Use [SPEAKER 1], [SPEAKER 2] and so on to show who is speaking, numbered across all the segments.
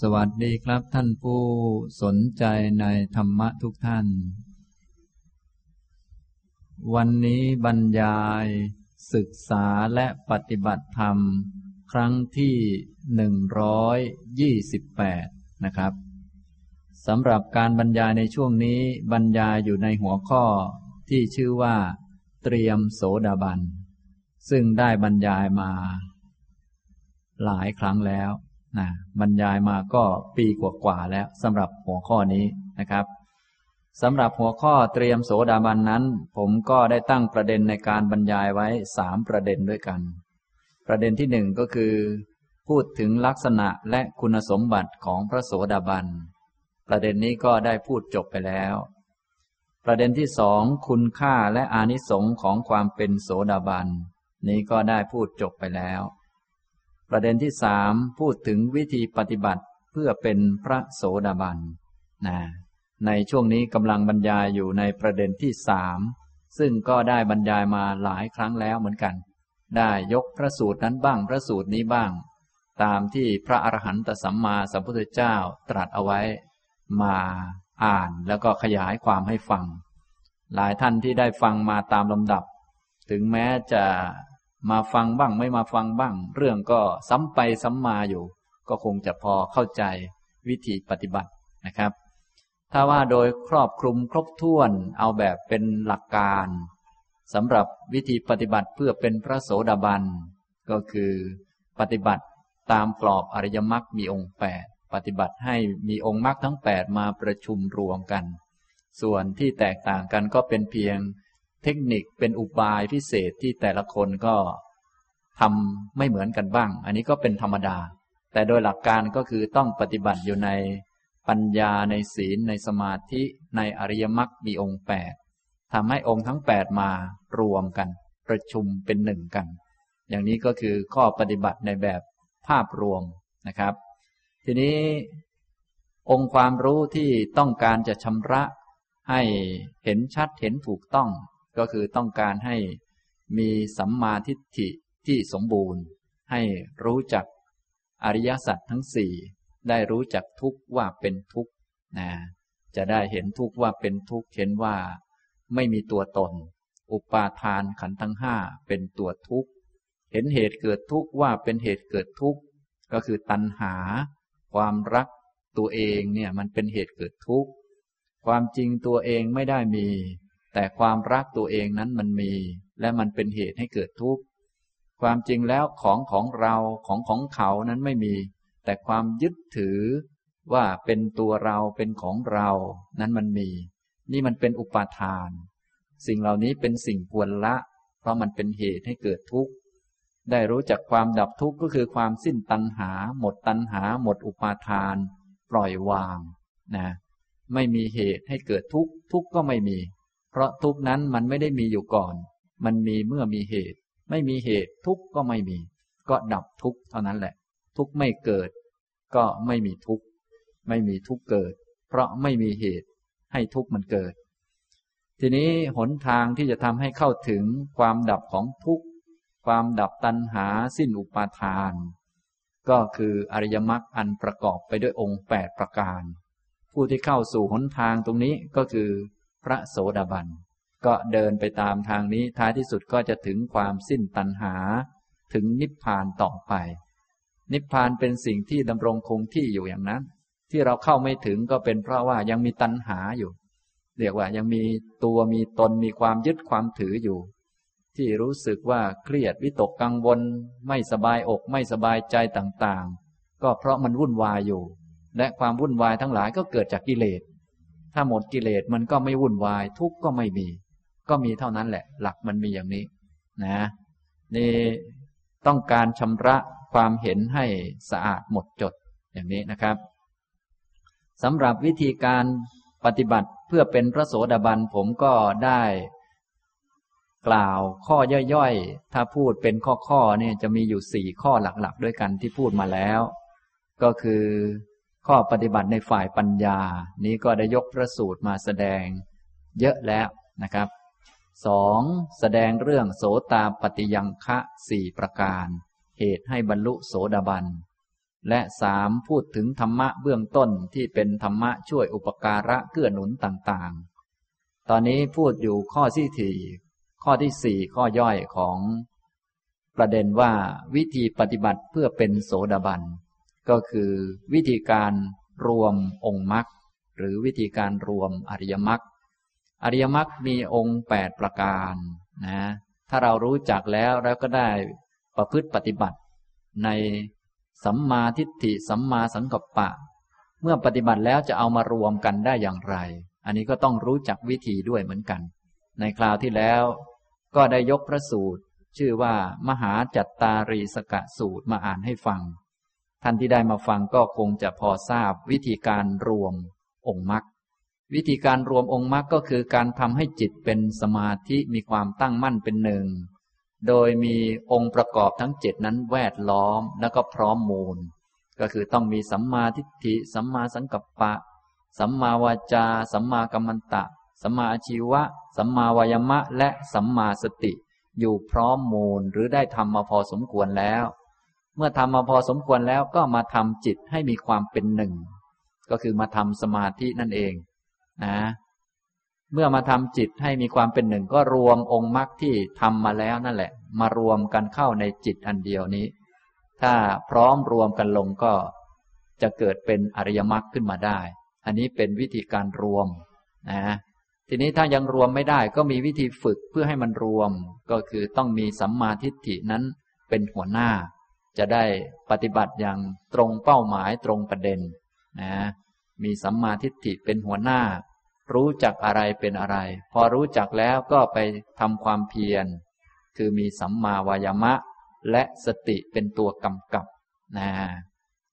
[SPEAKER 1] สวัสดีครับท่านผู้สนใจในธรรมะทุกท่าน วันนี้บรรยายศึกษาและปฏิบัติธรรม ครั้งที่หนึ่งร้อยยี่สิบแปดนะครับสำหรับการบรรยายในช่วงนี้บรรยายอยู่ในหัวข้อที่ชื่อว่า เตรียมโสดาบัน ซึ่งได้บรรยายมา หลายครั้งแล้ว นะบรรยายมาก็ปีกว่าๆแล้วสำหรับหัวข้อนี้นะครับสำหรับหัวข้อเตรียมโสดาบันนั้น ผมก็ได้ตั้งประเด็นในการบรรยายไว้สามประเด็นด้วยกัน ประเด็นที่หนึ่งก็คือ พูดถึงลักษณะและคุณสมบัติของพระโสดาบัน ประเด็นนี้ก็ได้พูดจบไปแล้ว ประเด็นที่สองคุณค่าและอานิสงค์ของความเป็นโสดาบัน นี้ก็ได้พูดจบไปแล้ว ประเด็นที่สามพูดถึงวิธีปฏิบัติเพื่อเป็นพระโสดาบันนะในช่วงนี้กำลังบรรยายอยู่ในประเด็นที่สามซึ่งก็ได้บรรยายมาหลายครั้งแล้วเหมือนกัน ได้ยกพระสูตรนั้นบ้างพระสูตรนี้บ้าง ตามที่พระอรหันตสัมมาสัมพุทธเจ้าตรัสเอาไว้ มาอ่านแล้วก็ขยายความให้ฟัง หลายท่านที่ได้ฟังมาตามลำดับ ถึงแม้จะ มาฟังบ้างไม่มาฟังบ้าง เรื่องก็ซ้ำไปซ้ำมาอยู่ ก็คงจะพอเข้าใจวิธีปฏิบัตินะครับ ถ้าว่าโดยครอบคลุมครบถ้วนเอาแบบเป็นหลักการสำหรับวิธีปฏิบัติเพื่อเป็นพระโสดาบัน ก็คือปฏิบัติตามกรอบอริยมรรคมีองค์แปดปฏิบัติให้มีองค์มรรคทั้งแปดมาประชุมรวมกัน ส่วนที่แตกต่างกันก็เป็นเพียง เทคนิคเป็นอุบายพิเศษที่แต่ละคนก็ทำไม่เหมือนกันบ้าง อันนี้ก็เป็นธรรมดา แต่โดยหลักการก็คือต้องปฏิบัติอยู่ในปัญญาในศีลในสมาธิในอริยมรรคมีองค์แปดทำให้องค์ทั้งแปดมารวมกัน ประชุมเป็นหนึ่งกัน อย่างนี้ก็คือข้อปฏิบัติในแบบภาพรวมนะครับ ทีนี้องค์ความรู้ที่ต้องการจะชำระให้เห็นชัดเห็นถูกต้อง ก็คือต้องการให้มีสัมมาทิฏฐิที่สมบูรณ์ ให้รู้จักอริยสัจทั้งสี่ได้รู้จักทุกว่าเป็นทุกนะจะได้เห็นทุกว่าเป็นทุกเห็นว่า ไม่มีตัวตน อุปาทานขันธ์ทั้งห้าเป็นตัวทุกข์เห็นเหตุเกิดทุกข์ว่าเป็นเหตุเกิดทุกข์ก็คือตัณหา ความรักตัวเองเนี่ยมันเป็นเหตุเกิดทุกข์ ความจริงตัวเองไม่ได้มี แต่ความรักตัวเองนั้นมันมี และมันเป็นเหตุให้เกิดทุกข์ ความจริงแล้วของของเราของของเขานั้นไม่มี แต่ความยึดถือว่าเป็นตัวเราเป็นของเรานั้นมันมี นี่มันเป็นอุปาทาน สิ่งเหล่านี้เป็นสิ่งควรละ เพราะมันเป็นเหตุให้เกิดทุกข์ ได้รู้จักความดับทุกข์ก็คือความสิ้นตัณหา หมดตัณหา หมดอุปาทาน ปล่อยวางนะไม่มีเหตุให้เกิดทุกข์ทุกข์ก็ไม่มี เพราะทุกนั้นมันไม่ได้มีอยู่ก่อน มันมีเมื่อมีเหตุ ไม่มีเหตุทุกก็ไม่มี ก็ดับทุกเท่านั้นแหละ ทุกไม่เกิด ก็ไม่มีทุกไม่มีทุกเกิด เพราะไม่มีเหตุ ให้ทุกมันเกิด ทีนี้หนทางที่จะทำให้เข้าถึงความดับของทุกความดับตัณหาสิ้นอุปาทาน ก็คืออริยมรรคอันประกอบไปด้วยองค์แปดประการ ผู้ที่เข้าสู่หนทางตรงนี้ก็คือ พระโสดาบัน ก็เดินไปตามทางนี้ท้ายที่สุดก็จะถึงความสิ้นตัณหา ถึงนิพพานต่อไป นิพพานเป็นสิ่งที่ดำรงคงที่อยู่อย่างนั้น ที่เราเข้าไม่ถึงก็เป็นเพราะว่ายังมีตัณหาอยู่ เรียกว่ายังมีตัวมีตนมีความยึดความถืออยู่ ที่รู้สึกว่าเครียดวิตกกังวล ไม่สบายอกไม่สบายใจต่างๆ ก็เพราะมันวุ่นวายอยู่ และความวุ่นวายทั้งหลายก็เกิดจากกิเลส ถ้าหมดกิเลสมันก็ไม่วุ่นวาย ทุกข์ก็ไม่มี ก็มีเท่านั้นแหละ หลักมันมีอย่างนี้ นะ นี่ต้องการชำระความเห็นให้สะอาดหมดจดอย่างนี้นะครับสำหรับวิธีการปฏิบัติเพื่อเป็นพระโสดาบันผมก็ได้ กล่าวข้อย่อยๆ ถ้าพูดเป็นข้อๆเนี่ยจะมีอยู่สี่ข้อหลักๆ ด้วยกันที่พูดมาแล้ว ก็คือ ข้อปฏิบัติในฝ่ายปัญญา นี้ก็ได้ยกพระสูตรมาแสดงเยอะแล้วนะครับสองแสดงเรื่องโสตาปฏิยังคะสี่ประการ เหตุให้บรรลุโสดาบัน และสามพูดถึงธรรมะเบื้องต้นที่เป็นธรรมะช่วยอุปการะเกื้อหนุนต่างๆ ตอนนี้พูดอยู่ข้อที่สี่ข้อที่สี่ข้อย่อยของ ประเด็นว่าวิธีปฏิบัติเพื่อเป็นโสดาบัน ก็คือวิธีการรวมองค์มรรคหรือวิธีการรวมอริยมรรคอริยมรรคมีองค์แปดประการนะถ้าเรารู้จักแล้วเราก็ได้ประพฤติปฏิบัติ ในสัมมาทิฏฐิสัมมาสังกัปปะ เมื่อปฏิบัติแล้วจะเอามารวมกันได้อย่างไร อันนี้ก็ต้องรู้จักวิธีด้วยเหมือนกัน ในคราวที่แล้ว ก็ได้ยกพระสูตร ชื่อว่ามหาจัตตารีสกะสูตรมาอ่านให้ฟัง ท่านที่ได้มาฟังก็คงจะพอทราบวิธีการรวมองค์มรรควิธีการรวมองค์มรรคก็คือการทำให้จิตเป็นสมาธิมีความตั้งมั่นเป็นหนึ่ง โดยมีองค์ประกอบทั้งเจ็ดนั้นแวดล้อมแล้วก็พร้อมมูล ก็คือต้องมีสัมมาทิฏฐิ สัมมาสังกัปปะ สัมมาวาจา สัมมากัมมันตะ สัมมาอาชีวะ สัมมาวายมะ และสัมมาสติ อยู่พร้อมมูลหรือได้ทำมาพอสมควรแล้ว เมื่อทำมาพอสมควรแล้วก็มาทำจิตให้มีความเป็นหนึ่ง ก็คือมาทำสมาธินั่นเองนะ เมื่อมาทำจิตให้มีความเป็นหนึ่ง ก็รวมองค์มรรคที่ทำมาแล้วนั่นแหละ มารวมกันเข้าในจิตอันเดียวนี้ ถ้าพร้อมรวมกันลงก็จะเกิดเป็นอริยมรรคขึ้นมาได้ อันนี้เป็นวิธีการรวมนะทีนี้ถ้ายังรวมไม่ได้ก็มีวิธีฝึกเพื่อให้มันรวม ก็คือต้องมีสัมมาทิฏฐินั้นเป็นหัวหน้า จะได้ปฏิบัติอย่างตรงเป้าหมายตรงประเด็นนะมีสัมมาทิฏฐิเป็นหัวหน้า รู้จักอะไรเป็นอะไร พอรู้จักแล้วก็ไปทำความเพียร คือมีสัมมาวายามะ และสติเป็นตัวกำกับนะ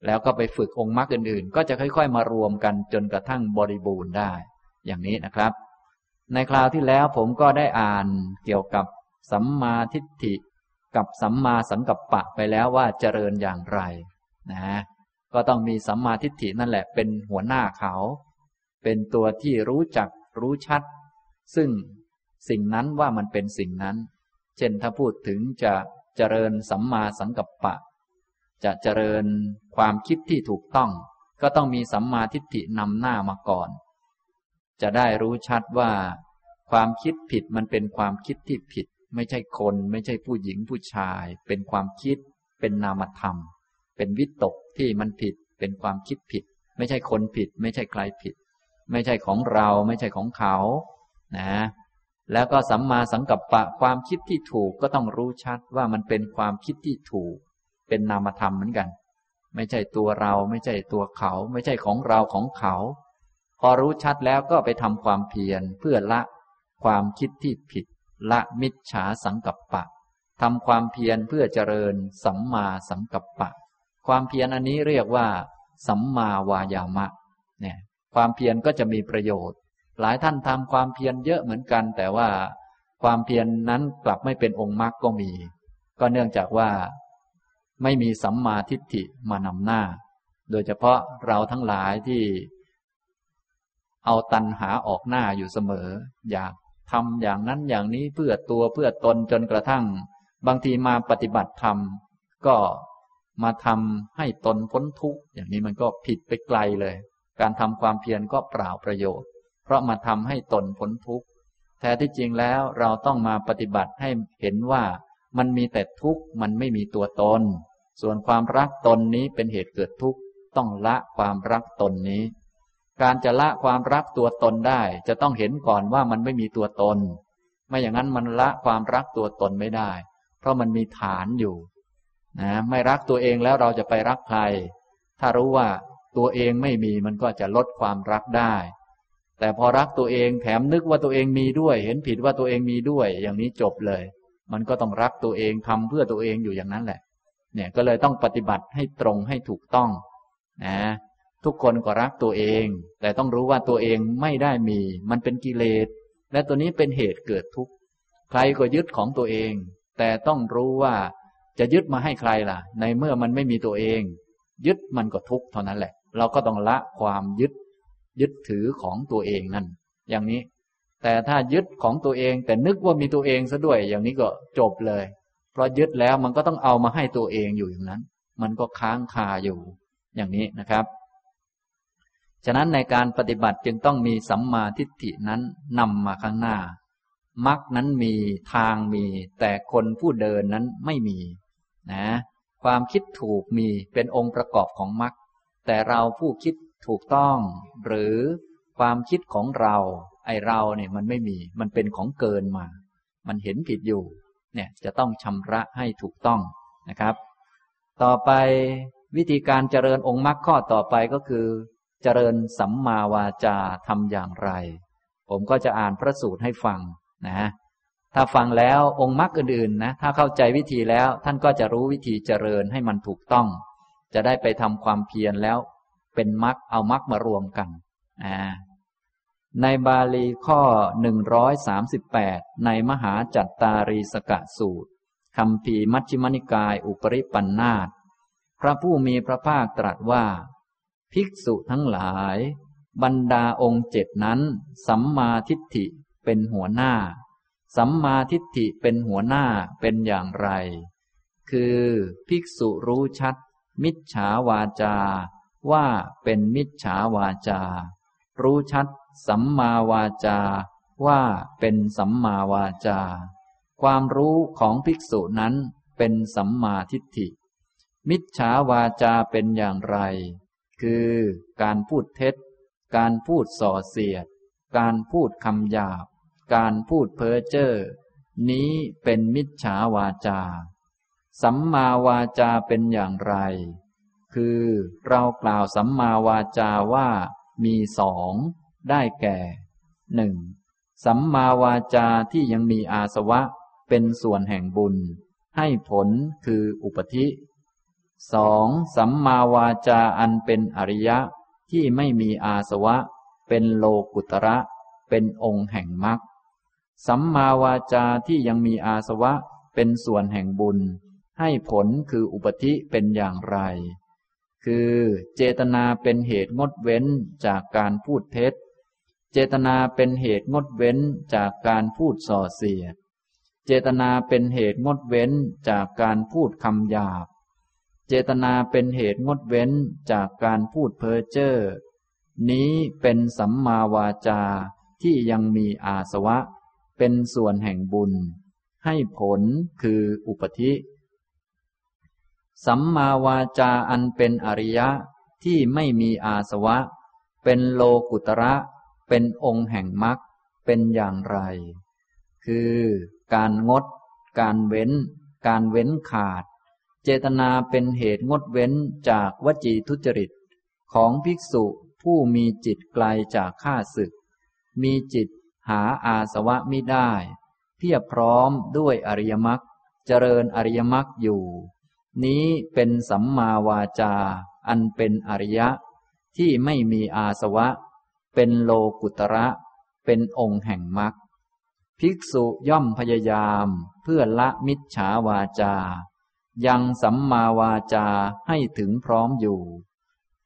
[SPEAKER 1] แล้วก็ไปฝึกองค์มรรคอื่นๆ ก็จะค่อย ๆ มารวมกันจนกระทั่งบริบูรณ์ได้ อย่างนี้นะครับ ในคราวที่แล้วผมก็ได้อ่านเกี่ยวกับสัมมาทิฏฐิ กับสัมมาสังกัปปะไปแล้วว่าเจริญอย่างไรนะก็ต้องมีสัมมาทิฏฐินั่นแหละเป็นหัวหน้าเขา เป็นตัวที่รู้จักรู้ชัด ซึ่งสิ่งนั้นว่ามันเป็นสิ่งนั้น เช่นถ้าพูดถึงจะเจริญสัมมาสังกัปปะ จะเจริญความคิดที่ถูกต้อง ก็ต้องมีสัมมาทิฏฐินำหน้ามาก่อน จะได้รู้ชัดว่า ความคิดผิดมันเป็นความคิดที่ผิด ไม่ใช่คน ไม่ใช่ผู้หญิงผู้ชาย เป็นความคิด เป็นนามธรรม เป็นวิตกที่มันผิด เป็นความคิดผิด ไม่ใช่คนผิด ไม่ใช่ใครผิด ไม่ใช่ของเรา ไม่ใช่ของเขา นะ แล้วก็สัมมาสังกัปปะความคิดที่ถูกก็ต้องรู้ชัดว่ามันเป็นความคิดที่ถูก เป็นนามธรรมเหมือนกัน ไม่ใช่ตัวเรา ไม่ใช่ตัวเขา ไม่ใช่ของเราของเขา พอรู้ชัดแล้วก็ไปทำความเพียรเพื่อละความคิดที่ผิด ละมิจฉาสังกัปปะทำความเพียรเพื่อเจริญสัมมาสังกัปปะ ความเพียรอันนี้เรียกว่า สัมมาวายามะเนี่ยความเพียรก็จะมีประโยชน์ หลายท่านทำความเพียรเยอะเหมือนกัน แต่ว่าความเพียรนนั้นกลับไม่เป็นองค์มรรคก็มี ก็เนื่องจากว่า ไม่มีสัมมาทิฏฐิมานำหน้า โดยเฉพาะเราทั้งหลายที่ เอาตันหาออกหน้าอยู่เสมอ อยาก ทำอย่างนั้นอย่างนี้เพื่อตัวเพื่อตนจนกระทั่ง บางทีมาปฏิบัติธรรมก็มาทำให้ตนพ้นทุกข์อย่างนี้มันก็ผิดไปไกลเลย การทำความเพียรก็เปล่าประโยชน์ เพราะมาทำให้ตนพ้นทุกข์แท้ที่จริงแล้วเราต้องมาปฏิบัติให้เห็นว่ามันมีแต่ทุกข์มันไม่มีตัวตน ส่วนความรักตนนี้เป็นเหตุเกิดทุกข์ต้องละความรักตนนี้ การจะละความรักตัวตนได้ จะต้องเห็นก่อนว่ามันไม่มีตัวตน ไม่อย่างนั้นมันละความรักตัวตนไม่ได้ เพราะมันมีฐานอยู่นะไม่รักตัวเองแล้วเราจะไปรักใคร ถ้ารู้ว่าตัวเองไม่มีมันก็จะลดความรักได้ แต่พอรักตัวเองแถมนึกว่าตัวเองมีด้วย เห็นผิดว่าตัวเองมีด้วย อย่างนี้จบเลย มันก็ต้องรักตัวเองทำเพื่อตัวเองอยู่อย่างนั้นแหละ เนี่ยก็เลยต้องปฏิบัติให้ตรงให้ถูกต้อง นะ ทุกคนก็รักตัวเอง แต่ต้องรู้ว่าตัวเองไม่ได้มี มันเป็นกิเลส และตัวนี้เป็นเหตุเกิดทุกข์ ใครก็ยึดของตัวเอง แต่ต้องรู้ว่าจะยึดมาให้ใครล่ะ ในเมื่อมันไม่มีตัวเอง ยึดมันก็ทุกข์เท่านั้นแหละ เราก็ต้องละความยึด ยึดถือของตัวเองนั่น อย่างนี้ แต่ถ้ายึดของตัวเอง แต่นึกว่ามีตัวเองซะด้วย อย่างนี้ก็จบเลย เพราะยึดแล้วมันก็ต้องเอามาให้ตัวเองอยู่อย่างนั้น มันก็ค้างคาอยู่ อย่างนี้นะครับ ฉะนั้นในการปฏิบัติจึงต้องมีสัมมาทิฏฐินั้นนำมาข้างหน้ามรรคนั้นมีทางมี แต่คนผู้เดินนั้นไม่มี นะ ความคิดถูกมีเป็นองค์ประกอบของมรรคแต่เราผู้คิดถูกต้อง หรือความคิดของเรา ไอเราเนี่ยมันไม่มี มันเป็นของเกินมา มันเห็นผิดอยู่ เนี่ยจะต้องชำระให้ถูกต้องนะครับ ต่อไปวิธีการเจริญองค์มรรคข้อต่อไปก็คือ เจริญสัมมาวาจาทำอย่างไร ผมก็จะอ่านพระสูตรให้ฟังนะถ้าฟังแล้วองค์มรรคอื่นๆนะถ้าเข้าใจวิธีแล้วท่านก็จะรู้วิธีเจริญให้มันถูกต้อง จะได้ไปทำความเพียรแล้ว เป็นมรรคเอามรรคมารวมกันอ่าในบาลีข้อ 138 ในมหาจัตตารีสกะสูตรคำพีมัชฌิมนิกายอุปริปันธาตพระผู้มีพระภาคตรัสว่า ภิกษุทั้งหลาย บรรดาองค์เจ็ดนั้น สัมมาทิฏฐิเป็นหัวหน้า สัมมาทิฏฐิเป็นหัวหน้าเป็นอย่างไร คือภิกษุรู้ชัด มิจฉาวาจา ว่าเป็นมิจฉาวาจา รู้ชัด สัมมาวาจา ว่าเป็นสัมมาวาจา ความรู้ของภิกษุนั้นเป็นสัมมาทิฏฐิ มิจฉาวาจาเป็นอย่างไร คือการพูดเท็จ การพูดส่อเสียด การพูดคำหยาบ การพูดเพ้อเจ้อ นี้เป็นมิจฉาวาจา สัมมาวาจาเป็นอย่างไร คือเรากล่าวสัมมาวาจาว่ามีสองได้แก่หนึ่งสัมมาวาจาที่ยังมีอาสวะเป็นส่วนแห่งบุญ ให้ผลคืออุปธิ สองสัมมาวาจาอันเป็นอริยะที่ไม่มีอาสวะ เป็นโลกุตระ เป็นองค์แห่งมรรคสัมมาวาจาที่ยังมีอาสวะเป็นส่วนแห่งบุญ ให้ผลคืออุปธิเป็นอย่างไร คือเจตนาเป็นเหตุงดเว้นจากการพูดเท็จ เจตนาเป็นเหตุงดเว้นจากการพูดส่อเสียด เจตนาเป็นเหตุงดเว้นจากการพูดคำหยาบ เจตนาเป็นเหตุงดเว้นจากการพูดเพ้อเจ้อ นี้เป็นสัมมาวาจาที่ยังมีอาสวะ เป็นส่วนแห่งบุญ ให้ผลคืออุปธิ สัมมาวาจาอันเป็นอริยะที่ไม่มีอาสวะ เป็นโลกุตระ เป็นองค์แห่งมรรคเป็นอย่างไร คือการงด การเว้น การเว้นขาด เจตนาเป็นเหตุงดเว้นจากวจีทุจริต ของภิกษุผู้มีจิตไกลจากข้าศึก มีจิตหาอาสวะมิได้ เพียบพร้อมด้วยอริยมรรคเจริญอริยมรรคอยู่ นี้เป็นสัมมาวาจา อันเป็นอริยะ ที่ไม่มีอาสวะ เป็นโลกุตระ เป็นองค์แห่งมรรคภิกษุย่อมพยายามเพื่อละมิจฉาวาจา ยังสัมมาวาจาให้ถึงพร้อมอยู่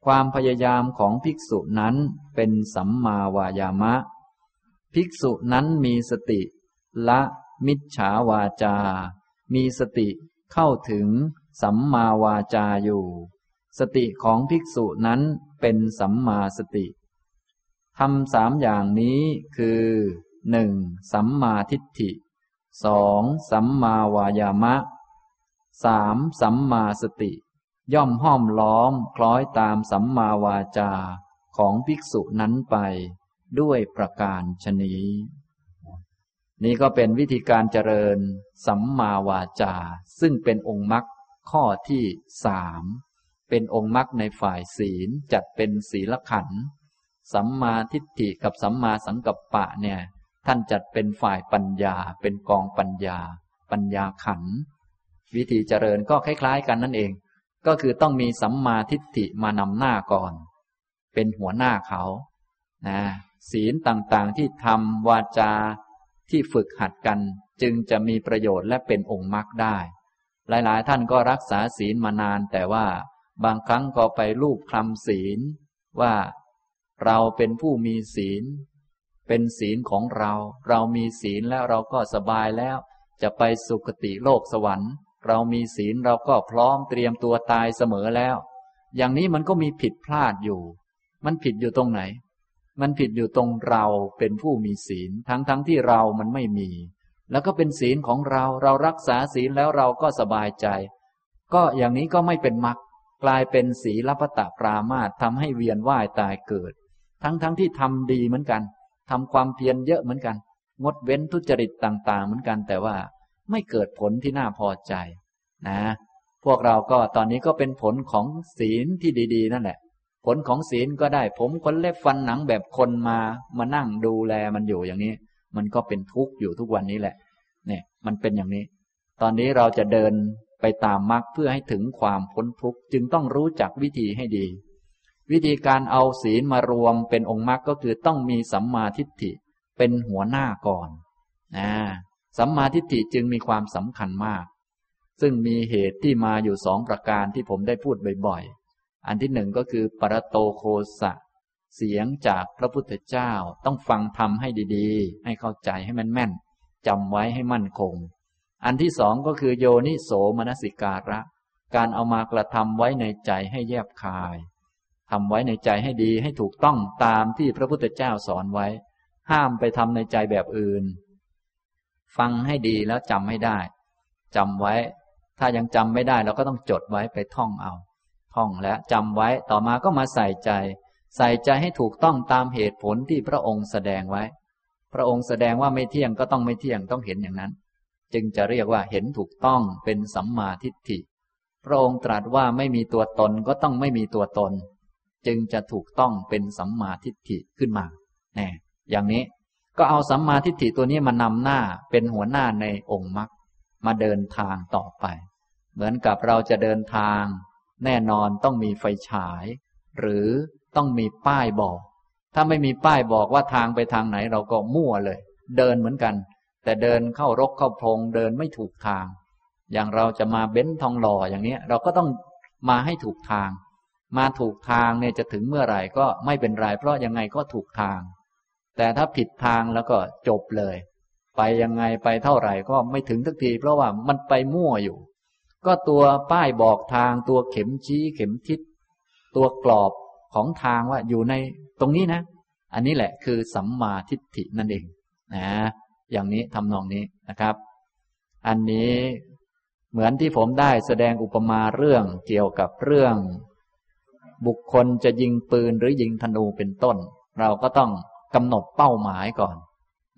[SPEAKER 1] ความพยายามของภิกษุนั้นเป็นสัมมาวายามะ ภิกษุนั้นมีสติละมิจฉาวาจา มีสติเข้าถึงสัมมาวาจาอยู่ สติของภิกษุนั้นเป็นสัมมาสติทำสามอย่างนี้คือหนึ่งสัมมาทิฏฐิสองสัมมาวายามะ สามสัมมาสติ ย่อมห้อมล้อมคล้อยตามสัมมาวาจาของภิกษุนั้นไป ด้วยประการชนีนี่ก็เป็นวิธีการเจริญ สัมมาวาจา ซึ่งเป็นองค์มรรคข้อที่สามเป็นองค์มรรคในฝ่ายศีลจัดเป็นศีลขันธ์สัมมาทิฏฐิกับสัมมาสังกัปปะเนี่ย ท่านจัดเป็นฝ่ายปัญญาเป็นกองปัญญา ปัญญาขันธ์ วิธีเจริญก็คล้ายๆ กันนั่นเอง ก็คือต้องมีสัมมาทิฏฐิมานำหน้าก่อน เป็นหัวหน้าเขานะศีลต่างๆที่ทำวาจาที่ฝึกหัดกัน จึงจะมีประโยชน์และเป็นองค์มรรคได้ หลายๆ ท่านก็รักษาศีลมานานแต่ว่าบางครั้งก็ไปลูบคลำศีลว่าเราเป็นผู้มีศีล เป็นศีลของเรา เรามีศีลแล้วเราก็สบายแล้ว จะไปสุคติโลกสวรรค์ เรามีศีลเราก็พร้อมเตรียมตัวตายเสมอแล้ว อย่างนี้มันก็มีผิดพลาดอยู่ มันผิดอยู่ตรงไหน มันผิดอยู่ตรงเราเป็นผู้มีศีล ทั้งทั้งที่เรามันไม่มี แล้วก็เป็นศีลของเรา เรารักษาศีลแล้วเราก็สบายใจ ก็อย่างนี้ก็ไม่เป็นมรรคกลายเป็นศีลปตะปรามาททำให้เวียนว่ายตายเกิด ทั้งทั้งที่ทำดีเหมือนกันทำความเพียรเยอะเหมือนกัน งดเว้นทุจริตต่าง ๆ เหมือนกันแต่ว่า ไม่เกิดผลที่น่าพอใจนะ พวกเราก็ตอนนี้ก็เป็นผลของศีลที่ดีๆ นั่นแหละ ผลของศีลก็ได้ผมคนเล็บฟันหนังแบบคนมามานั่งดูแลมันอยู่อย่างนี้ มันก็เป็นทุกข์อยู่ทุกวันนี้แหละ เนี่ย มันเป็นอย่างนี้ ตอนนี้เราจะเดินไปตามมรรคเพื่อให้ถึงความพ้นทุกข์จึงต้องรู้จักวิธีให้ดี วิธีการเอาศีลมารวมเป็นองค์มรรคก็คือต้องมีสัมมาทิฏฐิเป็นหัวหน้าก่อนนะ สัมมาทิฏฐิจึงมีความสำคัญมาก ซึ่งมีเหตุที่มาอยู่สองประการที่ผมได้พูดบ่อยๆ อันที่หนึ่งก็คือ ปรโตโคสะ เสียงจากพระพุทธเจ้าต้องฟังธรรมให้ดีๆ ให้เข้าใจให้มันแม่นจำไว้ให้มั่นคง อันที่สองก็คือโยนิโสมนสิการะ การเอามากระทำไว้ในใจให้แยบคายทำไว้ในใจให้ดีให้ถูกต้องตามที่พระพุทธเจ้าสอนไว้ ห้ามไปทำในใจแบบอื่น ฟังให้ดีแล้วจำให้ได้จำไว้ ถ้ายังจำไม่ได้เราก็ต้องจดไว้ไปท่องเอา ท่องแล้วจำไว้ต่อมาก็มาใส่ใจ ใส่ใจให้ถูกต้องตามเหตุผลที่พระองค์แสดงไว้ พระองค์แสดงว่าไม่เที่ยงก็ต้องไม่เที่ยงต้องเห็นอย่างนั้น จึงจะเรียกว่าเห็นถูกต้องเป็นสัมมาทิฏฐิ พระองค์ตรัสว่าไม่มีตัวตนก็ต้องไม่มีตัวตน จึงจะถูกต้องเป็นสัมมาทิฏฐิขึ้นมาแน่อย่างนี้ ก็เอาสัมมาทิฏฐิตัวนี้มานำหน้าเป็นหัวหน้าในองค์มรรคมาเดินทางต่อไป เหมือนกับเราจะเดินทาง แน่นอนต้องมีไฟฉาย หรือต้องมีป้ายบอก ถ้าไม่มีป้ายบอกว่าทางไปทางไหนเราก็มั่วเลย เดินเหมือนกัน แต่เดินเข้ารกเข้าพงเดินไม่ถูกทาง อย่างเราจะมาเบ้นทองหล่ออย่างนี้เราก็ต้องมาให้ถูกทาง มาถูกทางเนี่ยจะถึงเมื่อไหร่ก็ไม่เป็นไรเพราะยังไงก็ถูกทาง แต่ถ้าผิดทางแล้วก็จบเลย ไปยังไงไปเท่าไหร่ก็ไม่ถึงทักที เพราะว่ามันไปมั่วอยู่ ก็ตัวป้ายบอกทางตัวเข็มชี้เข็มทิศ ตัวกรอบของทางว่าอยู่ในตรงนี้นะ อันนี้แหละคือสัมมาทิฏฐินั่นเองนะอย่างนี้ทำนองนี้นะครับ อันนี้เหมือนที่ผมได้แสดงอุปมาเรื่องเกี่ยวกับเรื่อง บุคคลจะยิงปืนหรือยิงธนูเป็นต้น เราก็ต้อง กำหนดเป้าหมายก่อน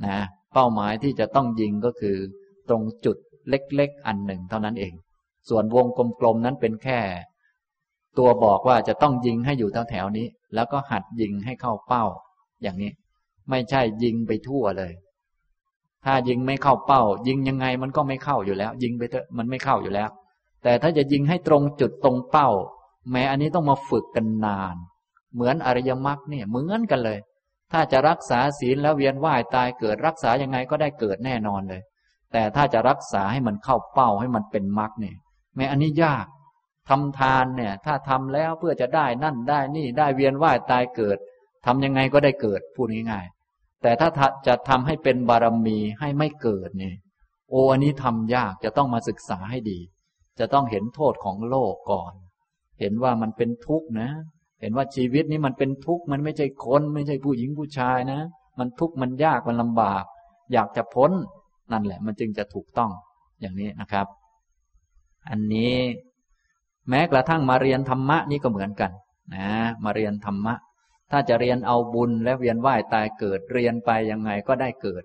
[SPEAKER 1] นะเป้าหมายที่จะต้องยิงก็คือ ตรงจุดเล็กๆ อันหนึ่งเท่านั้นเอง ส่วนวงกลมๆนั้นเป็นแค่ ตัวบอกว่าจะต้องยิงให้อยู่แถวๆนี้ แล้วก็หัดยิงให้เข้าเป้า อย่างนี้ ไม่ใช่ยิงไปทั่วเลย ถ้ายิงไม่เข้าเป้า ยิงยังไงมันก็ไม่เข้าอยู่แล้ว ยิงไปเถอะมันไม่เข้าอยู่แล้ว แต่ถ้าจะยิงให้ตรงจุดตรงเป้า แม้อันนี้ต้องมาฝึกกันนาน เหมือนอริยมรรคเนี่ยเหมือนกันเลย ถ้าจะรักษาศีลแล้วเวียนว่ายตายเกิดรักษายังไงก็ได้เกิดแน่นอนเลย แต่ถ้าจะรักษาให้มันเข้าเป้าให้มันเป็นมรรคเนี่ยแม้อันนี้ยากทำทานเนี่ย ถ้าทำแล้วเพื่อจะได้นั่นได้นี่ได้เวียนว่ายตายเกิดทำยังไงก็ได้เกิดพูดง่ายๆแต่ถ้าจะทำให้เป็นบารมีให้ไม่เกิดเนี่ยโอ้อันนี้ทำยากจะต้องมาศึกษาให้ดี จะต้องเห็นโทษของโลกก่อน เห็นว่ามันเป็นทุกข์นะ เห็นว่าชีวิตนี้มันเป็นทุกข์มันไม่ใช่คนไม่ใช่ผู้หญิงผู้ชายนะ มันทุกข์มันยากมันลำบาก อยากจะพ้นนั่นแหละ มันจึงจะถูกต้องอย่างนี้นะครับ อันนี้แม้กระทั่งมาเรียนธรรมะนี่ก็เหมือนกัน นะ มาเรียนธรรมะ ถ้าจะเรียนเอาบุญและเวียนว่ายตายเกิดเรียนไปยังไงก็ได้เกิด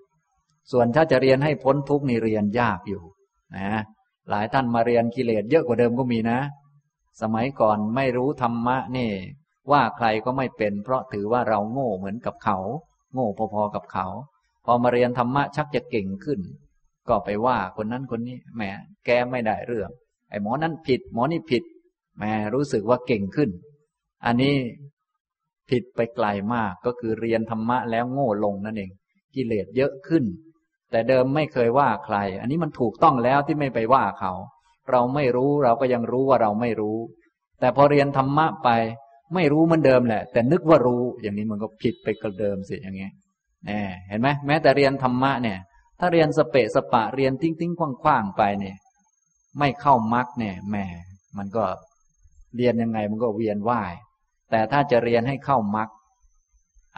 [SPEAKER 1] ส่วนถ้าจะเรียนให้พ้นทุกข์นี่เรียนยากอยู่ นะ หลายท่านมาเรียนกิเลสเยอะกว่าเดิมก็มีนะ สมัยก่อนไม่รู้ธรรมะนี่ ว่าใครก็ไม่เป็น เพราะถือว่าเราโง่เหมือนกับเขา โง่พอๆกับเขา พอมาเรียนธรรมะชักจะเก่งขึ้น ก็ไปว่าคนนั้นคนนี้แหมแกไม่ได้เรื่อง ไอ้หมอนั้นผิด หมอนี่ผิดแหมรู้สึกว่าเก่งขึ้น อันนี้ผิดไปไกลมากก็คือเรียนธรรมะแล้วโง่ลงนั่นเอง กิเลสเยอะขึ้น แต่เดิมไม่เคยว่าใคร อันนี้มันถูกต้องแล้วที่ไม่ไปว่าเขา เราไม่รู้เราก็ยังรู้ว่าเราไม่รู้ แต่พอเรียนธรรมะไป ไม่รู้เหมือนเดิมแหละ แต่นึกว่ารู้อย่างนี้มันก็ผิดไปกับเดิมสิอย่างเงี้ยเห็นไหมแม้แต่เรียนธรรมะเนี่ย ถ้าเรียนสเปะสปะเรียนทิ้งทิ้งขว้างขว้างไปเนี่ย ไม่เข้ามรรคเนี่ยแหมมันก็เรียนยังไงมันก็เวียนว่าย แต่ถ้าจะเรียนให้เข้ามรรค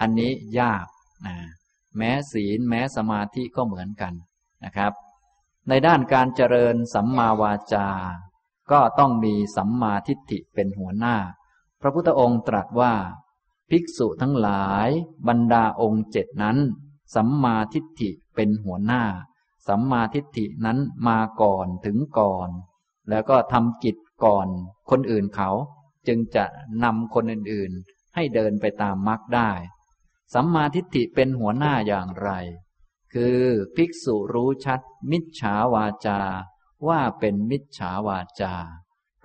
[SPEAKER 1] อันนี้ยากนะแม้ศีลแม้สมาธิก็เหมือนกันนะครับ ในด้านการเจริญสัมมาวาจา ก็ต้องมีสัมมาทิฏฐิเป็นหัวหน้า พระพุทธองค์ตรัสว่า ภิกษุทั้งหลายบรรดาองค์เจ็ดนั้น สัมมาทิฏฐิเป็นหัวหน้า สัมมาทิฏฐินั้นมาก่อนถึงก่อน แล้วก็ทำกิจก่อนคนอื่นเขา จึงจะนำคนอื่นๆ ให้เดินไปตามมรรคได้ สัมมาทิฏฐิเป็นหัวหน้าอย่างไร คือภิกษุรู้ชัด มิจฉาวาจา ว่าเป็นมิจฉาวาจา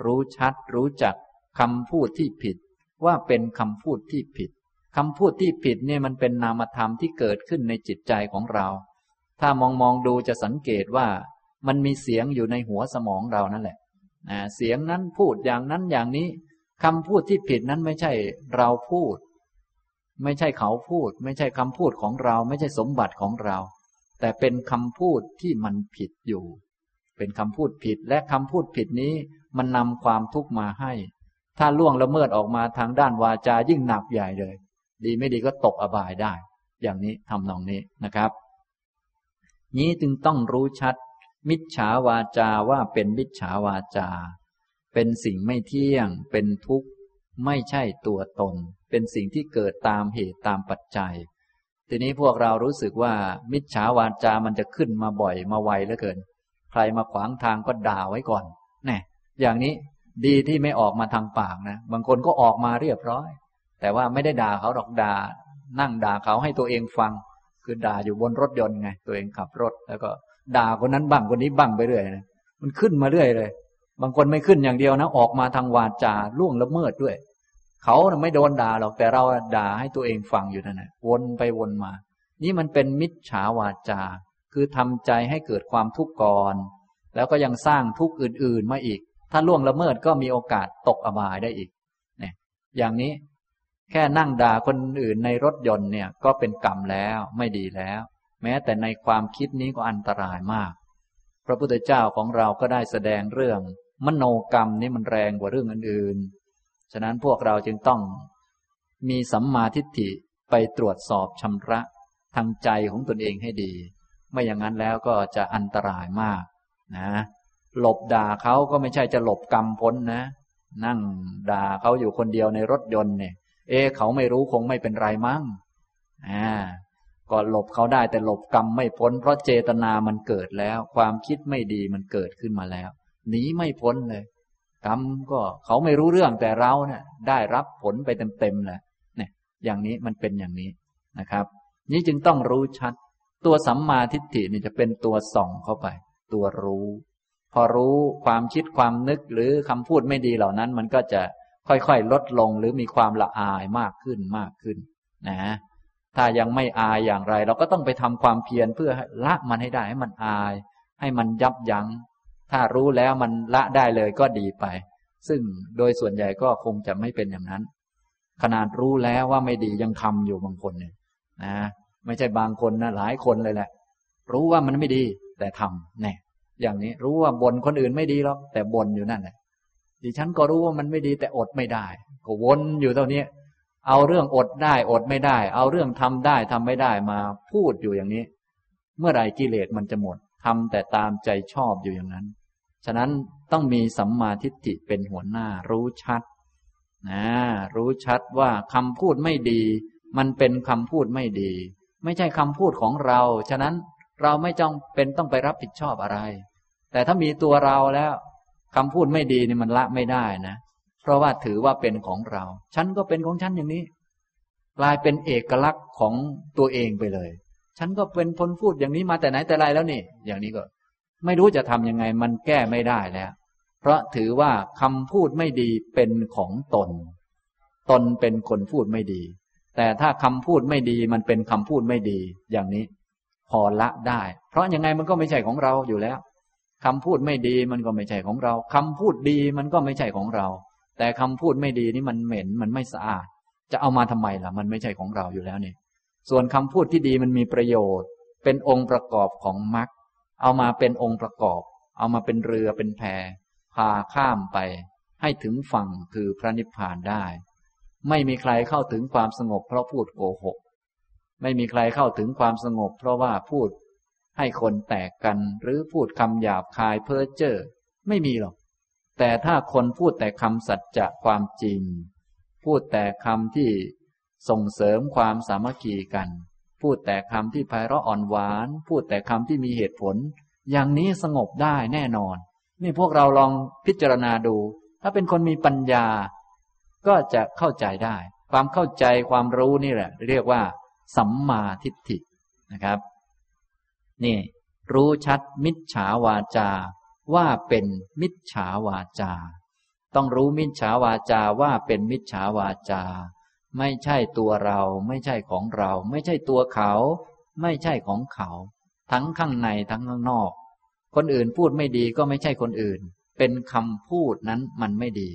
[SPEAKER 1] รู้ชัดรู้จัก คำพูดที่ผิด ว่าเป็นคำพูดที่ผิดคำพูดที่ผิดเนี่ยมันเป็นนามธรรมที่เกิดขึ้นในจิตใจของเรา ถ้ามองมองดูจะสังเกตว่า มันมีเสียงอยู่ในหัวสมองเรานั่นแหละเสียงนั้นพูดอย่างนั้นอย่างนี้คำพูดที่ผิดนั้นไม่ใช่เราพูด ไม่ใช่เขาพูด ไม่ใช่คำพูดของเรา ไม่ใช่สมบัติของเรา แต่เป็นคำพูดที่มันผิดอยู่ เป็นคำพูดผิดและคำพูดผิดนี้ มันนำความทุกข์มาให้ ถ้าล่วงละเมิดออกมาทางด้านวาจายิ่งหนักใหญ่เลย ดีไม่ดีก็ตกอบายได้ อย่างนี้ทำนองนี้นะครับ นี้จึงต้องรู้ชัด มิจฉาวาจาว่าเป็นมิจฉาวาจา เป็นสิ่งไม่เที่ยง เป็นทุกข์ ไม่ใช่ตัวตน เป็นสิ่งที่เกิดตามเหตุตามปัจจัย ทีนี้พวกเรารู้สึกว่า มิจฉาวาจามันจะขึ้นมาบ่อยมาไวเหลือเกิน ใครมาขวางทางก็ด่าไว้ก่อนแน่อย่างนี้ ดีที่ไม่ออกมาทางปากนะ บางคนก็ออกมาเรียบร้อย แต่ว่าไม่ได้ด่าเขาดอกด่า นั่งด่าเขาให้ตัวเองฟัง คือด่าอยู่บนรถยนต์ไง ตัวเองขับรถ แล้วก็ด่าคนนั้นบ้างคนนี้บ้างไปเรื่อยนะมันขึ้นมาเรื่อยเลย บางคนไม่ขึ้นอย่างเดียวนะ ออกมาทางวาจาล่วงละเมิดด้วย เขาไม่โดนด่าหรอกแต่เราด่าให้ตัวเองฟังอยู่นั่นแหละวนไปวนมา นี่มันเป็นมิจฉาวาจา คือทำใจให้เกิดความทุกข์ก่อน แล้วก็ยังสร้างทุกข์อื่น ๆมาอีก ถ้าล่วงละเมิดก็มีโอกาสตกอบายได้อีกเนี่ยอย่างนี้แค่นั่งด่าคนอื่นในรถยนต์เนี่ยก็เป็นกรรมแล้วไม่ดีแล้ว แม้แต่ในความคิดนี้ก็อันตรายมาก พระพุทธเจ้าของเราก็ได้แสดงเรื่อง มโนกรรมนี้มันแรงกว่าเรื่องอื่นๆ ฉะนั้นพวกเราจึงต้อง มีสัมมาทิฏฐิไปตรวจสอบชำระทางใจของตนเองให้ดี ไม่อย่างนั้นแล้วก็จะอันตรายมากนะ หลบด่าเขาก็ไม่ใช่จะหลบกรรมพ้นนะ นั่งด่าเขาอยู่คนเดียวในรถยนต์เนี่ย เอเขาไม่รู้คงไม่เป็นไรมั้งอ่าก็หลบเขาได้แต่หลบกรรมไม่พ้น เพราะเจตนามันเกิดแล้ว ความคิดไม่ดีมันเกิดขึ้นมาแล้วหนีไม่พ้นเลยกรรมก็เขาไม่รู้เรื่องแต่เราเนี่ยได้รับผลไปเต็มๆแหละเนี่ย อย่างนี้มันเป็นอย่างนี้นะครับ นี้จึงต้องรู้ชัด ตัวสัมมาทิฏฐินี่จะเป็นตัวส่องเข้าไป ตัวรู้ พอรู้ความคิดความนึกหรือคำพูดไม่ดีเหล่านั้น มันก็จะค่อยๆ ลดลงหรือมีความละอายมากขึ้นมากขึ้นนะถ้ายังไม่อายอย่างไร เราก็ต้องไปทำความเพียรเพื่อละมันให้ได้ให้มันอาย ให้มันยับยัง้ง ถ้ารู้แล้วมันละได้เลยก็ดีไป ซึ่งโดยส่วนใหญ่ก็คงจะไม่เป็นอย่างนั้น ขนาดรู้แล้วว่าไม่ดียังทำอยู่บางคนเนี่ยนะไม่ใช่บางคนนะหลายคนเลยแหละ รู้ว่ามันไม่ดีแต่ทำแน่ อย่างนี้รู้ว่าบ่นคนอื่นไม่ดีหรอกแต่บ่นอยู่นั่นแหละดิฉันก็รู้ว่ามันไม่ดีแต่อดไม่ได้ ก็วนอยู่เท่านี้เอาเรื่องอดได้อดไม่ได้ เอาเรื่องทำได้ทำไม่ได้มาพูดอยู่อย่างนี้ เมื่อไหร่กิเลสมันจะหมดทำแต่ตามใจชอบอยู่อย่างนั้น ฉะนั้นต้องมีสัมมาทิฏฐิเป็นหัวหน้ารู้ชัดนะรู้ชัดว่าคำพูดไม่ดี มันเป็นคำพูดไม่ดี ไม่ใช่คำพูดของเรา ฉะนั้น เราไม่จ้องเป็นต้องไปรับผิดชอบอะไร แต่ถ้ามีตัวเราแล้วคำพูดไม่ดีนี่มันละไม่ได้นะ เพราะว่าถือว่าเป็นของเรา ฉันก็เป็นของฉันอย่างนี้ กลายเป็นเอกลักษณ์ของตัวเองไปเลย ฉันก็เป็นคนพูดอย่างนี้มาแต่ไหนแต่ไรแล้วนี่ อย่างนี้ก็ ไม่รู้จะทำยังไงมันแก้ไม่ได้แล้ว เพราะถือว่าคำพูดไม่ดีเป็นของตน ตนเป็นคนพูดไม่ดี แต่ถ้าคำพูดไม่ดีมันเป็นคำพูดไม่ดีอย่างนี้ พอละได้ เพราะยังไงมันก็ไม่ใช่ของเราอยู่แล้วคำพูดไม่ดีมันก็ไม่ใช่ของเราคำพูดดีมันก็ไม่ใช่ของเรา แต่คำพูดไม่ดีนี่มันเหม็นมันไม่สะอาด จะเอามาทำไมล่ะ มันไม่ใช่ของเราอยู่แล้วนี่ ส่วนคำพูดที่ดีมันมีประโยชน์ เป็นองค์ประกอบของมรรคเอามาเป็นองค์ประกอบ เอามาเป็นเรือเป็นแพพาข้ามไป ให้ถึงฝั่งคือพระนิพพานได้ ไม่มีใครเข้าถึงความสงบเพราะพูดโกหก ไม่มีใครเข้าถึงความสงบ เพราะว่าพูดให้คนแตกกัน หรือพูดคำหยาบคายเพ้อเจ้อไม่มีหรอก แต่ถ้าคนพูดแต่คำสัจจะความจริง พูดแต่คำที่ส่งเสริมความสามัคคีกัน พูดแต่คำที่ไพเราะอ่อนหวาน พูดแต่คำที่มีเหตุผล อย่างนี้สงบได้แน่นอน นี่พวกเราลองพิจารณาดู ถ้าเป็นคนมีปัญญา ก็จะเข้าใจได้ ความเข้าใจความรู้นี่แหละ เรียกว่า สัมมาทิฏฐินะครับ นี่ รู้ชัดมิจฉาวาจา ว่าเป็นมิจฉาวาจา ต้องรู้มิจฉาวาจาว่าเป็นมิจฉาวาจา ไม่ใช่ตัวเรา ไม่ใช่ของเรา ไม่ใช่ตัวเขา ไม่ใช่ของเขา ทั้งข้างในทั้งข้างนอก คนอื่นพูดไม่ดีก็ไม่ใช่คนอื่น เป็นคำพูดนั้นมันไม่ดี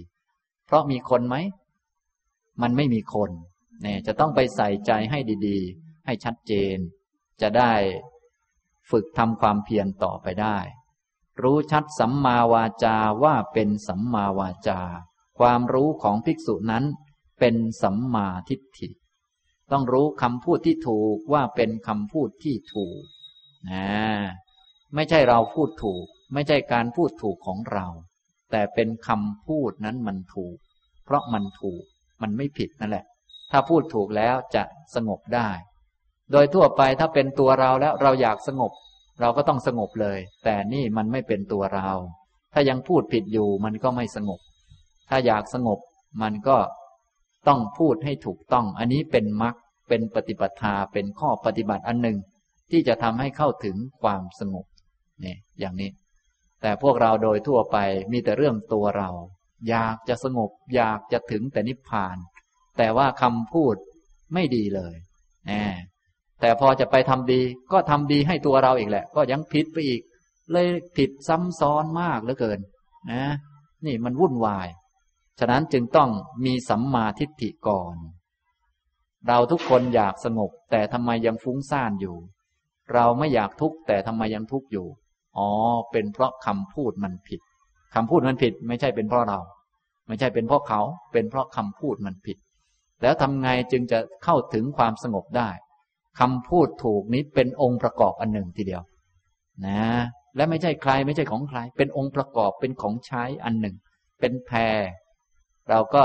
[SPEAKER 1] เพราะมีคนไหม มันไม่มีคน เนี่ยจะต้องไปใส่ใจให้ดีๆ ให้ชัดเจน จะได้ฝึกทำความเพียรต่อไปได้ รู้ชัดสัมมาวาจาว่าเป็นสัมมาวาจา ความรู้ของภิกษุนั้นเป็นสัมมาทิฏฐิ ต้องรู้คำพูดที่ถูกว่าเป็นคำพูดที่ถูกนะไม่ใช่เราพูดถูก ไม่ใช่การพูดถูกของเรา แต่เป็นคำพูดนั้นมันถูก เพราะมันถูกมันไม่ผิดนั่นแหละ ถ้าพูดถูกแล้วจะสงบได้ โดยทั่วไปถ้าเป็นตัวเราแล้วเราอยากสงบ เราก็ต้องสงบเลย แต่นี่มันไม่เป็นตัวเรา ถ้ายังพูดผิดอยู่มันก็ไม่สงบ ถ้าอยากสงบมันก็ต้องพูดให้ถูกต้อง อันนี้เป็นมรรคเป็นปฏิปทาเป็นข้อปฏิบัติอันหนึ่ง ที่จะทำให้เข้าถึงความสงบนี่อย่างนี้ แต่พวกเราโดยทั่วไปมีแต่เรื่องตัวเรา อยากจะสงบ อยากจะถึงแต่นิพพาน แต่ว่าคำพูดไม่ดีเลยแน่แต่พอจะไปทำดี ก็ทำดีให้ตัวเราอีกแหละ ก็ยังผิดไปอีก เลยผิดซ้ำซ้อนมากเหลือเกินนะนี่มันวุ่นวาย ฉะนั้นจึงต้องมีสัมมาทิฏฐิก่อน เราทุกคนอยากสงบ แต่ทำไมยังฟุ้งซ่านอยู่ เราไม่อยากทุกข์แต่ทำไมยังทุกข์อยู่ อ๋อ เป็นเพราะคำพูดมันผิดคำพูดมันผิด ไม่ใช่เป็นเพราะเรา ไม่ใช่เป็นเพราะเขา เป็นเพราะคำพูดมันผิด แล้วทำไงจึงจะเข้าถึงความสงบได้คำพูดถูกนี้เป็นองค์ประกอบอันหนึ่งทีเดียว นะ และไม่ใช่ใครไม่ใช่ของใคร เป็นองค์ประกอบเป็นของใช้อันหนึ่ง เป็นแพร เราก็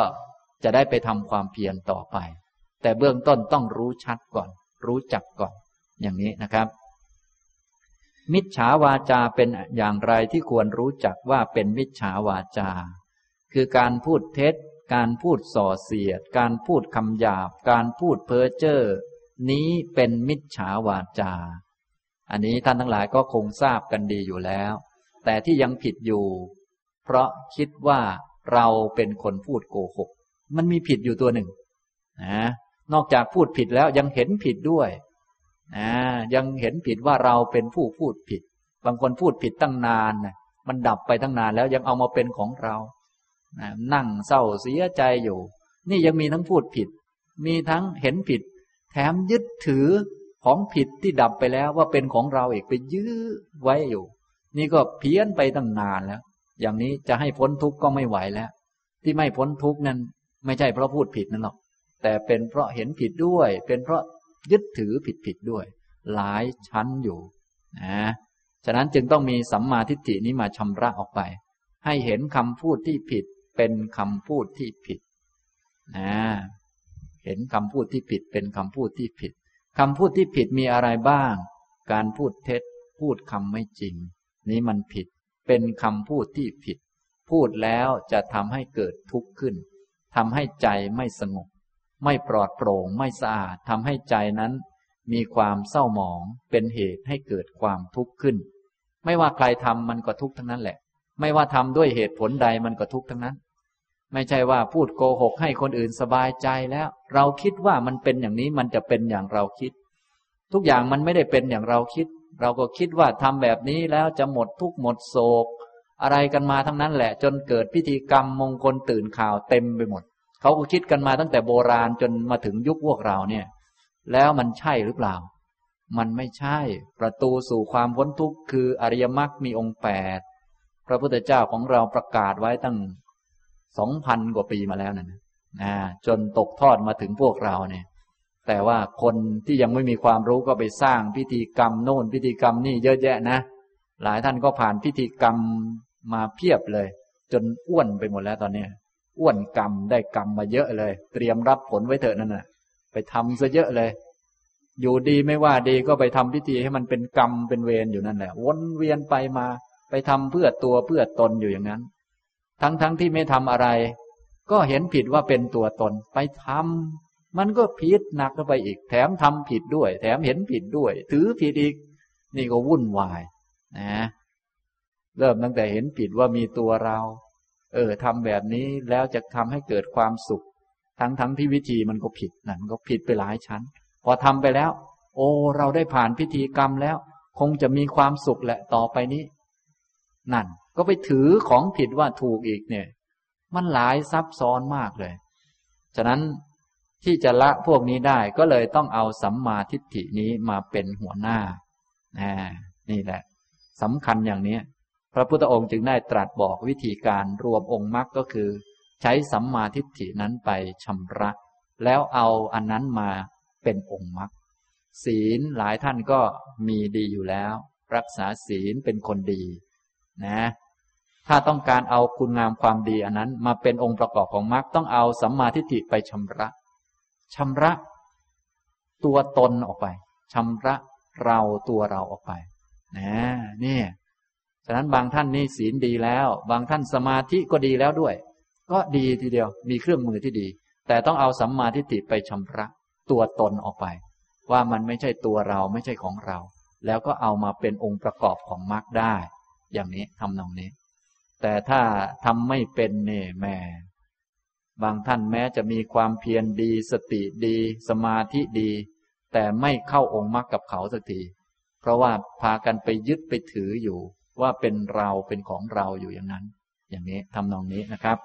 [SPEAKER 1] จะได้ไปทำความเพียรต่อไป แต่เบื้องต้นต้องรู้ชัดก่อน รู้จักก่อน อย่างนี้นะครับ มิจฉาวาจาเป็นอย่างไรที่ควรรู้จักว่าเป็นมิจฉาวาจา คือการพูดเท็จ การพูดส่อเสียด การพูดคำหยาบ การพูดเพ้อเจ้อนี้เป็นมิจฉาวาจา อันนี้ท่านทั้งหลายก็คงทราบกันดีอยู่แล้ว แต่ที่ยังผิดอยู่ เพราะคิดว่าเราเป็นคนพูดโกหก มันมีผิดอยู่ตัวหนึ่งนะนอกจากพูดผิดแล้วยังเห็นผิดด้วยนะยังเห็นผิดว่าเราเป็นผู้พูดผิด บางคนพูดผิดตั้งนานนะมันดับไปตั้งนานแล้วยังเอามาเป็นของเรา นะนั่งเศร้าเสียใจอยู่ นี่ยังมีทั้งพูดผิด มีทั้งเห็นผิด แถมยึดถือของผิดที่ดับไปแล้วว่าเป็นของเราเอกไปยื้อไว้อยู่ นี่ก็เพี้ยนไปตั้งนานแล้ว อย่างนี้จะให้พ้นทุกข์ก็ไม่ไหวแล้ว ที่ไม่พ้นทุกข์นั้น ไม่ใช่เพราะพูดผิดนั่นหรอก แต่เป็นเพราะเห็นผิดด้วย เป็นเพราะยึดถือผิดผิดด้วย หลายชั้นอยู่นะฉะนั้นจึงต้องมีสัมมาทิฏฐินี้มาชำระออกไป ให้เห็นคำพูดที่ผิด เป็นคำพูดที่ผิดนะเห็นคำพูดที่ผิดเป็นคำพูดที่ผิดคำพูดที่ผิดมีอะไรบ้าง การพูดเท็จ พูดคำไม่จริง นี้มันผิด เป็นคำพูดที่ผิด พูดแล้วจะทำให้เกิดทุกข์ขึ้นทำให้ใจไม่สงบ ไม่ปลอดโปร่ง ไม่สะอาดทำให้ใจนั้น มีความเศร้าหมอง เป็นเหตุให้เกิดความทุกข์ขึ้น ไม่ว่าใครทำมันก็ทุกข์ทั้งนั้นแหละ ไม่ว่าทำด้วยเหตุผลใดมันก็ทุกข์ทั้งนั้น ไม่ใช่ว่าพูดโกหกให้คนอื่นสบายใจแล้ว เราคิดว่ามันเป็นอย่างนี้มันจะเป็นอย่างเราคิด ทุกอย่างมันไม่ได้เป็นอย่างเราคิด เราก็คิดว่าทำแบบนี้แล้วจะหมดทุกหมดโศก อะไรกันมาทั้งนั้นแหละ จนเกิดพิธีกรรมมงคลตื่นข่าวเต็มไปหมด เขาก็คิดกันมาตั้งแต่โบราณจนมาถึงยุคพวกเราเนี่ย แล้วมันใช่หรือเปล่า มันไม่ใช่ ประตูสู่ความพ้นทุกข์คืออริยมรรคมีองค์แปด พระพุทธเจ้าของเราประกาศไว้ตั้งสองพันกว่าปีมาแล้วนะนะจนตกทอดมาถึงพวกเราเนี่ย แต่ว่าคนที่ยังไม่มีความรู้ก็ไปสร้างพิธีกรรมโน่นพิธีกรรมนี่เยอะแยะนะ หลายท่านก็ผ่านพิธีกรรมมาเพียบเลย จนอ้วนไปหมดแล้วตอนนี้อ้วนกรรมได้กรรมมาเยอะเลย เตรียมรับผลไว้เถอะนั่นน่ะ ไปทำซะเยอะเลย อยู่ดีไม่ว่าดีก็ไปทำพิธีให้มันเป็นกรรมเป็นเวรอยู่นั่นแหละวนเวียนไปมา ไปทำเพื่อตัวเพื่อตนอยู่อย่างนั้น ทั้งๆทที่ไม่ทำอะไร ก็เห็นผิดว่าเป็นตัวตนไปทำมันก็ผิดหนักเข้าไปอีก แถมทำผิดด้วย แถมเห็นผิดด้วย ถือผิดอีก นี่ก็วุ่นวายนะเริ่มตั้งแต่เห็นผิดว่ามีตัวเรา เออทำแบบนี้แล้วจะทำให้เกิดความสุข ทั้งทั้งที่วิธีมันก็ผิดนั่นก็ผิดไปหลายชั้น พอทำไปแล้ว โอ้ เราได้ผ่านพิธีกรรมแล้ว คงจะมีความสุขแหละต่อไปนี้ นั่น ก็ไปถือของผิดว่าถูกอีกเนี่ย มันหลายซับซ้อนมากเลย ฉะนั้นที่จะละพวกนี้ได้ก็เลยต้องเอาสัมมาทิฏฐินี้มาเป็นหัวหน้า นี่แหละสำคัญอย่างนี้ พระพุทธองค์จึงได้ตรัสบอกวิธีการรวมองค์มรรคก็คือ ใช้สัมมาทิฏฐินั้นไปชำระ แล้วเอาอันนั้นมาเป็นองค์มรรคศีลหลายท่านก็มีดีอยู่แล้ว รักษาศีลเป็นคนดี นะ ถ้าต้องการเอาคุณงามความดีอันนั้น มาเป็นองค์ประกอบของมรรคต้องเอาสัมมาทิฏฐิไปชำระชำระ ตัวตนออกไปชำระเราตัวเราออกไปนะเนี่ยฉะนั้นบางท่านนี่ศีลดีแล้ว บางท่านสมาธิก็ดีแล้วด้วย ก็ดีทีเดียวมีเครื่องมือที่ดี แต่ต้องเอาสัมมาทิฏฐิไปชำระตัวตนออกไป ว่ามันไม่ใช่ตัวเราไม่ใช่ของเรา แล้วก็เอามาเป็นองค์ประกอบของมรรคได้ อย่างนี้ทำนองนี้ แต่ถ้าทำไม่เป็นเนี่ยแม่บางท่านแม้จะมีความเพียรดี สติดี สมาธิดี แต่ไม่เข้าองค์มรรคกับเขาสักที เพราะว่าพากันไปยึดไปถืออยู่ ว่าเป็นเราเป็นของเราอยู่อย่างนั้น อย่างนี้ทำนองนี้นะครับ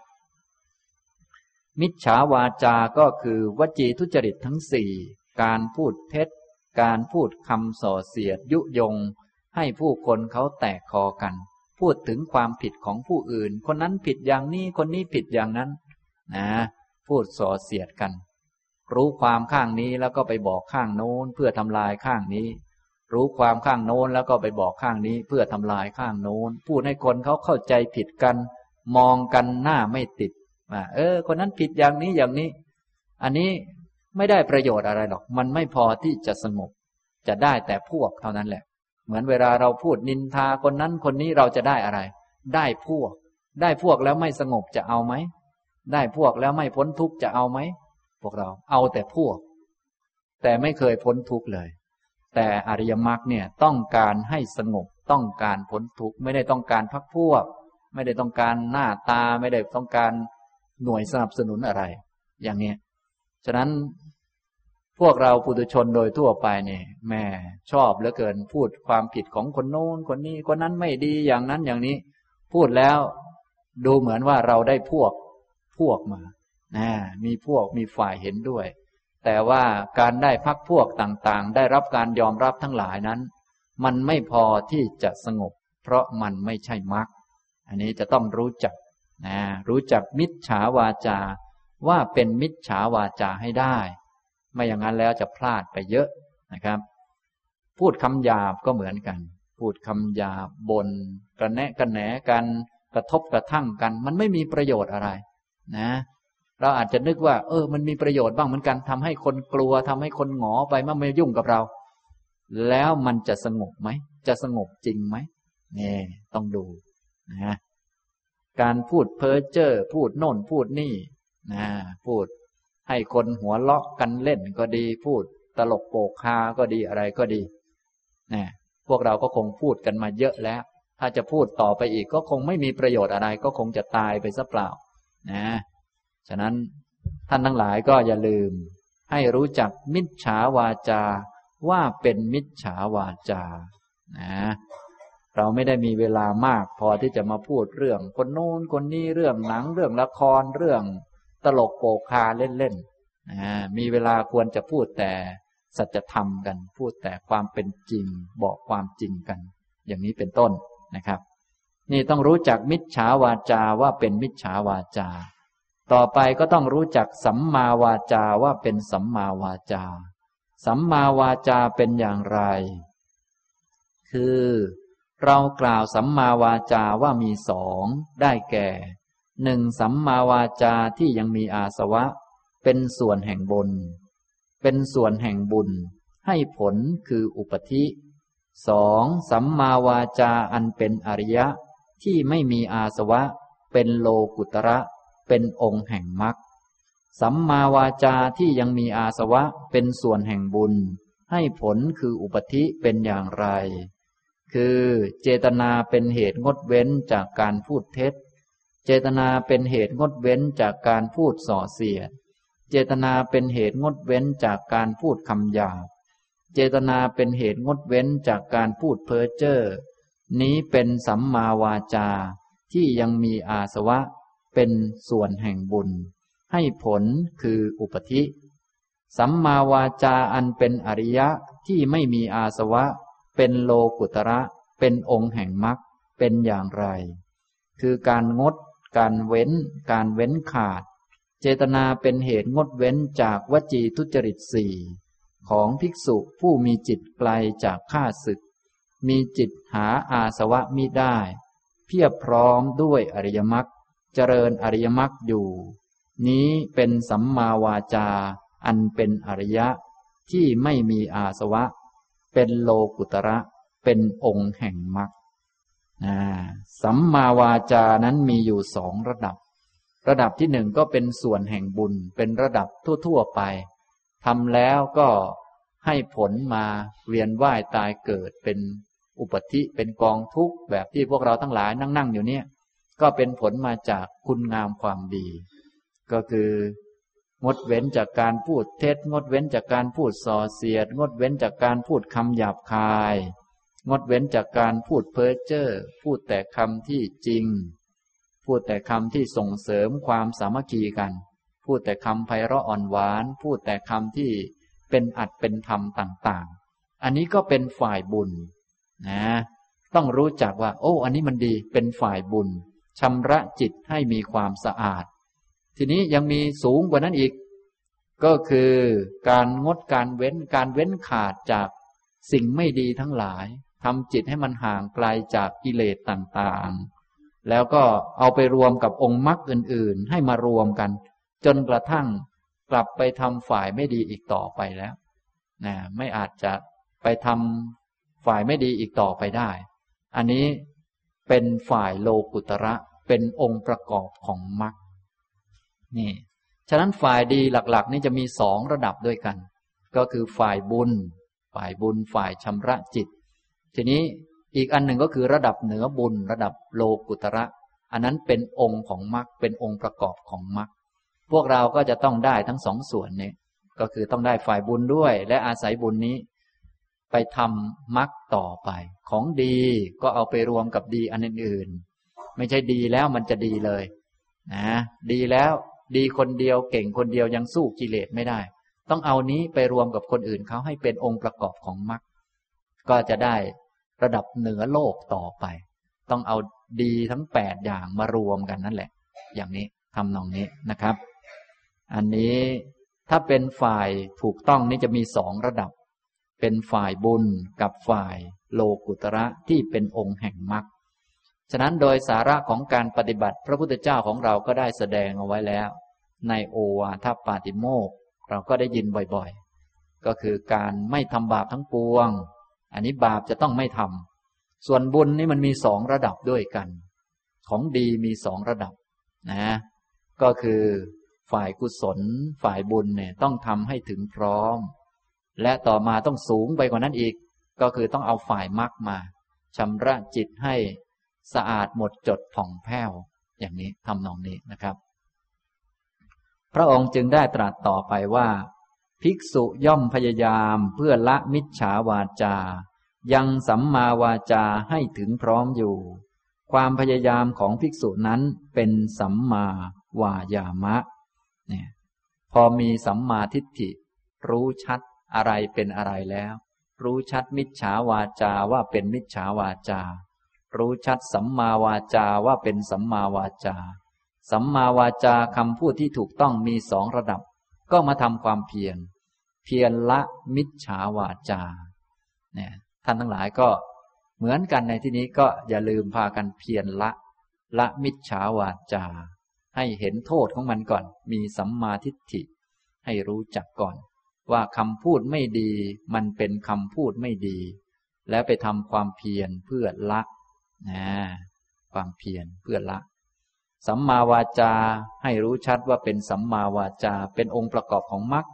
[SPEAKER 1] มิจฉาวาจาก็คือวจีทุจริตทั้งสี่การพูดเท็จ การพูดคำส่อเสียดยุยง ให้ผู้คนเขาแตกคอกัน พูดถึงความผิดของผู้อื่น คนนั้นผิดอย่างนี้คนนี้ผิดอย่างนั้น นะ พูดส่อเสียดกัน รู้ความข้างนี้แล้วก็ไปบอกข้างโน้นเพื่อทำลายข้างนี้ รู้ความข้างโน้นแล้วก็ไปบอกข้างนี้ เพื่อทำลายข้างโน้น พูดให้คนเขาเข้าใจผิดกัน มองกันหน้าไม่ติดว่าเออ คนนั้นผิดอย่างนี้อย่างนี้ อันนี้ไม่ได้ประโยชน์อะไรหรอก มันไม่พอที่จะสงบ จะได้แต่พวกเท่านั้นแหละ เหมือนเวลาเราพูดนินทาคนนั้นคนนี้เราจะได้อะไร ได้พวก ได้พวกแล้วไม่สงบจะเอาไหม ได้พวกแล้วไม่พ้นทุกข์จะเอาไหม พวกเราเอาแต่พวก แต่ไม่เคยพ้นทุกข์เลย แต่อริยมรรคเนี่ยต้องการให้สงบต้องการพ้นทุกข์ไม่ได้ต้องการพักพวก ไม่ได้ต้องการหน้าตาไม่ได้ต้องการหน่วยสนับสนุนอะไร อย่างนี้ฉะนั้น พวกเราปุถุชนโดยทั่วไปเนี่ยแม่ชอบเหลือเกินพูดความผิดของคนโน้นคนนี้คนนั้นไม่ดีอย่างนั้นอย่างนี้ พูดแล้วดูเหมือนว่าเราได้พวกพวกมานะมีพวกมีฝ่ายเห็นด้วย แต่ว่าการได้พักพวกต่างๆ ได้รับการยอมรับทั้งหลายนั้น มันไม่พอที่จะสงบ เพราะมันไม่ใช่มรรคอันนี้จะต้องรู้จักนะรู้จักมิจฉาวาจาว่าเป็นมิจฉาวาจาให้ได้ ไม่อย่างนั้นแล้วจะพลาดไปเยอะนะครับ พูดคำหยาบก็เหมือนกัน พูดคำหยาบบนกระแนะกระแหนกันกระทบกระทั่งกัน มันไม่มีประโยชน์อะไร นะ เราอาจจะนึกว่า เออ มันมีประโยชน์บ้างเหมือนกันทำให้คนกลัวทำให้คนหงอไปมื่อไม่ยุ่งกับเรา แล้วมันจะสงบไหม จะสงบจริงไหมเนี่ต้องดูนะการพูดเพ้อเจ้อพูดโน่นพูดนี่นะพูด ให้คนหัวเลาะกันเล่นก็ดี พูดตลกโปกฮาก็ดีอะไรก็ดีนะพวกเราก็คงพูดกันมาเยอะแล้ว ถ้าจะพูดต่อไปอีกก็คงไม่มีประโยชน์อะไร ก็คงจะตายไปซะเปล่า นะ ฉะนั้นท่านทั้งหลายก็อย่าลืม ให้รู้จักมิจฉาวาจาว่าเป็นมิจฉาวาจา นะ เราไม่ได้มีเวลามากพอที่จะมาพูดเรื่อง คนโน้นคนนี้เรื่องหนังเรื่องละครเรื่อง ลกโปกคาเล่นๆมีเวลาควรจะพูดแต่สัจธรรมกัน พูดแต่ความเป็นจริง บอกความจริงกัน อย่างนี้เป็นต้นนะครับ นี่ต้องรู้จักมิจฉาวาจาว่าเป็นมิจฉาวาจา ต่อไปก็ต้องรู้จักสัมมาวาจาว่าเป็นสัมมาวาจา สัมมาวาจาเป็นอย่างไร คือ เรากล่าวสัมมาวาจาว่ามีสองได้แก่ หนึ่งสัมมาวาจาที่ยังมีอาสวะ เป็นส่วนแห่งบนเป็นส่วนแห่งบุญ ให้ผลคืออุปธิสองสัมมาวาจาอันเป็นอริยะ ที่ไม่มีอาสวะ เป็นโลกุตระ เป็นองค์แห่งมรรคสัมมาวาจาที่ยังมีอาสวะ เป็นส่วนแห่งบุญ ให้ผลคืออุปธิเป็นอย่างไร คือเจตนาเป็นเหตุงดเว้นจากการพูดเท็จ เจตนาเป็นเหตุงดเว้นจากการพูดส่อเสียด เจตนาเป็นเหตุงดเว้นจากการพูดคำหยาบ เจตนาเป็นเหตุงดเว้นจากการพูดเพ้อเจ้อ นี้เป็นสัมมาวาจาที่ยังมีอาสวะเป็นส่วนแห่งบุญ ให้ผลคืออุปธิ สัมมาวาจาอันเป็นอริยะที่ไม่มีอาสวะ เป็นโลกุตระ เป็นองค์แห่งมรรคเป็นอย่างไร คือการงด การเว้น การเว้นขาด เจตนาเป็นเหตุงดเว้นจากวจีทุจริตสี่ของภิกษุผู้มีจิตไกลจากข้าศึก มีจิตหาอาสวะมิได้ เพียบพร้อมด้วยอริยมรรคเจริญอริยมรรคอยู่ นี้เป็นสัมมาวาจา อันเป็นอริยะที่ไม่มีอาสวะ เป็นโลกุตระ เป็นองค์แห่งมรรค สัมมาวาจานั้นมีอยู่สองระดับ ระดับที่หนึ่งก็เป็นส่วนแห่งบุญ เป็นระดับทั่ว ๆไปทำแล้วก็ให้ผลมาเวียนว่ายตายเกิดเป็นอุปธิเป็นกองทุกข์แบบที่พวกเราทั้งหลายนั่งนั่งอยู่เนี่ย ก็เป็นผลมาจากคุณงามความดี ก็คืองดเว้นจากการพูดเท็จงดเว้นจากการพูดส่อเสียด งดเว้นจากการพูดคำหยาบคาย งดเว้นจากการพูดเพ้อเจ้อพูดแต่คำที่จริง พูดแต่คำที่ส่งเสริมความสามัคคีกัน พูดแต่คำไพเราะอ่อนหวาน พูดแต่คำที่เป็นอัดเป็นธรรมต่างๆ อันนี้ก็เป็นฝ่ายบุญนะต้องรู้จักว่า โอ้ อันนี้มันดีเป็นฝ่ายบุญชำระจิตให้มีความสะอาด ทีนี้ยังมีสูงกว่านั้นอีก ก็คือการงดการเว้นการเว้นขาดจากสิ่งไม่ดีทั้งหลาย ทำจิตให้มันห่างไกลจากกิเลสต่างๆ แล้วก็เอาไปรวมกับองค์มรรคอื่นๆ ให้มารวมกัน จนกระทั่งกลับไปทำฝ่ายไม่ดีอีกต่อไปแล้วนะไม่อาจจะไปทำฝ่ายไม่ดีอีกต่อไปได้ อันนี้เป็นฝ่ายโลกุตระเป็นองค์ประกอบของมรรคนี่ ฉะนั้นฝ่ายดีหลัก ๆ นี่จะมีสองระดับด้วยกัน ก็คือฝ่ายบุญ ฝ่ายบุญฝ่ายชำระจิต ทีนี้อีกอันหนึ่งก็คือระดับเหนือบุญระดับโลกุตระ อันนั้นเป็นองค์ของมรรคเป็นองค์ประกอบของมรรคพวกเราก็จะต้องได้ทั้งสองส่วนนี้ก็คือต้องได้ฝ่ายบุญด้วย และอาศัยบุญนี้ ไปทำมรรคต่อไป ของดีก็เอาไปรวมกับดีอันอื่นๆ ไม่ใช่ดีแล้วมันจะดีเลยนะดีแล้วดีคนเดียวเก่งคนเดียวยังสู้กิเลสไม่ได้ ต้องเอานี้ไปรวมกับคนอื่นเขาให้เป็นองค์ประกอบของมรรคก็จะได้ ระดับเหนือโลกต่อไป ต้องเอาดีทั้งแปดอย่างมารวมกันนั่นแหละ อย่างนี้ทำนองนี้นะครับ อันนี้ถ้าเป็นฝ่ายถูกต้องนี่จะมีสองระดับ เป็นฝ่ายบุญกับฝ่ายโลกุตระที่เป็นองค์แห่งมรรคฉะนั้นโดยสาระของการปฏิบัติพระพุทธเจ้าของเราก็ได้แสดงเอาไว้แล้ว ในโอวาทปาติโมกเราก็ได้ยินบ่อยๆ ก็คือการไม่ทำบาปทั้งปวง อันนี้บาปจะต้องไม่ทำส่วนบุญนี่มันมีสองระดับด้วยกัน ของดีมีสองระดับนะ ก็คือฝ่ายกุศลฝ่ายบุญเนี่ยต้องทำให้ถึงพร้อม และต่อมาต้องสูงไปกว่านั้นอีก ก็คือต้องเอาฝ่ายมรรคมาชำระจิตให้สะอาดหมดจดผ่องแผ้ว อย่างนี้ทำนองนี้นะครับ พระองค์จึงได้ตรัสต่อไปว่า ภิกษุย่อมพยายามเพื่อละมิจฉาวาจา ยังสัมมาวาจาให้ถึงพร้อมอยู่ ความพยายามของภิกษุนั้นเป็นสัมมาวายามะเนี่ยพอมีสัมมาทิฏฐิ รู้ชัดอะไรเป็นอะไรแล้ว รู้ชัดมิจฉาวาจาว่าเป็นมิจฉาวาจา รู้ชัดสัมมาวาจาว่าเป็นสัมมาวาจา สัมมาวาจาคำพูดที่ถูกต้องมีสองระดับ ก็มาทำความเพียรเพียรละมิจฉาวาจาเนี่ยท่านทั้งหลายก็เหมือนกันในที่นี้ก็อย่าลืมพากันเพียรละ ละมิจฉาวาจา ให้เห็นโทษของมันก่อน มีสัมมาทิฏฐิ ให้รู้จักก่อน ว่าคำพูดไม่ดี มันเป็นคำพูดไม่ดี แล้วไปทำความเพียรเพื่อละนะความเพียรเพื่อละ สัมมาวาจาให้รู้ชัดว่าเป็นสัมมาวาจา เป็นองค์ประกอบของมรรค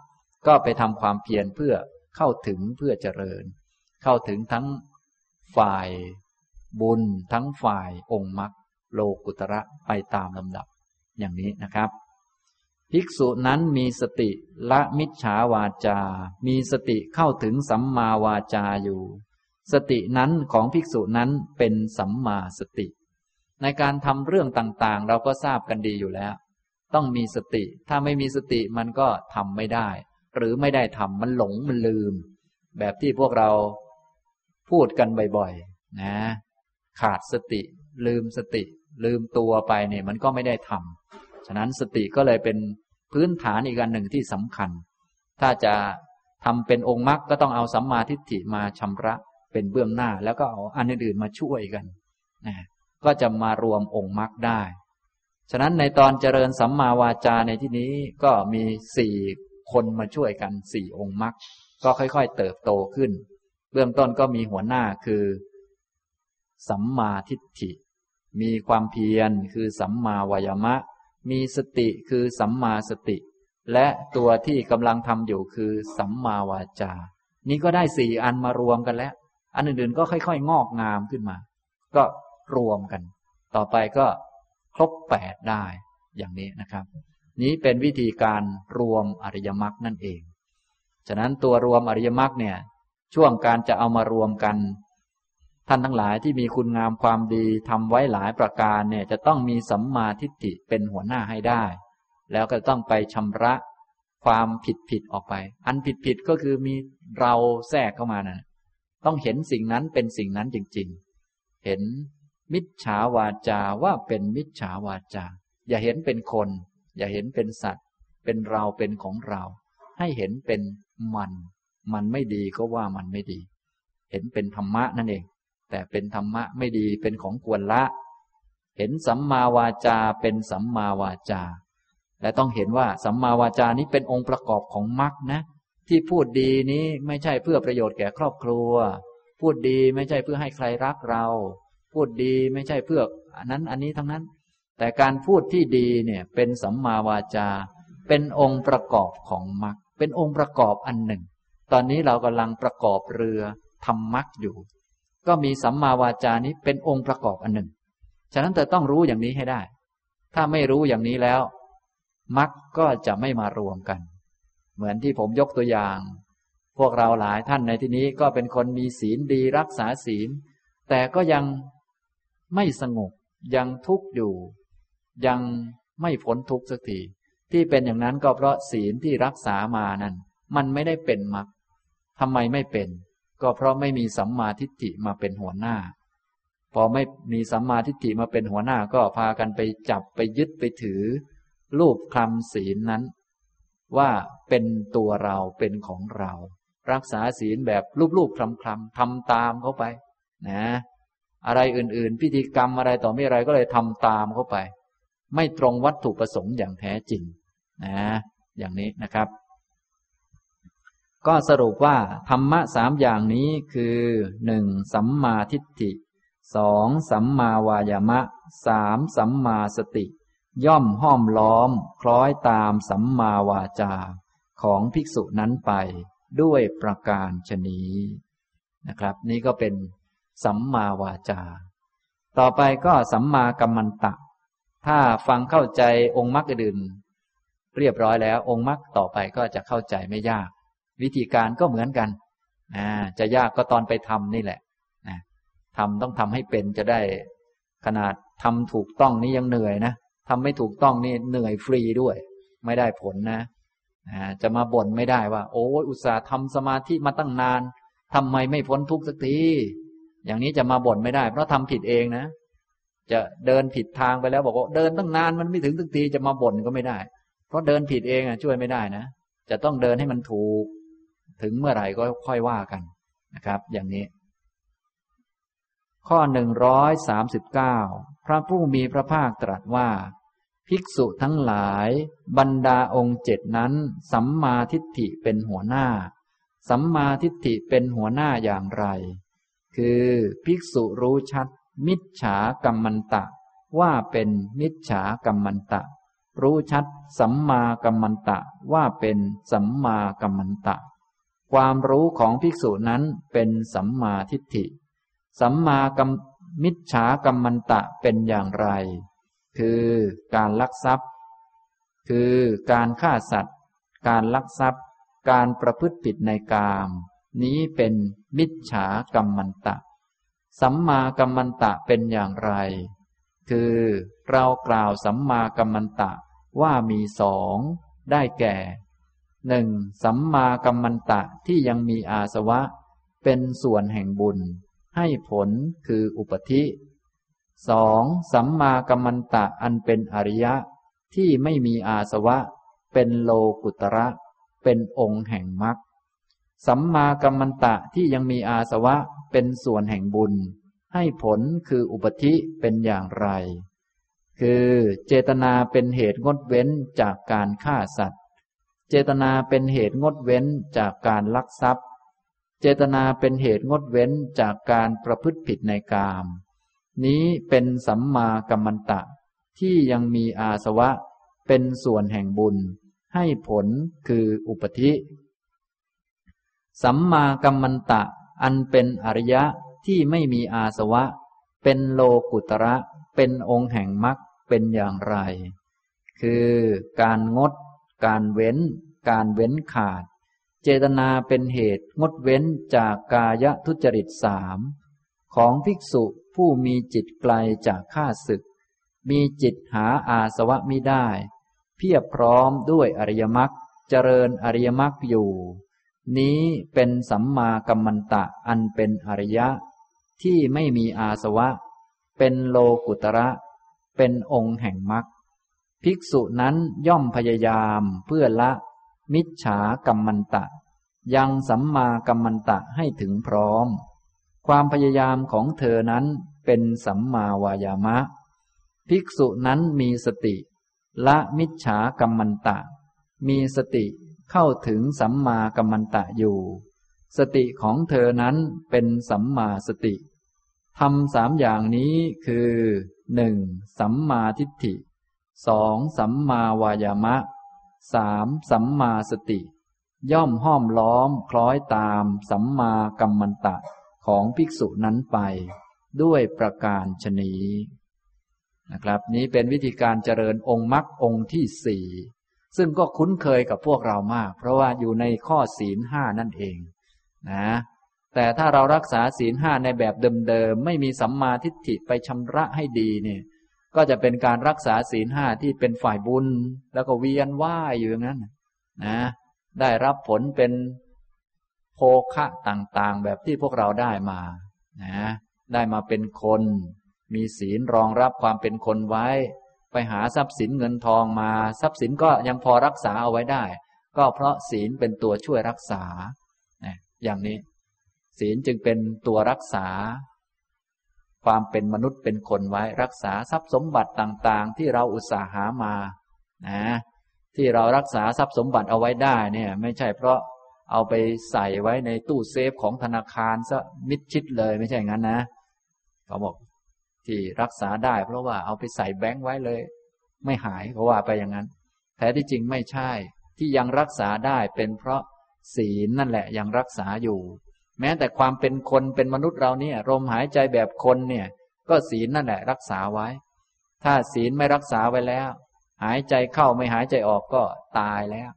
[SPEAKER 1] ก็ไปทำความเพียรเพื่อเข้าถึงเพื่อเจริญ เข้าถึงทั้งฝ่ายบุญทั้งฝ่ายองค์มรรคโลกุตระไปตามลำดับ อย่างนี้นะครับ ภิกษุนั้นมีสติละมิจฉาวาจา มีสติเข้าถึงสัมมาวาจาอยู่ สตินั้นของภิกษุนั้นเป็นสัมมาสติ ในการทำเรื่องต่างๆ เราก็ทราบกันดีอยู่แล้ว ต้องมีสติ ถ้าไม่มีสติมันก็ทำไม่ได้ หรือไม่ได้ทำมันหลงมันลืม แบบที่พวกเราพูดกันบ่อยๆนะ ขาดสติ ลืมสติ ลืมตัวไปเนี่ยมันก็ไม่ได้ทำฉะนั้นสติก็เลยเป็นพื้นฐานอีกอันหนึ่งที่สำคัญ ถ้าจะทำเป็นองค์มรรคก็ต้องเอาสัมมาทิฏฐิมาชำระเป็นเบื้องหน้า แล้วก็เอาอันอื่นๆมาช่วยกันนะ ก็จะมารวมองค์มรรคได้ ฉะนั้นในตอนเจริญสัมมาวาจาในที่นี้ก็มีสี่คนมาช่วยกันสี่องค์มรรคก็ค่อยๆเติบโตขึ้น เบื้องต้นก็มีหัวหน้าคือ สัมมาทิฏฐิ มีความเพียรคือสัมมาวายมะ มีสติคือสัมมาสติ และตัวที่กำลังทำอยู่คือสัมมาวาจา นี้ก็ได้สี่อันมารวมกันแล้ว อันอื่นๆก็ค่อยๆ งอกงามขึ้นมา ก็ รวมกัน ต่อไปก็ครบแปดได้อย่างนี้นะครับ นี้เป็นวิธีการรวมอริยมรรคนั่นเอง ฉะนั้นตัวรวมอริยมรรคเนี่ยช่วงการจะเอามารวมกัน ท่านทั้งหลายที่มีคุณงามความดีทำไว้หลายประการเนี่ยจะต้องมีสัมมาทิฏฐิเป็นหัวหน้าให้ได้ แล้วก็ต้องไปชำระความผิดผิดออกไป อันผิดผิดก็คือมีเราแทรกเข้ามานะต้องเห็นสิ่งนั้นเป็นสิ่งนั้นจริง ๆ เห็น มิจฉาวาจาว่าเป็นมิจฉาวาจา อย่าเห็นเป็นคน อย่าเห็นเป็นสัตว์ เป็นเราเป็นของเรา ให้เห็นเป็นมัน มันไม่ดีก็ว่ามันไม่ดี เห็นเป็นธรรมะนั่นเอง แต่เป็นธรรมะไม่ดีเป็นของควรละ เห็นสัมมาวาจาเป็นสัมมาวาจา และต้องเห็นว่าสัมมาวาจานี้เป็นองค์ประกอบของมรรคนะ ที่พูดดีนี้ไม่ใช่เพื่อประโยชน์แก่ครอบครัว พูดดีไม่ใช่เพื่อให้ใครรักเรา พูดดีไม่ใช่เพื่ออันนั้นอันนี้ทั้งนั้น แต่การพูดที่ดีเนี่ยเป็นสัมมาวาจา เป็นองค์ประกอบของมรรคเป็นองค์ประกอบอันหนึ่ง ตอนนี้เรากำลังประกอบเรือทำมรรคอยู่ ก็มีสัมมาวาจานี้เป็นองค์ประกอบอันหนึ่ง ฉะนั้นเธอต้องรู้อย่างนี้ให้ได้ ถ้าไม่รู้อย่างนี้แล้วมรรคก็จะไม่มารวมกัน เหมือนที่ผมยกตัวอย่าง พวกเราหลายท่านในที่นี้ก็เป็นคนมีศีลดีรักษาศีล แต่ก็ยัง ไม่สงบยังทุกข์อยู่ ยังไม่พ้นทุกข์สักทีที่เป็นอย่างนั้นก็เพราะศีลที่รักษามานั้น มันไม่ได้เป็นมรรคทำไมไม่เป็น ก็เพราะไม่มีสัมมาทิฏฐิมาเป็นหัวหน้า พอไม่มีสัมมาทิฏฐิมาเป็นหัวหน้าก็พากันไปจับไปยึดไปถือ รูปคลำศีลนั้น ว่าเป็นตัวเราเป็นของเรา รักษาศีลแบบรูปๆคลำๆทำตามเขาไป นะ อะไรอื่นๆ พิธีกรรมอะไรต่อไม่อะไรก็เลยทำตามเขาไป ไม่ตรงวัตถุประสงค์อย่างแท้จริงนะอย่างนี้นะครับ ก็สรุปว่าธรรมะสามอย่างนี้คือหนึ่งสัมมาทิฏฐิสองสัมมาวายามะสามสัมมาสติ ย่อมห้อมล้อม คล้อยตามสัมมาวาจา ของภิกษุนั้นไปด้วยประการชนีนะครับ นี่ก็เป็น สัมมาวาจา ต่อไปก็สัมมากัมมันตะ ถ้าฟังเข้าใจองค์มรรคอื่นเรียบร้อยแล้ว องค์มรรคต่อไปก็จะเข้าใจไม่ยาก วิธีการก็เหมือนกันนะจะยากก็ตอนไปทำนี่แหละนะทำต้องทำให้เป็นจะได้ ขนาดทำถูกต้องนี่ยังเหนื่อยนะทำไม่ถูกต้องนี่เหนื่อยฟรีด้วย ไม่ได้ผลนะนะจะมาบ่นไม่ได้ว่า โอ้อุตส่าห์ทำสมาธิมาตั้งนานทำไมไม่พ้นทุกข์สักที อย่างนี้จะมาบ่นไม่ได้ เพราะทำผิดเองนะ จะเดินผิดทางไปแล้วบอกว่าเดินตั้งนานมันไม่ถึงตั้งทีจะมาบ่นก็ไม่ได้ เพราะเดินผิดเองอะช่วยไม่ได้นะ จะต้องเดินให้มันถูก ถึงเมื่อไหร่ก็ค่อยว่ากันนะครับ อย่างนี้ ข้อหนึ่งร้อยสามสิบเก้าพระผู้มีพระภาคตรัสว่า ภิกษุทั้งหลาย บรรดาองค์เจ็ดนั้น สัมมาทิฏฐิเป็นหัวหน้า สัมมาทิฏฐิเป็นหัวหน้าอย่างไร คือภิกษุรู้ชัด มิจฉากรรมันตะ ว่าเป็นมิจฉากรรมันตะ รู้ชัด สัมมากัมมันตะว่าเป็นสัมมากัมมันตะ ความรู้ของภิกษุนั้นเป็นสัมมาทิฏฐิ สัมมากัมมิจฉากรรมันตะเป็นอย่างไร คือการลักทรัพย์ คือการฆ่าสัตว์ การลักทรัพย์ การประพฤติผิดในกาม นี้เป็นมิจฉากรรมันตะ สัมมากัมมันตะเป็นอย่างไร คือเรากล่าวสัมมากัมมันตะว่ามีสองได้แก่หนึ่งสัมมากัมมันตะที่ยังมีอาสวะ เป็นส่วนแห่งบุญ ให้ผลคืออุปธิสองสัมมากัมมันตะอันเป็นอริยะ ที่ไม่มีอาสวะ เป็นโลกุตระ เป็นองค์แห่งมรรค สัมมากัมมันตะที่ยังมีอาสวะเป็นส่วนแห่งบุญ ให้ผลคืออุปธิเป็นอย่างไร คือเจตนาเป็นเหตุงดเว้นจากการฆ่าสัตว์ เจตนาเป็นเหตุงดเว้นจากการลักทรัพย์ เจตนาเป็นเหตุงดเว้นจากการประพฤติผิดในกาม นี้เป็นสัมมากัมมันตะ ที่ยังมีอาสวะเป็นส่วนแห่งบุญ ให้ผลคืออุปธิ สัมมากัมมันตะ อันเป็นอริยะที่ไม่มีอาสวะ เป็นโลกุตระ เป็นองค์แห่งมรรคเป็นอย่างไร คือการงด การเว้น การเว้นขาด เจตนาเป็นเหตุงดเว้นจากกายทุจริตสามของภิกษุผู้มีจิตไกลจากข้าศึก มีจิตหาอาสวะไมิได้ เพียบพร้อมด้วยอริยมรรคเจริญอริยมรรคอยู่ นี้เป็นสัมมากัมมันตะอันเป็นอริยะ ที่ไม่มีอาสวะ เป็นโลกุตระ เป็นองค์แห่งมรรคภิกษุนั้นย่อมพยายามเพื่อละ มิจฉากัมมันตะ ยังสัมมากัมมันตะให้ถึงพร้อม ความพยายามของเธอนั้นเป็นสัมมาวายามะ ภิกษุนั้นมีสติ ละมิจฉากัมมันตะ มีสติ เข้าถึงสัมมากัมมันตะอยู่ สติของเธอนั้นเป็นสัมมาสติทำสามอย่างนี้คือหนึ่งสัมมาทิฏฐิสองสัมมาวายามะสามสัมมาสติ ย่อมห้อมล้อมคล้อยตามสัมมากัมมันตะของภิกษุนั้นไป ด้วยประการชนีนะครับ นี้เป็นวิธีการเจริญองค์มรรคองค์ที่สี่ ซึ่งก็คุ้นเคยกับพวกเรามาก เพราะว่าอยู่ในข้อศีลห้านั่นเองนะแต่ถ้าเรารักษาศีลห้าในแบบเดิมๆไม่มีสัมมาทิฏฐิไปชำระให้ดีเนี่ย ก็จะเป็นการรักษาศีลห้าที่เป็นฝ่ายบุญ แล้วก็เวียนว่ายอยู่อย่างนั้นนะได้รับผลเป็นโภคะต่างๆ แบบที่พวกเราได้มานะได้มาเป็นคน มีศีลรองรับความเป็นคนไว้ ไปหาทรัพย์สินเงินทองมาทรัพย์สินก็ยังพอรักษาเอาไว้ได้ ก็เพราะศีลเป็นตัวช่วยรักษาอย่างนี้ ศีลจึงเป็นตัวรักษา ความเป็นมนุษย์เป็นคนไว้รักษาทรัพย์สมบัติต่างๆ ที่เราอุตสาหามานะที่เรารักษาทรัพย์สมบัติเอาไว้ได้เนี่ย ไม่ใช่เพราะเอาไปใส่ไว้ในตู้เซฟของธนาคารซะมิดชิดเลยไม่ใช่งั้นนะ เขาบอก ที่รักษาได้ เพราะว่าเอาไปใส่แบงค์ไว้เลย ไม่หายเขาว่าไปอย่างนั้นแท้ที่จริงไม่ใช่ ที่ยังรักษาได้เป็นเพราะศีลนั่นแหละยังรักษาอยู่ แม้แต่ความเป็นคนเป็นมนุษย์เราเนี่ยลมหายใจแบบคนเนี่ย ก็ศีลนั่นแหละรักษาไว้ ถ้าศีลไม่รักษาไว้แล้ว หายใจเข้าไม่หายใจออกก็ตายแล้ว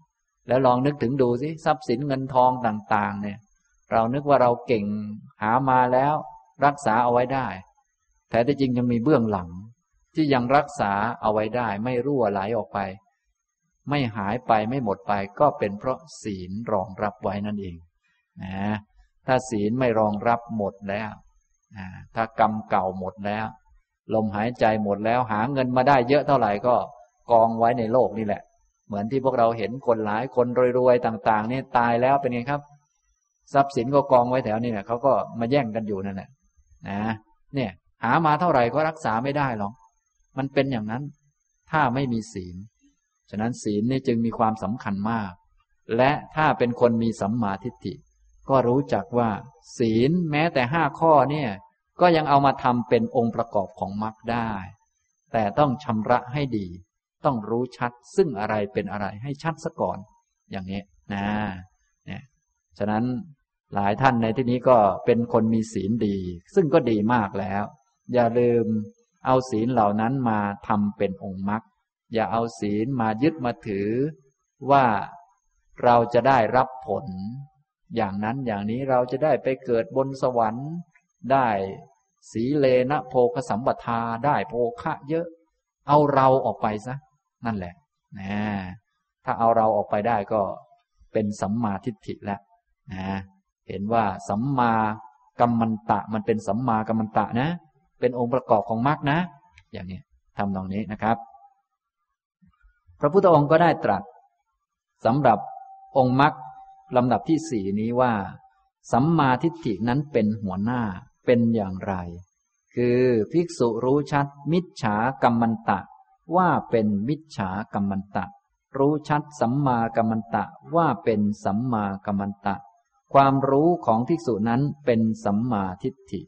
[SPEAKER 1] แล้วลองนึกถึงดูสิทรัพย์สินเงินทองต่าง ๆ เนี่ย เรานึกว่าเราเก่งหามาแล้ว รักษาเอาไว้ได้ แต่ที่จริงยังมีเบื้องหลัง ที่ยังรักษาเอาไว้ได้ ไม่รั่วไหลออกไป ไม่หายไปไม่หมดไป ก็เป็นเพราะศีลรองรับไว้นั่นเองนะถ้าศีลไม่รองรับหมดแล้วถ้ากรรมเก่าหมดแล้ว ลมหายใจหมดแล้วหาเงินมาได้เยอะเท่าไหร่ก็กองไว้ในโลกนี่แหละ เหมือนที่พวกเราเห็นคนหลายคนรวยๆต่าง ๆ นี่ตายแล้วเป็นไงครับ ทรัพย์สินก็กองไว้แถวนี้แหละเขาก็มาแย่งกันอยู่นั่นแหละนะ เนี่ย หามาเท่าไหร่ก็รักษาไม่ได้หรอก มันเป็นอย่างนั้น ถ้าไม่มีศีล ฉะนั้นศีลนี่จึงมีความสำคัญมาก และถ้าเป็นคนมีสัมมาทิฏฐิ ก็รู้จักว่า ศีลแม้แต่ห้าข้อเนี่ย ก็ยังเอามาทำเป็นองค์ประกอบของมรรคได้ แต่ต้องชำระให้ดี ต้องรู้ชัดซึ่งอะไรเป็นอะไรให้ชัดซะก่อน อย่างนี้นะเนี่ยฉะนั้นหลายท่านในที่นี้ก็เป็นคนมีศีลดี ซึ่งก็ดีมากแล้ว อย่าลืมเอาศีลเหล่านั้นมาทำเป็นองค์มรรคอย่าเอาศีลมายึดมาถือ ว่าเราจะได้รับผล อย่างนั้นอย่างนี้เราจะได้ไปเกิดบนสวรรค์ ได้สีเลนะโภคสัมปทาได้โภคะเยอะ เอาเราออกไปซะนั่นแหละนะถ้าเอาเราออกไปได้ก็เป็นสัมมาทิฏฐิแล้วนะเห็นว่าสัมมากัมมันตะมันเป็นสัมมากัมมันตะนะ เป็นองค์ประกอบของมรรคนะ อย่างนี้ทำตรงนี้นะครับ พระพุทธองค์ก็ได้ตรัสสำหรับองค์มรรคลำดับที่สี่นี้ว่า สัมมาทิฏฐินั้นเป็นหัวหน้าเป็นอย่างไร คือภิกษุรู้ชัด มิจฉากรรมันตะ ว่าเป็นมิจฉากรรมันตะ รู้ชัดสัมมากัมมันตะว่าเป็นสัมมากัมมันตะ ความรู้ของภิกษุนั้นเป็นสัมมาทิฏฐิ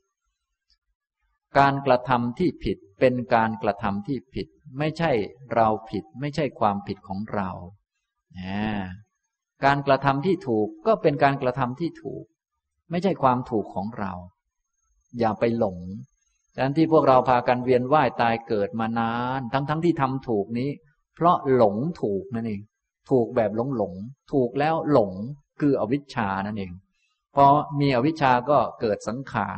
[SPEAKER 1] การกระทำที่ผิดเป็นการกระทำที่ผิด ไม่ใช่เราผิด ไม่ใช่ความผิดของเราการกระทำที่ถูกก็เป็นการกระทำที่ถูก ไม่ใช่ความถูกของเรา อย่าไปหลงดังนั้นที่พวกเราพากันเวียนว่ายตายเกิดมานาน ทั้งๆทที่ทำถูกนี้ เพราะหลงถูกนั่นเองถูกแบบหลงหลง ถูกแล้วหลงคืออวิชชานั่นเองพอมีอวิชชาก็เกิดสังขาร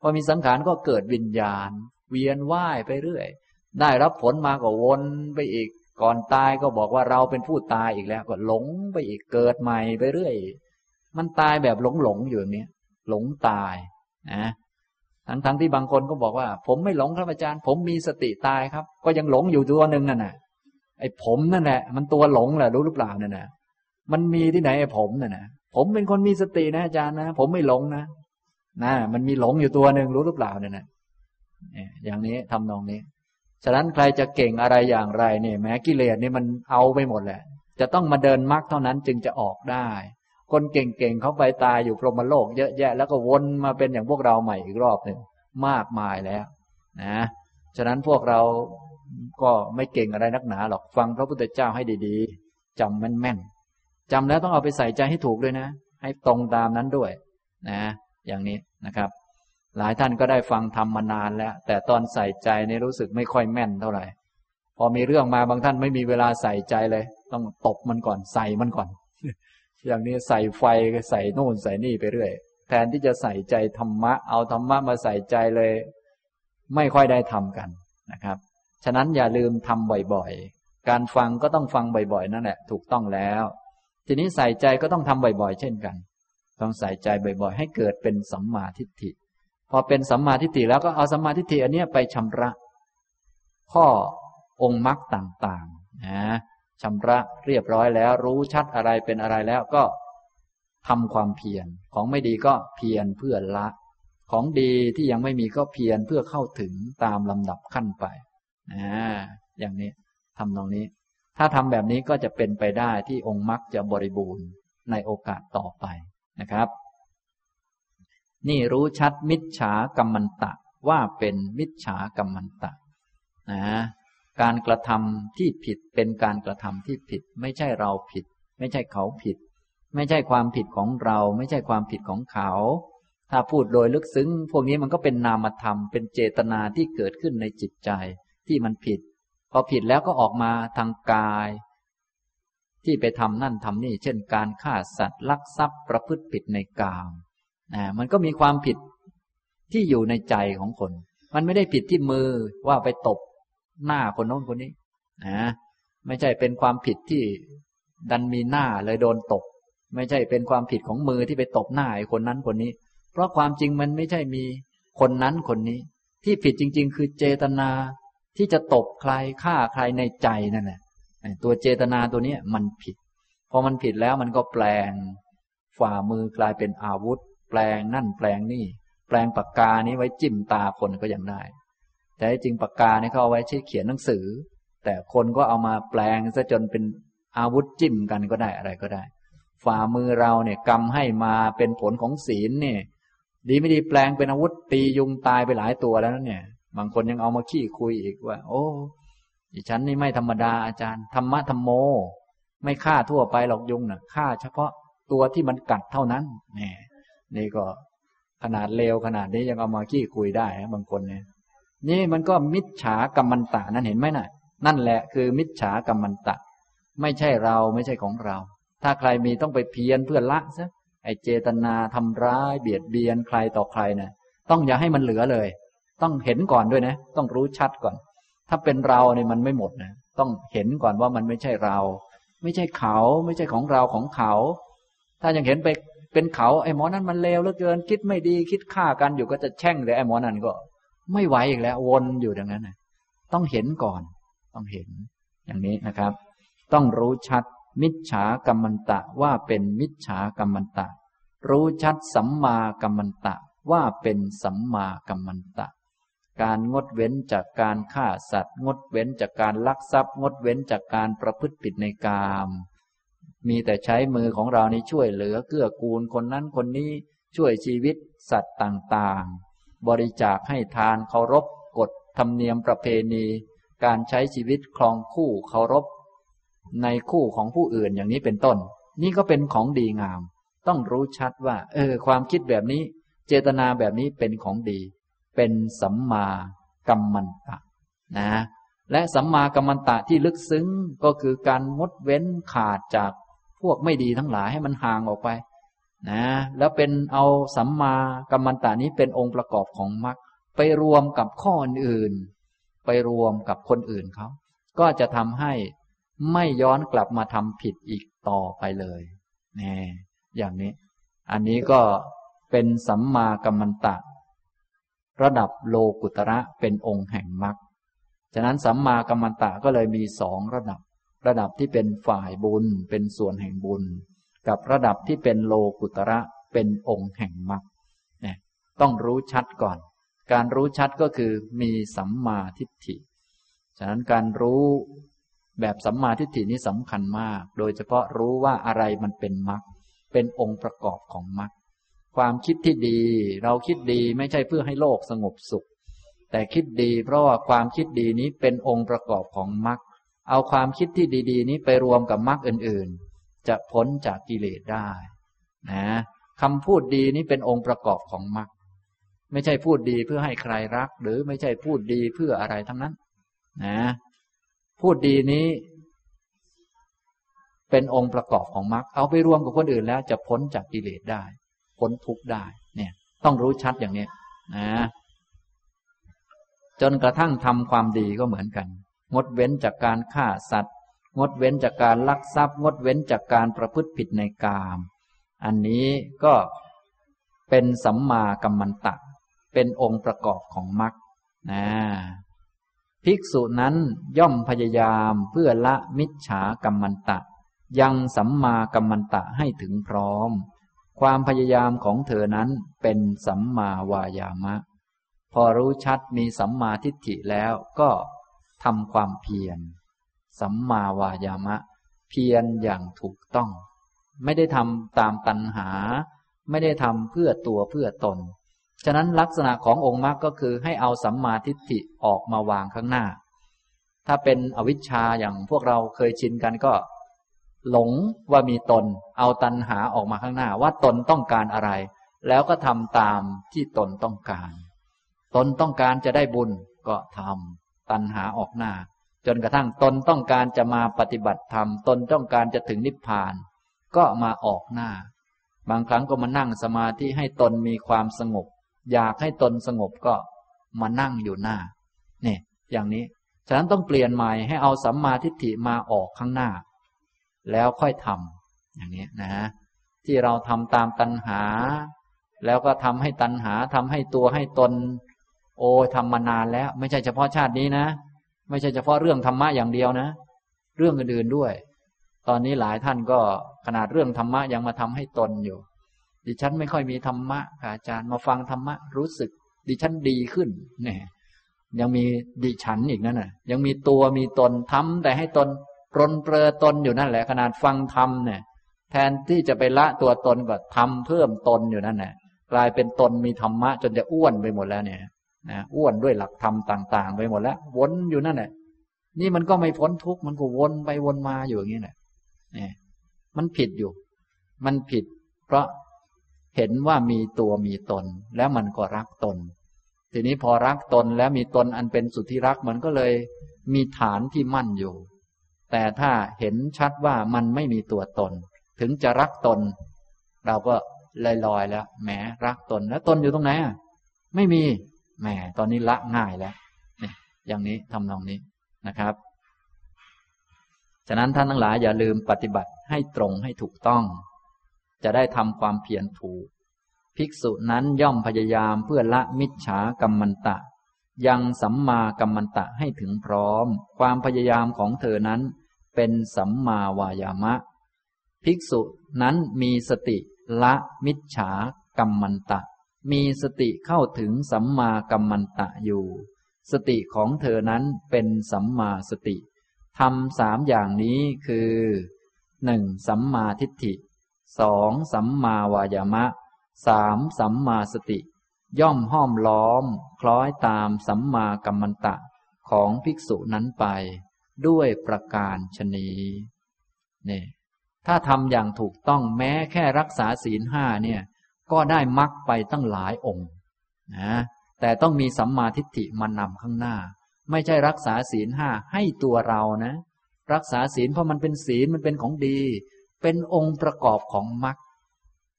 [SPEAKER 1] พอมีสังขารก็เกิดวิญญาณ เวียนว่ายไปเรื่อย ได้รับผลมาก็วนไปอีก ก่อนตายก็บอกว่าเราเป็นผู้ตายอีกแล้ว ก็หลงไปอีกเกิดใหม่ไปเรื่อย มันตายแบบหลงหลงอยู่อย่างนี้หลงตายนะทั้งทั้งที่บางคนก็บอกว่า ผมไม่หลงครับอาจารย์ ผมมีสติตายครับ ก็ยังหลงอยู่ตัวหนึ่งนั่นแหะไอ้ผมนั่นแหละมันตัวหลงแหละรู้หรือเปล่านั่นนะมันมีที่ไหนไอ้ผมนั่นนะผมเป็นคนมีสตินะอาจารย์นะ ผมไม่หลงนะ นะมันมีหลงอยู่ตัวหนึ่งรู้หรือเปล่าเนี่ยนะอย่างนี้ทำนองนี้ ฉะนั้นใครจะเก่งอะไรอย่างไรเนี่ยแม้กิเลสนี่ยมันเอาไปหมดแหละ จะต้องมาเดินมรรคเท่านั้นจึงจะออกได้ คนเก่งๆเขาไปตายอยู่พรหมโลกเยอะแยะ แล้วก็วนมาเป็นอย่างพวกเราใหม่อีกรอบหนึ่งมากมายแล้ว นะ ฉะนั้นพวกเราก็ไม่เก่งอะไรนักหนาหรอกฟังพระพุทธเจ้าให้ดีๆจำแม่นๆจำแล้วต้องเอาไปใส่ใจให้ถูกด้วยนะ ให้ตรงตามนั้นด้วย นะ อย่างนี้ นะครับ หลายท่านก็ได้ฟังทำมานานแล้ว แต่ตอนใส่ใจในรู้สึกไม่ค่อยแม่นเท่าไหร่ พอมีเรื่องมาบางท่านไม่มีเวลาใส่ใจเลย ต้องตบมันก่อนใส่มันก่อน อย่างนี้ใส่ไฟใส่โน่นใส่นี่ไปเรื่อยแทนที่จะใส่ใจธรรมะ เอาธรรมะมาใส่ใจเลย ไม่ค่อยได้ทำกันนะครับ ฉะนั้นอย่าลืมทำบ่อยๆ การฟังก็ต้องฟังบ่อยๆ นั่นแหละ ถูกต้องแล้ว ทีนี้ใส่ใจก็ต้องทำบ่อยๆ เช่นกัน ต้องใส่ใจบ่อยๆ ให้เกิดเป็นสัมมาทิฏฐิ พอเป็นสัมมาทิฏฐิแล้วก็เอาสัมมาทิฏฐิอันนี้ไปชำระ ข้อองค์มรรคต่างๆนะชำระเรียบร้อยแล้ว รู้ชัดอะไรเป็นอะไรแล้วก็ทำความเพียรของไม่ดีก็เพียรเพื่อละ ของดีที่ยังไม่มีก็เพียรเพื่อเข้าถึงตามลำดับขั้นไปนะอย่างนี้ทำตรงนี้ ถ้าทำแบบนี้ก็จะเป็นไปได้ที่องค์มรรคจะบริบูรณ์ในโอกาสต่อไป นะครับ นี่รู้ชัดมิจฉากรรมันตะว่าเป็นมิจฉากรรมันตะนะการกระทำที่ผิดเป็นการกระทำที่ผิด ไม่ใช่เราผิด ไม่ใช่เขาผิด ไม่ใช่ความผิดของเรา ไม่ใช่ความผิดของเขา ถ้าพูดโดยลึกซึ้ง พวกนี้มันก็เป็นนามธรรมเป็นเจตนาที่เกิดขึ้นในจิตใจที่มันผิดพอผิดแล้วก็ออกมาทางกาย ที่ไปทำนั่นทำนี่ เช่นการฆ่าสัตว์ลักทรัพย์ประพฤติผิดในกามนะมันก็มีความผิดที่อยู่ในใจของคน มันไม่ได้ผิดที่มือว่าไปตบหน้าคนโน้นคนนี้นะไม่ใช่เป็นความผิดที่ดันมีหน้าเลยโดนตบ ไม่ใช่เป็นความผิดของมือที่ไปตบหน้าไอ้คนนั้นคนนี้ เพราะความจริงมันไม่ใช่มีคนนั้นคนนี้ ที่ผิดจริง ๆ คือเจตนาที่จะตบใครฆ่าใครในใจนั่นแหละ ตัวเจตนาตัวนี้มันผิด พอมันผิดแล้วมันก็แปลง ฝ่ามือกลายเป็นอาวุธ แปลงนั่นแปลงนี่ แปลงปากกานี้ไว้จิ้มตาคนก็ยังได้ แต่จริงปากกานี่เขาเอาไว้ใช้เขียนหนังสือ แต่คนก็เอามาแปลงซะจนเป็นอาวุธจิ้มกันก็ได้อะไรก็ได้ ฝ่ามือเราเนี่ยกรรมให้มาเป็นผลของศีลเนี่ยดีไม่ดีแปลงเป็นอาวุธตียุงตายไปหลายตัวแล้วเนี่ย บางคนยังเอามาขี้คุยอีกว่า โอ้ ดิฉันนี่ไม่ธรรมดาอาจารย์ธรรมะธรรมโม ไม่ฆ่าทั่วไปหรอกยุงนะ่ะฆ่าเฉพาะตัวที่มันกัดเท่านั้นนี่นี่ก็ขนาดเลวขนาดนี้ยังเอามาขี้คุยได้บางคนเนี่ยนี่มันก็มิจฉากรรมันตะนั่นเห็นไหมนะ่ะ นั่นแหละคือมิจฉากรรมันตะ ไม่ใช่เราไม่ใช่ของเรา ถ้าใครมีต้องไปเพียรเพื่อละซะไอเจตนาทำร้าย เบียดเบียนใครต่อใครน่ะต้องอย่าให้มันเหลือเลย ต้องเห็นก่อนด้วยนะ ต้องรู้ชัดก่อน ถ้าเป็นเราเนี่ยมันไม่หมดนะ ต้องเห็นก่อนว่ามันไม่ใช่เรา ไม่ใช่เขา ไม่ใช่ของเราของเขา ถ้ายังเห็นไปเป็นเขาไอ้หมอนั้นมันเลวเหลือเกิน คิดไม่ดีคิดฆ่ากันอยู่ก็จะแช่งเลยไอ้หมอนั้นก็ ไม่ไหวอีกแล้ว วนอยู่ดังนั้นนะต้องเห็นก่อน ต้องเห็น อย่างนี้นะครับ ต้องรู้ชัด มิจฉากรรมันตะว่าเป็นมิจฉากรรมันตะ รู้ชัดสัมมากัมมันตะว่าเป็นสัมมากัมมันตะ การงดเว้นจากการฆ่าสัตว์ งดเว้นจากการลักทรัพย์ งดเว้นจากการประพฤติผิดในกาม มีแต่ใช้มือของเรานี้ช่วยเหลือเกื้อกูลคนนั้นคนนี้ช่วยชีวิตสัตว์ต่างๆ บริจาคให้ทานเคารพกฎธรรมเนียมประเพณี การใช้ชีวิตคลองคู่เคารพ ในคู่ของผู้อื่นอย่างนี้เป็นต้น นี่ก็เป็นของดีงาม ต้องรู้ชัดว่า เออ ความคิดแบบนี้ เจตนาแบบนี้เป็นของดี เป็นสัมมากัมมันตะนะและสัมมากัมมันตะที่ลึกซึ้งก็คือการงดเว้นขาดจากพวกไม่ดีทั้งหลายให้มันห่างออกไปนะแล้วเป็นเอาสัมมากัมมันตานี้เป็นองค์ประกอบของมรรคไปรวมกับข้ออื่นไปรวมกับคนอื่นเขาก็จะทำให้ไม่ย้อนกลับมาทำผิดอีกต่อไปเลยนี่อย่างนี้ อันนี้ก็เป็นสัมมากัมมันตะ ระดับโลกุตระเป็นองค์แห่งมรรคฉะนั้นสัมมากัมมันตะก็เลยมีสองระดับ ระดับที่เป็นฝ่ายบุญเป็นส่วนแห่งบุญ กับระดับที่เป็นโลกุตระเป็นองค์แห่งมรรคเนี่ยต้องรู้ชัดก่อน การรู้ชัดก็คือมีสัมมาทิฏฐิ ฉะนั้นการรู้แบบสัมมาทิฏฐินี้สำคัญมาก โดยเฉพาะรู้ว่าอะไรมันเป็นมรรคเป็นองค์ประกอบของมรรค ความคิดที่ดี เราคิดดีไม่ใช่เพื่อให้โลกสงบสุข แต่คิดดีเพราะว่าความคิดดีนี้เป็นองค์ประกอบของมรรคเอาความคิดที่ดี ๆ นี้ไปรวมกับมรรคอื่น ๆ จะพ้นจากกิเลสได้นะคำพูดดีนี้เป็นองค์ประกอบของมรรคไม่ใช่พูดดีเพื่อให้ใครรัก หรือไม่ใช่พูดดีเพื่ออะไรทั้งนั้น นะ พูดดีนี้ เป็นองค์ประกอบของมรรคเอาไปรวมกับคนอื่นแล้วจะพ้นจากกิเลสได้ พ้นทุกข์ได้ เนี่ย ต้องรู้ชัดอย่างนี้นะ จนกระทั่งทำความดีก็เหมือนกัน งดเว้นจากการฆ่าสัตว์ งดเว้นจากการลักทรัพย์ งดเว้นจากการประพฤติผิดในกาม อันนี้ก็เป็นสัมมากัมมันตะ เป็นองค์ประกอบของมรรคนะภิกษุนั้นย่อมพยายามเพื่อละมิจฉากัมมันตะ ยังสัมมากัมมันตะให้ถึงพร้อม ความพยายามของเธอนั้นเป็นสัมมาวายามะ พอรู้ชัดมีสัมมาทิฏฐิแล้วก็ทำความเพียร สัมมาวายามะ เพียรอย่างถูกต้อง ไม่ได้ทำตามตัณหา ไม่ได้ทำเพื่อตัวเพื่อตน ฉะนั้นลักษณะขององค์มรรคก็คือให้เอาสัมมาทิฏฐิออกมาวางข้างหน้า ถ้าเป็นอวิชชาอย่างพวกเราเคยชินกันก็ หลงว่ามีตน เอาตัณหาออกมาข้างหน้าว่าตนต้องการอะไร แล้วก็ทำตามที่ตนต้องการ ตนต้องการจะได้บุญก็ทำตัณหาออกหน้า จนกระทั่งตนต้องการจะมาปฏิบัติธรรมตนต้องการจะถึงนิพพาน ก็มาออกหน้า บางครั้งก็มานั่งสมาธิให้ตนมีความสงบ อยากให้ตนสงบก็มานั่งอยู่หน้าเนี่ยอย่างนี้ฉะนั้นต้องเปลี่ยนใหม่ให้เอาสัมมาทิฏฐิมาออกข้างหน้า แล้วค่อยทำอย่างนี้นะที่เราทำตามตัณหา แล้วก็ทำให้ตัณหาทำให้ตัวให้ตน โอ้ทำมานานแล้ว ไม่ใช่เฉพาะชาตินี้นะ ไม่ใช่เฉพาะเรื่องธรรมะอย่างเดียวนะ เรื่องอื่นๆด้วย ตอนนี้หลายท่านก็ขนาดเรื่องธรรมะยังมาทำให้ตนอยู่ดิฉันไม่ค่อยมีธรรมะค่ะอาจารย์มาฟังธรรมะรู้สึก ดิฉันดีขึ้นเนี่ยยังมีดิฉันอีกนั่นน่ะ ยังมีตัวมีตนทำแต่ให้ตน ปรนเปรอตนอยู่นั่นแหละ ขนาดฟังธรรมเนี่ยแทนที่จะไปละตัวตนก็ทำเพิ่มตนอยู่นั่นแหละกลายเป็นตนมีธรรมะ จนจะอ้วนไปหมดแล้วเนี่ยนะอ้วนด้วยหลักธรรมต่าง ๆ ไปหมดแล้ว วนอยู่นั่นแหละนี่มันก็ไม่พ้นทุกข์มันก็วนไปวนมาอยู่อย่างนี้แหละเนี่ยมันผิดอยู่ มันผิด เพราะเห็นว่ามีตัวมีตน แล้วมันก็รักตน ทีนี้พอรักตนแล้วมีตนอันเป็นสุดที่รักมันก็เลยมีฐานที่มั่นอยู่ แต่ถ้าเห็นชัดว่ามันไม่มีตัวตน ถึงจะรักตน เราก็ลอยลอยแล้วแหมรักตนแล้วตนอยู่ตรงไหนอะไม่มีแหมตอนนี้ละง่ายแล้วเนี่ยอย่างนี้ทำนองนี้นะครับ ฉะนั้นท่านทั้งหลายอย่าลืมปฏิบัติให้ตรงให้ถูกต้อง จะได้ทำความเพียรถูก ภิกษุนั้นย่อมพยายามเพื่อละมิจฉากรรมันตะ ยังสัมมากัมมันตะให้ถึงพร้อม ความพยายามของเธอนั้น เป็นสัมมาวายามะ ภิกษุนั้นมีสติละมิจฉากรรมันตะ มีสติเข้าถึงสัมมากัมมันตะอยู่ สติของเธอนั้นเป็นสัมมาสติทำสามอย่างนี้คือหนึ่งสัมมาทิฏฐิสองสัมมาวายามะสามสัมมาสติ ย่อมห้อมล้อม คล้อยตามสัมมากัมมันตะของภิกษุนั้นไป ด้วยประการชนีนี่ถ้าทำอย่างถูกต้องแม้แค่รักษาศีลห้าเนี่ยก็ได้มรรคไปตั้งหลายองค์นะแต่ต้องมีสัมมาทิฏฐิมานำข้างหน้า ไม่ใช่รักษาศีลห้าให้ตัวเรานะ รักษาศีลเพราะมันเป็นศีลมันเป็นของดี เป็นองค์ประกอบของมรรค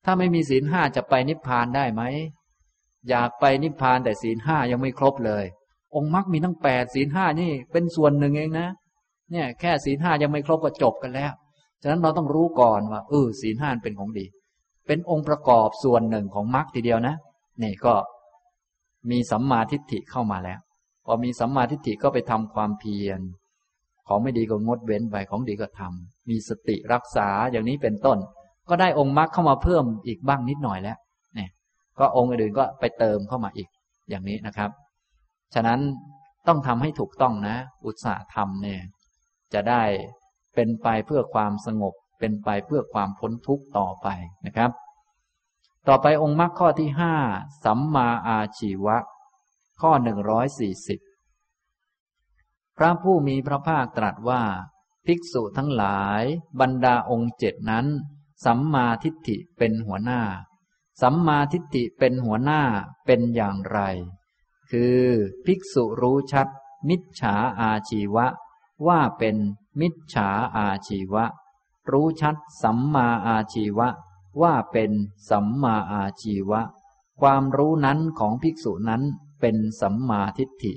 [SPEAKER 1] ถ้าไม่มีศีลห้าจะไปนิพพานได้ไหมอยากไปนิพพานแต่ศีลห้ายังไม่ครบเลย องค์มรรคมีทั้งแปดศีลห้านี่เป็นส่วนหนึ่งเองนะ เนี่ยแค่ศีลห้ายังไม่ครบก็จบกันแล้ว ฉะนั้นเราต้องรู้ก่อนว่าเออศีลห้าเป็นของดี เป็นองค์ประกอบส่วนหนึ่งของมรรคทีเดียวนะนี่ก็มีสัมมาทิฏฐิเข้ามาแล้ว พอมีสัมมาทิฏฐิก็ไปทำความเพียร ของไม่ดีก็งดเว้นไปของดีก็ทำมีสติรักษาอย่างนี้เป็นต้น ก็ได้องค์มรรคเข้ามาเพิ่มอีกบ้างนิดหน่อยแล้วเนี่ยก็องค์อื่นก็ไปเติมเข้ามาอีกอย่างนี้นะครับ ฉะนั้นต้องทำให้ถูกต้องนะ อุตสาห์ทำเนี่ย จะได้เป็นไปเพื่อความสงบ เป็นไปเพื่อความพ้นทุกข์ต่อไปนะครับ ต่อไปองค์มรรคข้อที่ห้าสัมมาอาชีวะ ข้อหนึ่งร้อยสี่สิบพระผู้มีพระภาคตรัสว่า ภิกษุทั้งหลายบรรดาองค์เจ็ดนั้น สัมมาทิฏฐิเป็นหัวหน้า สัมมาทิฏฐิเป็นหัวหน้าเป็นอย่างไร คือภิกษุรู้ชัด มิจฉาอาชีวะ ว่าเป็นมิจฉาอาชีวะ รู้ชัดสัมมาอาชีวะ ว่าเป็นสัมมาอาชีวะ ความรู้นั้นของภิกษุนั้นเป็นสัมมาทิฏฐิ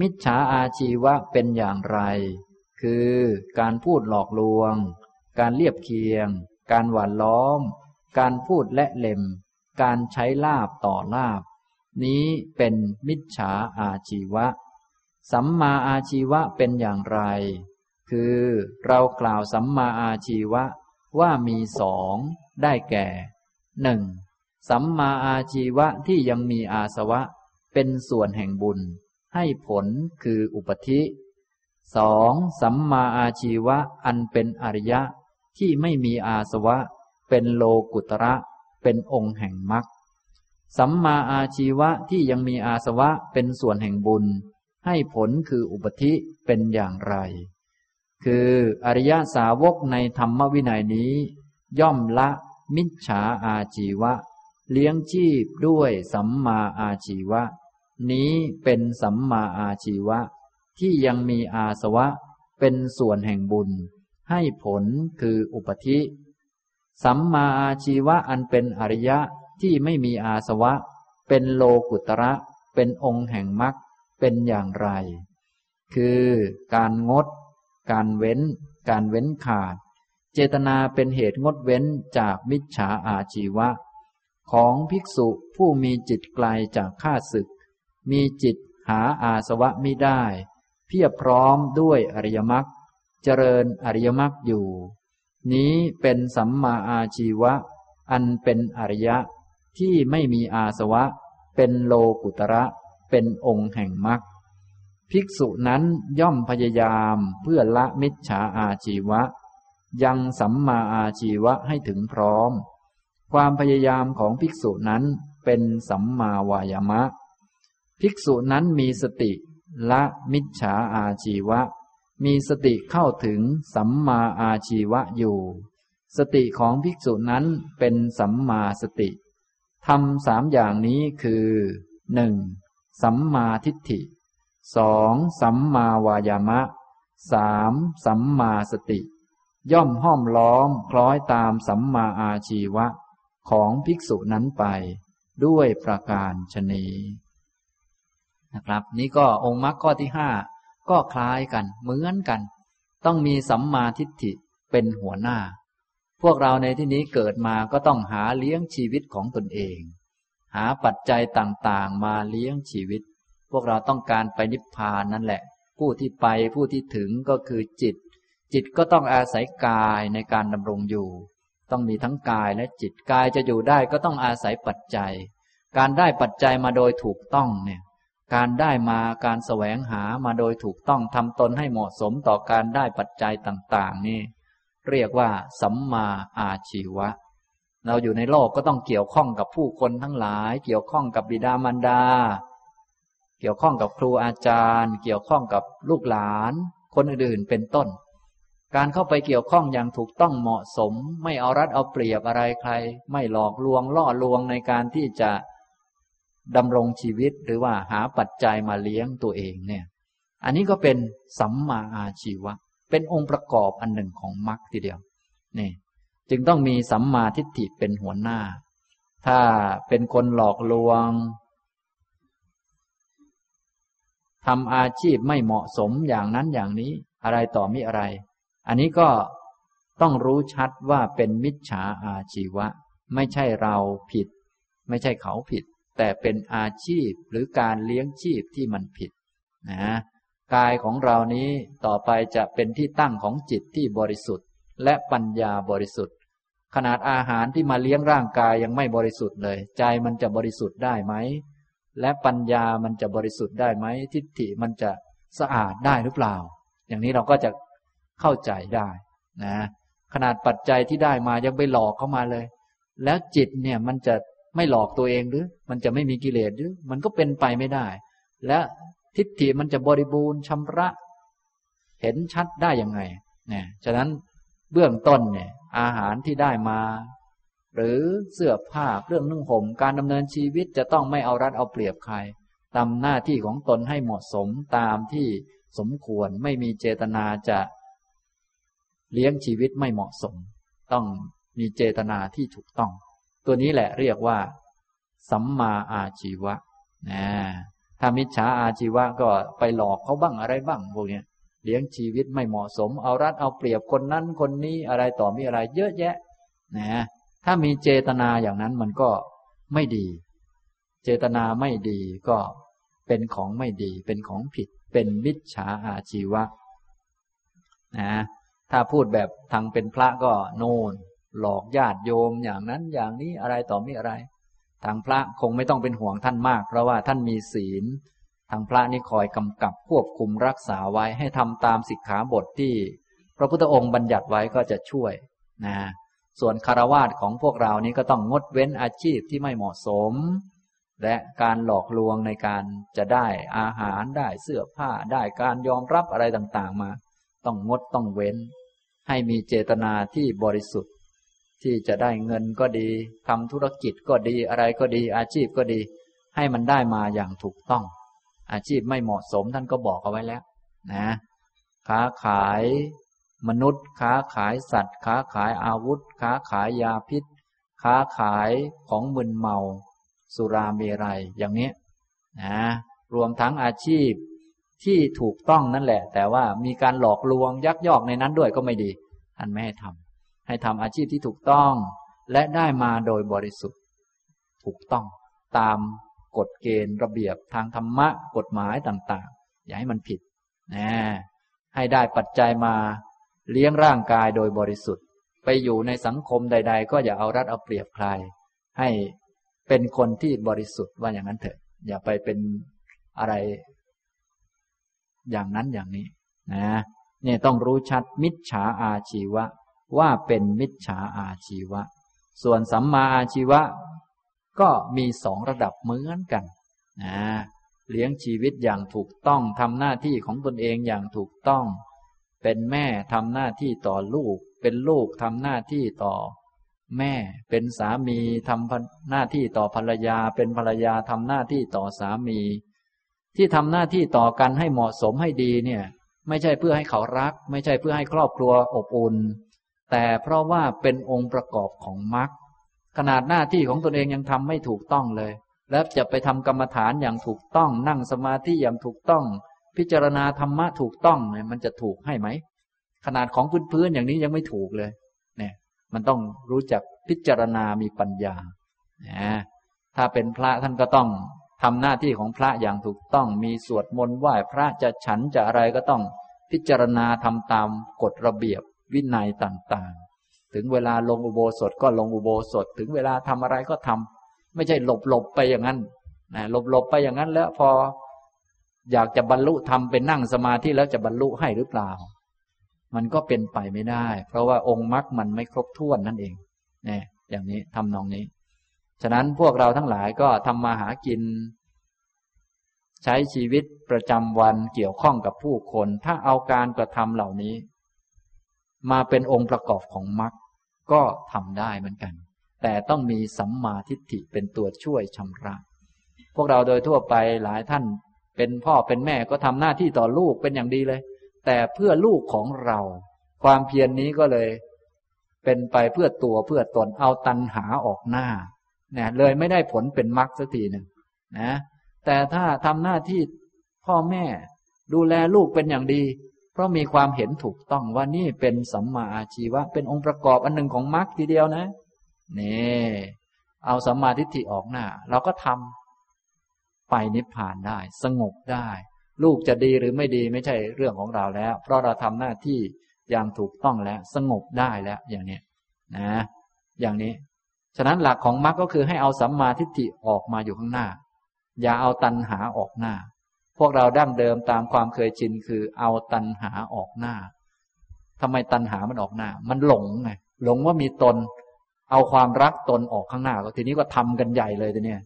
[SPEAKER 1] มิจฉาอาชีวะเป็นอย่างไร คือการพูดหลอกลวง การเลียบเคียง การหวานล้อม การพูดและเล็ม การใช้ลาบต่อลาบ นี้เป็นมิจฉาอาชีวะ สัมมาอาชีวะเป็นอย่างไร คือเรากล่าวสัมมาอาชีวะว่ามีสองได้แก่หนึ่งสัมมาอาชีวะที่ยังมีอาสวะ เป็นส่วนแห่งบุญ ให้ผลคืออุปธิสองสัมมาอาชีวะอันเป็นอริยะ ที่ไม่มีอาสวะ เป็นโลกุตระ เป็นองค์แห่งมรรคสัมมาอาชีวะที่ยังมีอาสวะเป็นส่วนแห่งบุญ ให้ผลคืออุปธิเป็นอย่างไร คืออริยสาวกในธรรมวินัยนี้ ย่อมละมิจฉาอาชีวะ เลี้ยงชีพด้วยสัมมาอาชีวะ นี้เป็นสัมมาอาชีวะ ที่ยังมีอาสวะเป็นส่วนแห่งบุญ ให้ผลคืออุปธิ สัมมาอาชีวะอันเป็นอริยะที่ไม่มีอาสวะ เป็นโลกุตระ เป็นองค์แห่งมรรค เป็นอย่างไร คือการงด การเว้น การเว้นขาด เจตนาเป็นเหตุงดเว้นจากมิจฉาอาชีวะ ของภิกษุผู้มีจิตไกลจากข้าศึก มีจิตหาอาสวะไมิได้ เพียบพร้อมด้วยอริยมรรคเจริญอริยมรรคอยู่ นี้เป็นสัมมาอาชีวะ อันเป็นอริยะที่ไม่มีอาสวะ เป็นโลกุตระ เป็นองค์แห่งมรรคภิกษุนั้นย่อมพยายามเพื่อละมิจฉาอาชีวะ ยังสัมมาอาชีวะให้ถึงพร้อม ความพยายามของภิกษุนั้นเป็นสัมมาวายามะ ภิกษุนั้นมีสติละมิจฉาอาชีวะ มีสติเข้าถึงสัมมาอาชีวะอยู่ สติของภิกษุนั้นเป็นสัมมาสติทำสามอย่างนี้คือหนึ่ง สัมมาทิฏฐิสองสัมมาวายามะสามสัมมาสติ ย่อมห้อมล้อมคล้อยตามสัมมาอาชีวะ ของภิกษุนั้นไป ด้วยประการชนีนะครับ นี่ก็องค์มรรคข้อที่ห้าก็คล้ายกันเหมือนกัน ต้องมีสัมมาทิฏฐิเป็นหัวหน้า พวกเราในที่นี้เกิดมาก็ต้องหาเลี้ยงชีวิตของตนเอง หาปัจจัยต่างๆ มาเลี้ยงชีวิต พวกเราต้องการไปนิพพานนั่นแหละ ผู้ที่ไปผู้ที่ถึงก็คือจิต จิตก็ต้องอาศัยกายในการดำรงอยู่ ต้องมีทั้งกายและจิตกายจะอยู่ได้ก็ต้องอาศัยปัจจัย การได้ปัจจัยมาโดยถูกต้องเนี่ยการได้มาการแสวงหามาโดยถูกต้องทำตนให้เหมาะสมต่อการได้ปัจจัยต่าง ๆ นี่ เรียกว่า สัมมาอาชีวะ เราอยู่ในโลกก็ต้องเกี่ยวข้องกับผู้คนทั้งหลาย เกี่ยวข้องกับบิดามารดา เกี่ยวข้องกับครูอาจารย์ เกี่ยวข้องกับลูกหลาน คนอื่นๆเป็นต้น การเข้าไปเกี่ยวข้องอย่างถูกต้องเหมาะสม ไม่เอารัดเอาเปรียบอะไรใคร ไม่หลอกลวงล่อลวงในการที่จะดำรงชีวิตหรือว่าหาปัจจัยมาเลี้ยงตัวเองเนี่ย อันนี้ก็เป็นสัมมาอาชีวะ เป็นองค์ประกอบอันหนึ่งของมรรคทีเดียวนี่ จึงต้องมีสัมมาทิฏฐิเป็นหัวหน้า ถ้าเป็นคนหลอกลวงทำอาชีพไม่เหมาะสมอย่างนั้นอย่างนี้อะไรต่อมิอะไร อันนี้ก็ต้องรู้ชัดว่าเป็นมิจฉาอาชีวะ ไม่ใช่เราผิด ไม่ใช่เขาผิด แต่เป็นอาชีพหรือการเลี้ยงชีพที่มันผิดนะกายของเรานี้ต่อไปจะเป็นที่ตั้งของจิตที่บริสุทธิ์ และปัญญาบริสุทธิ์ ขนาดอาหารที่มาเลี้ยงร่างกายยังไม่บริสุทธิ์เลย ใจมันจะบริสุทธิ์ได้ไหม และปัญญามันจะบริสุทธิ์ได้ไหม ทิฏฐิมันจะสะอาดได้หรือเปล่า อย่างนี้เราก็จะเข้าใจได้นะ ขนาดปัจจัยที่ได้มายังไปหลอกเข้ามาเลย แล้วจิตเนี่ยมันจะไม่หลอกตัวเองหรือ มันจะไม่มีกิเลสหรือ มันก็เป็นไปไม่ได้ และทิฏฐิมันจะบริบูรณ์ชำระ เห็นชัดได้ยังไงเนี่ยฉะนั้นเบื้องต้นเนี่ย อาหารที่ได้มา หรือเสื้อผ้าเครื่องนุ่งห่มการดำเนินชีวิตจะต้องไม่เอารัดเอาเปรียบใครทำหน้าที่ของตนให้เหมาะสมตามที่สมควรไม่มีเจตนาจะเลี้ยงชีวิตไม่เหมาะสม ต้องมีเจตนาที่ถูกต้อง ตัวนี้แหละเรียกว่า สัมมาอาชีวะนะถ้ามิจฉาอาชีวะก็ไปหลอกเขาบ้างอะไรบ้างพวกนี้ เลี้ยงชีวิตไม่เหมาะสม เอารัดเอาเปรียบคนนั้นคนนี้อะไรต่อมีอะไร เยอะแยะนะถ้ามีเจตนาอย่างนั้นมันก็ไม่ดี เจตนาไม่ดีก็เป็นของไม่ดี เป็นของผิด เป็นมิจฉาอาชีวะนะถ้าพูดแบบทางเป็นพระก็โน่นหลอกญาติโยมอย่างนั้นอย่างนี้อะไรต่อมีอะไร ทางพระคงไม่ต้องเป็นห่วงท่านมาก เพราะว่าท่านมีศีลางพระนี่คอยกำกับควบคุมรักษาไว้ให้ทำตามสิกขาบทที่ พระพุทธองค์บัญญัติไว้ก็จะช่วยนะส่วนคารวาสของพวกเรานี้ก็ต้องงดเว้นอาชีพที่ไม่เหมาะสม และการหลอกลวงในการจะได้อาหารได้เสื้อผ้าได้การยอมรับอะไรต่างๆมา ต้องงดต้องเว้น ให้มีเจตนาที่บริสุทธิ์ ที่จะได้เงินก็ดีทำธุรกิจก็ดีอะไรก็ดีอาชีพก็ดี ให้มันได้มาอย่างถูกต้อง อาชีพไม่เหมาะสมท่านก็บอกเอาไว้แล้ว นะ ค้าขายมนุษย์ ค้าขายสัตว์ ค้าขายอาวุธ ค้าขายยาพิษ ค้าขายของมึนเมา สุราเมรัยอย่างนี้นะรวมทั้งอาชีพที่ถูกต้องนั่นแหละ แต่ว่ามีการหลอกลวงยักยอกในนั้นด้วยก็ไม่ดีท่านไม่ให้ทำให้ทำอาชีพที่ถูกต้อง และได้มาโดยบริสุทธิ์ ถูกต้องตาม กฎเกณฑ์ระเบียบทางธรรมะกฎหมายต่างๆ อย่าให้มันผิดนะให้ได้ปัจจัยมาเลี้ยงร่างกายโดยบริสุทธิ์ ไปอยู่ในสังคมใด ๆ ก็อย่าเอารัดเอาเปรียบใคร ให้เป็นคนที่บริสุทธิ์ว่าอย่างนั้นเถอะ อย่าไปเป็นอะไร อย่างนั้นอย่างนี้นะเนี่ยต้องรู้ชัดมิจฉาอาชีวะ ว่าเป็นมิจฉาอาชีวะ ส่วนสัมมาอาชีวะ ก็มีสองระดับเหมือนกันนะเลี้ยงชีวิตอย่างถูกต้องทำหน้าที่ของตนเองอย่างถูกต้อง เป็นแม่ทำหน้าที่ต่อลูก เป็นลูกทำหน้าที่ต่อ แม่เป็นสามีทำหน้าที่ต่อภรรยา เป็นภรรยาทำหน้าที่ต่อสามี ที่ทำหน้าที่ต่อกันให้เหมาะสมให้ดีเนี่ย ไม่ใช่เพื่อให้เขารัก ไม่ใช่เพื่อให้ครอบครัวอบอุ่น แต่เพราะว่าเป็นองค์ประกอบของมรรค ขนาดหน้าที่ของตนเองยังทำไม่ถูกต้องเลย แล้วจะไปทำกรรมฐานอย่างถูกต้อง นั่งสมาธิอย่างถูกต้อง พิจารณาธรรมะถูกต้องเนี่ยมันจะถูกให้ไหม ขนาดของพื้นๆอย่างนี้ยังไม่ถูกเลย เนี่ย มันต้องรู้จักพิจารณามีปัญญานะถ้าเป็นพระท่านก็ต้องทำหน้าที่ของพระอย่างถูกต้อง มีสวดมนต์ไหว้พระจะฉันจะอะไรก็ต้อง พิจารณาทำตามกฎระเบียบวินัยต่างๆ ถึงเวลาลงอุโบสถก็ลงอุโบสถ ถึงเวลาทำอะไรก็ทำไม่ใช่หลบหลบไปอย่างนั้นนะหลบหลบไปอย่างนั้นแล้วพอ อยากจะบรรลุทำเป็นนั่งสมาธิแล้วจะบรรลุให้หรือเปล่า มันก็เป็นไปไม่ได้ เพราะว่าองค์มรรคมันไม่ครบถ้วนนั่นเองเนี่ยอย่างนี้ทำนองนี้ ฉะนั้นพวกเราทั้งหลายก็ทำมาหากิน ใช้ชีวิตประจำวันเกี่ยวข้องกับผู้คน ถ้าเอาการกระทำเหล่านี้ มาเป็นองค์ประกอบของมรรค ก็ทำได้เหมือนกัน แต่ต้องมีสัมมาทิฏฐิเป็นตัวช่วยชำระ พวกเราโดยทั่วไปหลายท่านเป็นพ่อเป็นแม่ก็ทำหน้าที่ต่อลูกเป็นอย่างดีเลย แต่เพื่อลูกของเรา ความเพียรนนี้ก็เลย เป็นไปเพื่อตัวเพื่อตนเอาตันหาออกหน้าเนี่ยเลยไม่ได้ผลเป็นมรรคสักทีหนึ่งนะ แต่ถ้าทำหน้าที่พ่อแม่ดูแลลูกเป็นอย่างดี เพราะมีความเห็นถูกต้องว่านี่เป็นสัมมาอาชีวะ เป็นองค์ประกอบอันหนึ่งของมรรคทีเดียวนะนี่เอาสัมมาทิฏฐิออกหน้า เราก็ทำไปนิพพานได้ สงบได้ ลูกจะดีหรือไม่ดีไม่ใช่เรื่องของเราแล้ว เพราะเราทำหน้าที่อย่างถูกต้องแล้ว สงบได้แล้วอย่างนี้นะ อย่างนี้ ฉะนั้นหลักของมรรคก็คือให้เอาสัมมาทิฏฐิออกมาอยู่ข้างหน้า อย่าเอาตัณหาออกหน้า พวกเราดั้งเดิมตามความเคยชินคือเอาตัณหาออกหน้าทำไมตัณหามันออกหน้า มันหลงไงหลงว่ามีตน เอาความรักตนออกข้างหน้าก็ทีนี้ก็ทำกันใหญ่เลยทีนี้ย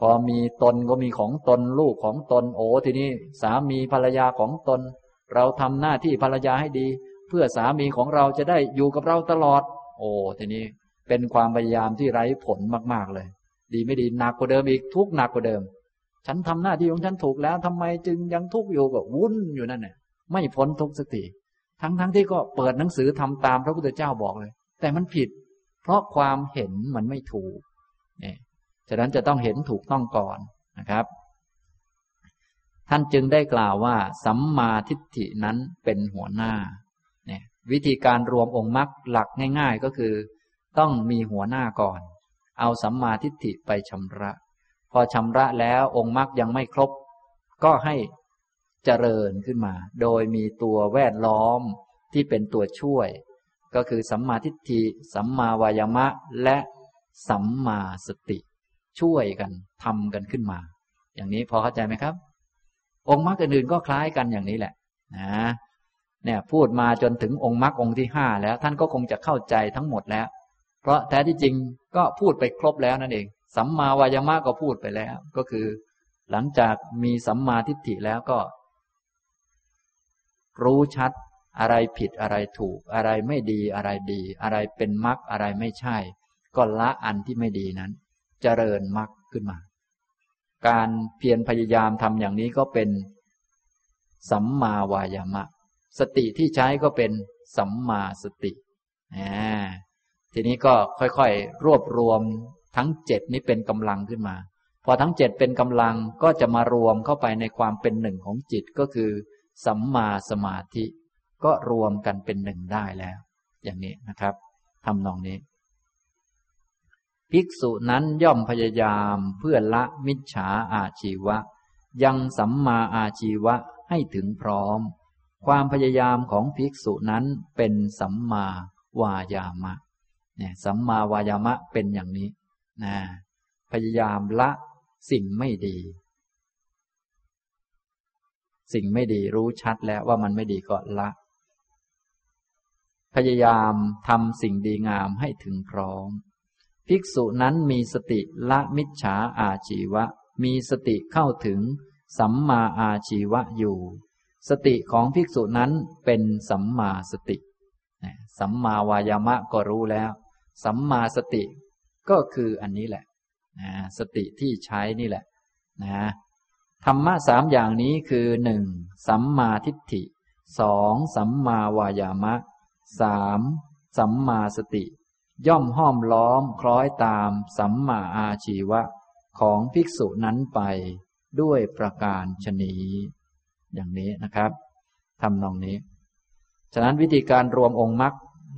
[SPEAKER 1] พอมีตนก็มีของตนลูกของตนโอ้ทีนี้สามีภรรยาของตน เราทำหน้าที่ภรรยาให้ดี เพื่อสามีของเราจะได้อยู่กับเราตลอด โอ้ทีนี้เป็นความพยายามที่ไร้ผลมาก ๆเลย ดีไม่ดีหนักกว่าเดิมอีกทุกหนักกว่าเดิม ฉันทำหน้าที่ของฉันถูกแล้วทำไมจึงยังทุกข์อยู่ก็วุ่นอยู่นั่นเนี่ยไม่พ้นทุกข์สักทีทั้งๆทที่ก็เปิดหนังสือทำตามพระพุทธเจ้าบอกเลย แต่มันผิด เพราะความเห็นมันไม่ถูกเนี่ยฉะนั้นจะต้องเห็นถูกต้องก่อนนะครับ ท่านจึงได้กล่าวว่า สัมมาทิฏฐินั้นเป็นหัวหน้าเนี่ยวิธีการรวมองค์มรรคหลักง่าย ๆ ก็คือ ต้องมีหัวหน้าก่อน เอาสัมมาทิฏฐิไปชำระ พอชำระแล้วองค์มรรคยังไม่ครบ ก็ให้เจริญขึ้นมา โดยมีตัวแวดล้อมที่เป็นตัวช่วย ก็คือสัมมาทิฏฐิสัมมาวายามะและสัมมาสติ ช่วยกันทำกันขึ้นมา อย่างนี้พอเข้าใจไหมครับ องค์มรรคอื่นๆก็คล้ายกันอย่างนี้แหละนะเนี่ยพูดมาจนถึงองค์มรรคองค์ที่ห้าแล้ว ท่านก็คงจะเข้าใจทั้งหมดแล้ว เพราะแท้ที่จริงก็พูดไปครบแล้วนั่นเอง สัมมาวายามะก็พูดไปแล้ว ก็คือ หลังจากมีสัมมาทิฏฐิแล้วก็ รู้ชัดอะไรผิดอะไรถูก อะไรไม่ดีอะไรดี อะไรเป็นมรรคอะไรไม่ใช่ ก็ละอันที่ไม่ดีนั้น เจริญมรรคขึ้นมา การเพียรพยายามทำอย่างนี้ก็เป็นสัมมาวายามะ สติที่ใช้ก็เป็นสัมมาสติ ทีนี้ก็ค่อยๆ รวบรวม ทั้งเจ็ดนี้เป็นกำลังขึ้นมา พอทั้งเจ็ดเป็นกำลังก็จะมารวมเข้าไปในความเป็นหนึ่งของจิตก็คือ สัมมาสมาธิ ก็รวมกันเป็นหนึ่งได้แล้ว อย่างนี้นะครับทำนองนี้ ภิกษุนั้นย่อมพยายามเพื่อละมิจฉาอาชีวะ ยังสัมมาอาชีวะให้ถึงพร้อม ความพยายามของภิกษุนั้นเป็นสัมมาวายามะเนี่ยสัมมาวายามะเป็นอย่างนี้ นะพยายามละสิ่งไม่ดี สิ่งไม่ดีรู้ชัดแล้วว่ามันไม่ดีก็ละ พยายามทำสิ่งดีงามให้ถึงพร้อม ภิกษุนั้นมีสติละมิจฉาอาชีวะ มีสติเข้าถึงสัมมาอาชีวะอยู่ สติของภิกษุนั้นเป็นสัมมาสติ สัมมาวายามะก็รู้แล้ว สัมมาสติ ก็คืออันนี้แหละนะสติที่ใช้นี่แหละนะธรรมะสามอย่างนี้คือหนึ่งสัมมาทิฏฐิสองสัมมาวายามะสามสัมมาสติ ย่อมห้อมล้อมคล้อยตามสัมมาอาชีวะ ของภิกษุนั้นไปด้วยประการชนีอย่างนี้นะครับทำนองนี้ ฉะนั้นวิธีการรวมองค์มรรค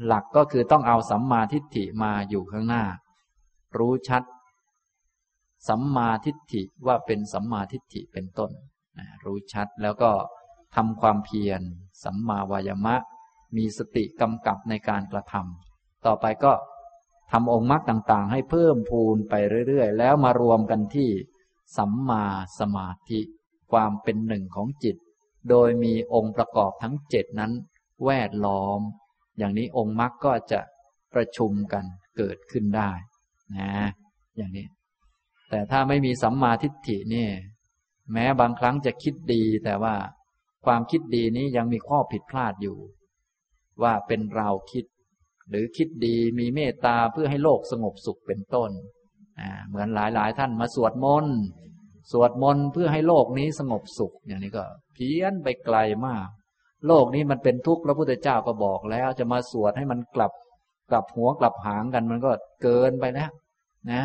[SPEAKER 1] หลักก็คือต้องเอาสัมมาทิฏฐิมาอยู่ข้างหน้า รู้ชัด สัมมาทิฏฐิว่าเป็นสัมมาทิฏฐิเป็นต้นรู้ชัดแล้วก็ทำความเพียร สัมมาวายมะ มีสติกำกับในการกระทำต่อไปก็ทำองค์มรรคต่างๆ ให้เพิ่มพูนไปเรื่อยๆ แล้วมารวมกันที่ สัมมาสมาธิ ความเป็นหนึ่งของจิต โดยมีองค์ประกอบทั้งเจ็ดนั้น แวดล้อม อย่างนี้องค์มรรคก็จะประชุมกันเกิดขึ้นได้ นะ อย่างนี้ แต่ถ้าไม่มีสัมมาทิฏฐินี่ แม้บางครั้งจะคิดดี แต่ว่าความคิดดีนี้ยังมีข้อผิดพลาดอยู่ ว่าเป็นเราคิด หรือคิดดีมีเมตตาเพื่อให้โลกสงบสุขเป็นต้นเหมือนหลายหลายท่านมาสวดมนต์สวดมนต์เพื่อให้โลกนี้สงบสุข อย่างนี้ก็ เพี้ยนไปไกลมาก โลกนี้มันเป็นทุกข์พระพุทธเจ้าก็บอกแล้ว จะมาสวดให้มันกลับ กลับหัวกลับหางกันมันก็เกินไปแล้วนะ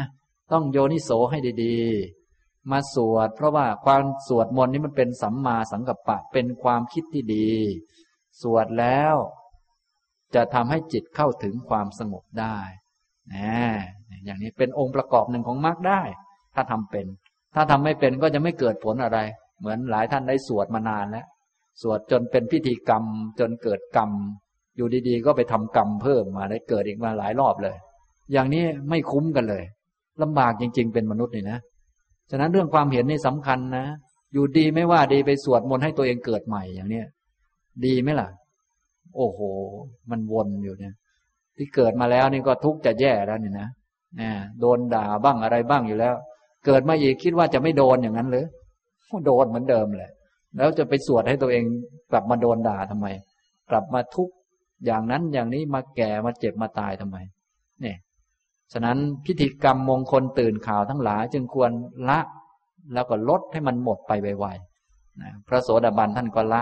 [SPEAKER 1] ต้องโยนิโสให้ดีๆ มาสวด เพราะว่าความสวดมนต์นี้มันเป็นสัมมาสังกัปปะเป็นความคิดที่ดี สวดแล้ว จะทำให้จิตเข้าถึงความสงบได้นะอย่างนี้เป็นองค์ประกอบหนึ่งของมรรคได้ ถ้าทำเป็น ถ้าทำไม่เป็นก็จะไม่เกิดผลอะไร เหมือนหลายท่านได้สวดมานานแล้ว สวดจนเป็นพิธีกรรม จนเกิดกรรม อยู่ดีๆ ก็ไปทำกรรมเพิ่มมาได้เกิดอีกมาหลายรอบเลย อย่างนี้ไม่คุ้มกันเลยลำบากจริง ๆ เป็นมนุษย์นี่นะฉะนั้นเรื่องความเห็นนี่สำคัญนะ อยู่ดีไม่ว่าดีไปสวดมนต์ให้ตัวเองเกิดใหม่อย่างเนี้ยดีไหมล่ะ โอ้โห มันวนอยู่เนี่ย ที่เกิดมาแล้วนี่ก็ทุกข์จะแย่แล้วนี่นะนะโดนด่าบ้างอะไรบ้างอยู่แล้ว เกิดมาอีกคิดว่าจะไม่โดนอย่างนั้นหรือโดนเหมือนเดิมแหละ แล้วจะไปสวดให้ตัวเองกลับมาโดนด่าทำไม กลับมาทุกข์ อย่างนั้นอย่างนี้มาแก่มาเจ็บมาตายทำไม เนี่ย ฉะนั้นพิธีกรรมมงคลตื่นข่าวทั้งหลายจึงควรละ แล้วก็ลดให้มันหมดไปไวๆนะพระโสดาบันท่านก็ละ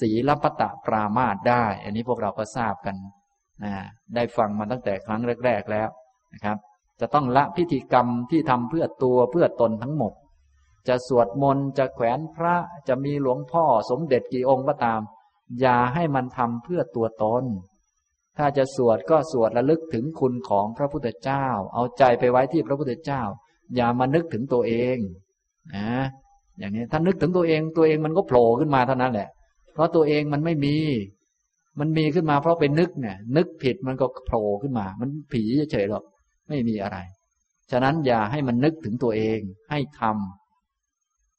[SPEAKER 1] สีลปตะปรามาตได้ อันนี้พวกเราก็ทราบกันนะได้ฟังมาตั้งแต่ครั้งแรก ๆแล้วนะครับ จะต้องละพิธีกรรมที่ทำเพื่อตัวเพื่อตนทั้งหมด จะสวดมนต์จะแขวนพระจะมีหลวงพ่อสมเด็จกี่องค์ก็ตาม อย่าให้มันทำเพื่อตัวตน ถ้าจะสวดก็สวดระลึกถึงคุณของพระพุทธเจ้า เอาใจไปไว้ที่พระพุทธเจ้า อย่ามานึกถึงตัวเองนะอย่างนี้ถ้านึกถึงตัวเองตัวเองมันก็โผล่ขึ้นมาเท่านั้นแหละ เพราะตัวเองมันไม่มี มันมีขึ้นมาเพราะไปนึกเนี่ยนึกผิดมันก็โผล่ขึ้นมา มันผีเฉยหรอกไม่มีอะไร ฉะนั้นอย่าให้มันนึกถึงตัวเองให้ทำ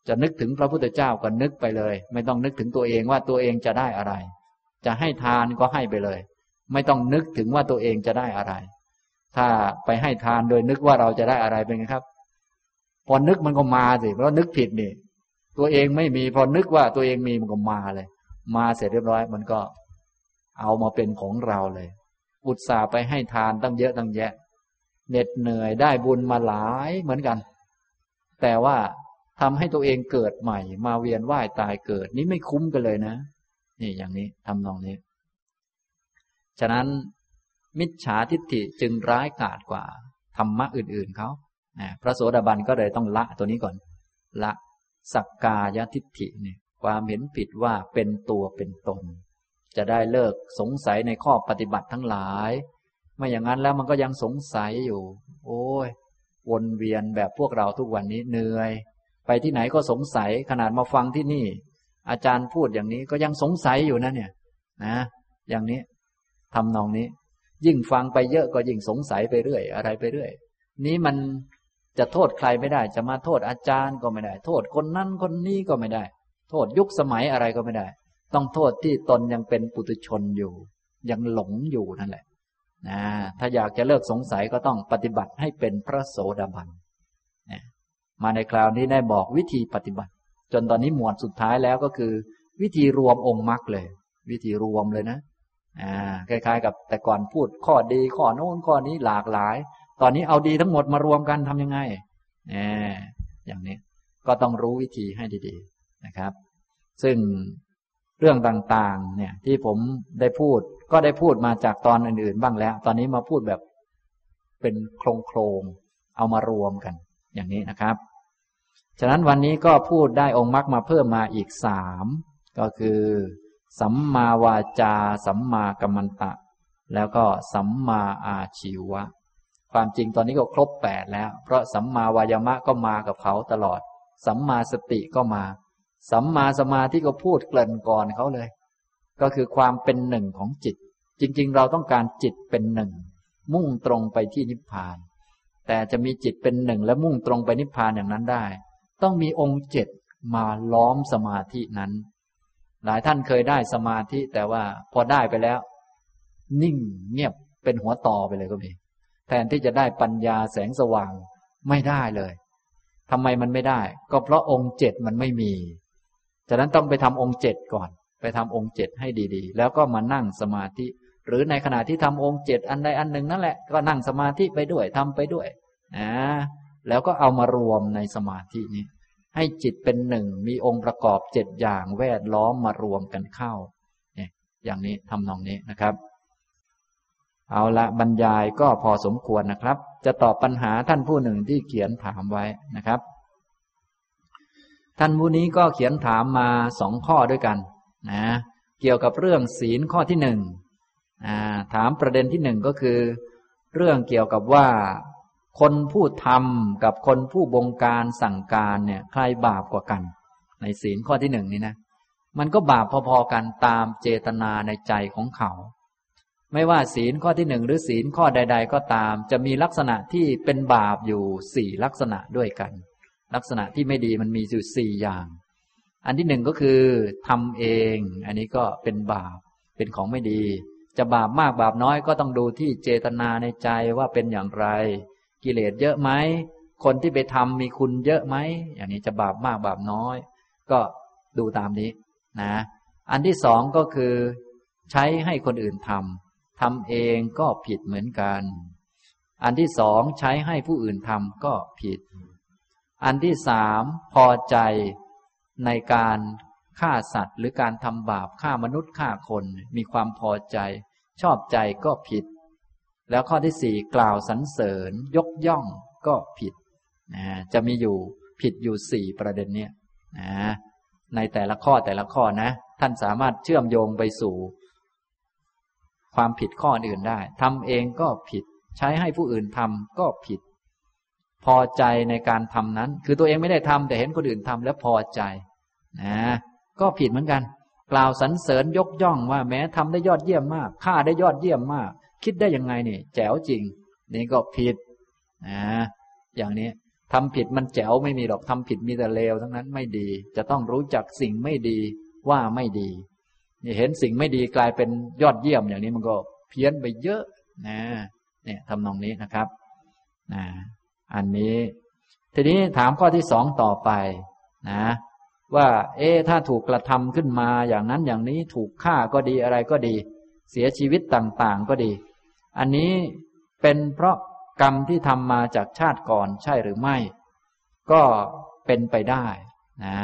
[SPEAKER 1] จะนึกถึงพระพุทธเจ้าก็นึกไปเลย ไม่ต้องนึกถึงตัวเองว่าตัวเองจะได้อะไร จะให้ทานก็ให้ไปเลย ไม่ต้องนึกถึงว่าตัวเองจะได้อะไร ถ้าไปให้ทานโดยนึกว่าเราจะได้อะไรเป็นไงครับ พอนึกมันก็มาสิเพราะนึกผิดนี่ ตัวเองไม่มีพอนึกว่าตัวเองมีมันก็มาเลย มาเสร็จเรียบร้อย มันก็เอามาเป็นของเราเลย อุตส่าห์ไปให้ทานตั้งเยอะตั้งแยะเหน็ดเหนื่อยได้บุญมาหลายเหมือนกัน แต่ว่า ทำให้ตัวเองเกิดใหม่ มาเวียนว่ายตายเกิด นี้ไม่คุ้มกันเลยนะ นี่อย่างนี้ทำนองนี้ ฉะนั้นมิจฉาทิฏฐิจึงร้ายกาจกว่าธรรมะอื่นๆเขาพระโสดาบันก็เลยต้องละตัวนี้ก่อน ละสักกายทิฏฐิเนี่ยความเห็นผิดว่าเป็นตัวเป็นตน จะได้เลิกสงสัยในข้อปฏิบัติทั้งหลาย ไม่อย่างนั้นแล้วมันก็ยังสงสัยอยู่ โอ้ยวนเวียนแบบพวกเราทุกวันนี้เหนื่อย ไปที่ไหนก็สงสัยขนาดมาฟังที่นี่ อาจารย์พูดอย่างนี้ก็ยังสงสัยอยู่นะเนี่ย นะ อย่างนี้ทำนองนี้ ยิ่งฟังไปเยอะก็ยิ่งสงสัยไปเรื่อย อะไรไปเรื่อย นี้มันจะโทษใครไม่ได้ จะมาโทษอาจารย์ก็ไม่ได้ โทษคนนั้นคนนี้ก็ไม่ได้ โทษยุคสมัยอะไรก็ไม่ได้ ต้องโทษที่ตนยังเป็นปุถุชนอยู่ ยังหลงอยู่นั่นแหละนะถ้าอยากจะเลิกสงสัยก็ต้องปฏิบัติให้เป็นพระโสดาบัน มาในคราวนี้ได้บอกวิธีปฏิบัติ จนตอนนี้หมวดสุดท้ายแล้วก็คือ วิธีรวมองค์มรรคเลย วิธีรวมเลยนะอ่าคล้าย ๆ กับแต่ก่อนพูดข้อดีข้อโน้นข้อนี้หลากหลาย ตอนนี้เอาดีทั้งหมดมารวมกันทํำยังไงอย่างนี้ก็ต้องรู้วิธีให้ดีๆนะครับ ซึ่งเรื่องต่างๆ เนี่ย ที่ผมได้พูดก็ได้พูดมาจากตอนอื่นๆ บ้างแล้ว ตอนนี้มาพูดแบบเป็นโครงโครงเอามารวมกัน อย่างนี้นะครับ ฉะนั้นวันนี้ก็พูดได้องค์มรรคมาเพิ่มมาอีกสามก็คือ สัมมาวาจา สัมมากัมมันตะ แล้วก็สัมมาอาชีวะ ความจริงตอนนี้ก็ครบแปดแล้ว เพราะสัมมาวายามะก็มากับเขาตลอด สัมมาสติก็มา สัมมาสมาธิก็พูดเกลิ่นก่อนเขาเลย ก็คือความเป็นหนึ่งของจิต จริง ๆ เราต้องการจิตเป็นหนึ่ง มุ่งตรงไปที่นิพพาน แต่จะมีจิตเป็นหนึ่งและมุ่งตรงไปนิพพานอย่างนั้นได้ ต้องมีองค์เจ็ดมาล้อมสมาธินั้น หลายท่านเคยได้สมาธิแต่ว่าพอได้ไปแล้ว นิ่งเงียบเป็นหัวต่อไปเลยก็มี แทนที่จะได้ปัญญาแสงสว่างไม่ได้เลยทำไมมันไม่ได้ ก็เพราะองค์เจ็ดมันไม่มีฉะนั้นต้องไปทำองค์เจ็ดก่อน ไปทำองค์เจ็ดให้ดีๆ แล้วก็มานั่งสมาธิ หรือในขณะที่ทำองค์เจ็ดอันใดอันหนึ่งนั่นแหละก็นั่งสมาธิไปด้วยทำไปด้วยนะแล้วก็เอามารวมในสมาธินี้ ให้จิตเป็นหนึ่งมีองค์ประกอบเจ็ดอย่างแวดล้อมมารวมกันเข้าเนี่ยอย่างนี้ทำนองนี้นะครับ เอาละบรรยายก็พอสมควรนะครับ จะตอบปัญหาท่านผู้หนึ่งที่เขียนถามไว้นะครับ ท่านผู้นี้ก็เขียนถามมาสองข้อด้วยกันนะเกี่ยวกับเรื่องศีลข้อที่หนึ่ง ถามประเด็นที่หนึ่งก็คือ เรื่องเกี่ยวกับว่า คนผู้ทำกับคนผู้บงการสั่งการเนี่ยใครบาปกว่ากัน ในศีลข้อที่หนึ่งนี้นะมันก็บาปพอๆกันตามเจตนาในใจของเขา ไม่ว่าศีลข้อที่หนึ่งหรือศีลข้อใด ๆ ก็ตาม จะมีลักษณะที่เป็นบาปอยู่สี่ลักษณะด้วยกัน ลักษณะที่ไม่ดีมันมีอยู่สี่อย่าง อันที่หนึ่งก็คือทำเอง อันนี้ก็เป็นบาปเป็นของไม่ดี จะบาปมากบาปน้อยก็ต้องดูที่เจตนาในใจว่าเป็นอย่างไร กิเลสเยอะไหมคนที่ไปทำมีคุณเยอะไหมอย่างนี้จะบาปมากบาปน้อย ก็ดูตามนี้นะ อันที่สองก็คือ ใช้ให้คนอื่นทำทำเองก็ผิดเหมือนกัน อันที่สองใช้ให้ผู้อื่นทำก็ผิด อันที่สามพอใจในการ ฆ่าสัตว์หรือการทำบาปฆ่ามนุษย์ฆ่าคน มีความพอใจ ชอบใจก็ผิด แล้วข้อที่สี่กล่าวสรรเสริญ ยกย่องก็ผิดนะจะมีอยู่ผิดอยู่สี่ประเด็นเนี้ยนะในแต่ละข้อแต่ละข้อนะ ท่านสามารถเชื่อมโยงไปสู่ ความผิดข้ออื่นได้ทำเองก็ผิด ใช้ให้ผู้อื่นทำก็ผิด พอใจในการทำนั้น คือตัวเองไม่ได้ทำแต่เห็นคนอื่นทำแล้วพอใจ นะ ก็ผิดเหมือนกัน กล่าวสรรเสริญยกย่องว่าแม้ทำได้ยอดเยี่ยมมากฆ่าได้ยอดเยี่ยมมาก คิดได้ยังไงนี่แจ๋วจริง นี่ก็ผิดนะอย่างนี้ทำผิดมันแจ๋วไม่มีหรอกทำผิดมีแต่เลวทั้งนั้นไม่ดี จะต้องรู้จักสิ่งไม่ดีว่าไม่ดีนี่เห็นสิ่งไม่ดีกลายเป็นยอดเยี่ยมอย่างนี้มันก็เพี้ยนไปเยอะนะเนี่ยทำนองนี้นะครับนะอันนี้ ทีนี้ถามข้อที่สองต่อไปนะ ว่า เอ๊ถ้าถูกกระทำขึ้นมาอย่างนั้นอย่างนี้ถูกฆ่าก็ดีอะไรก็ดี เสียชีวิตต่างๆก็ดี อันนี้เป็นเพราะกรรมที่ทำมาจากชาติก่อนใช่หรือไม่ ก็เป็นไปได้นะ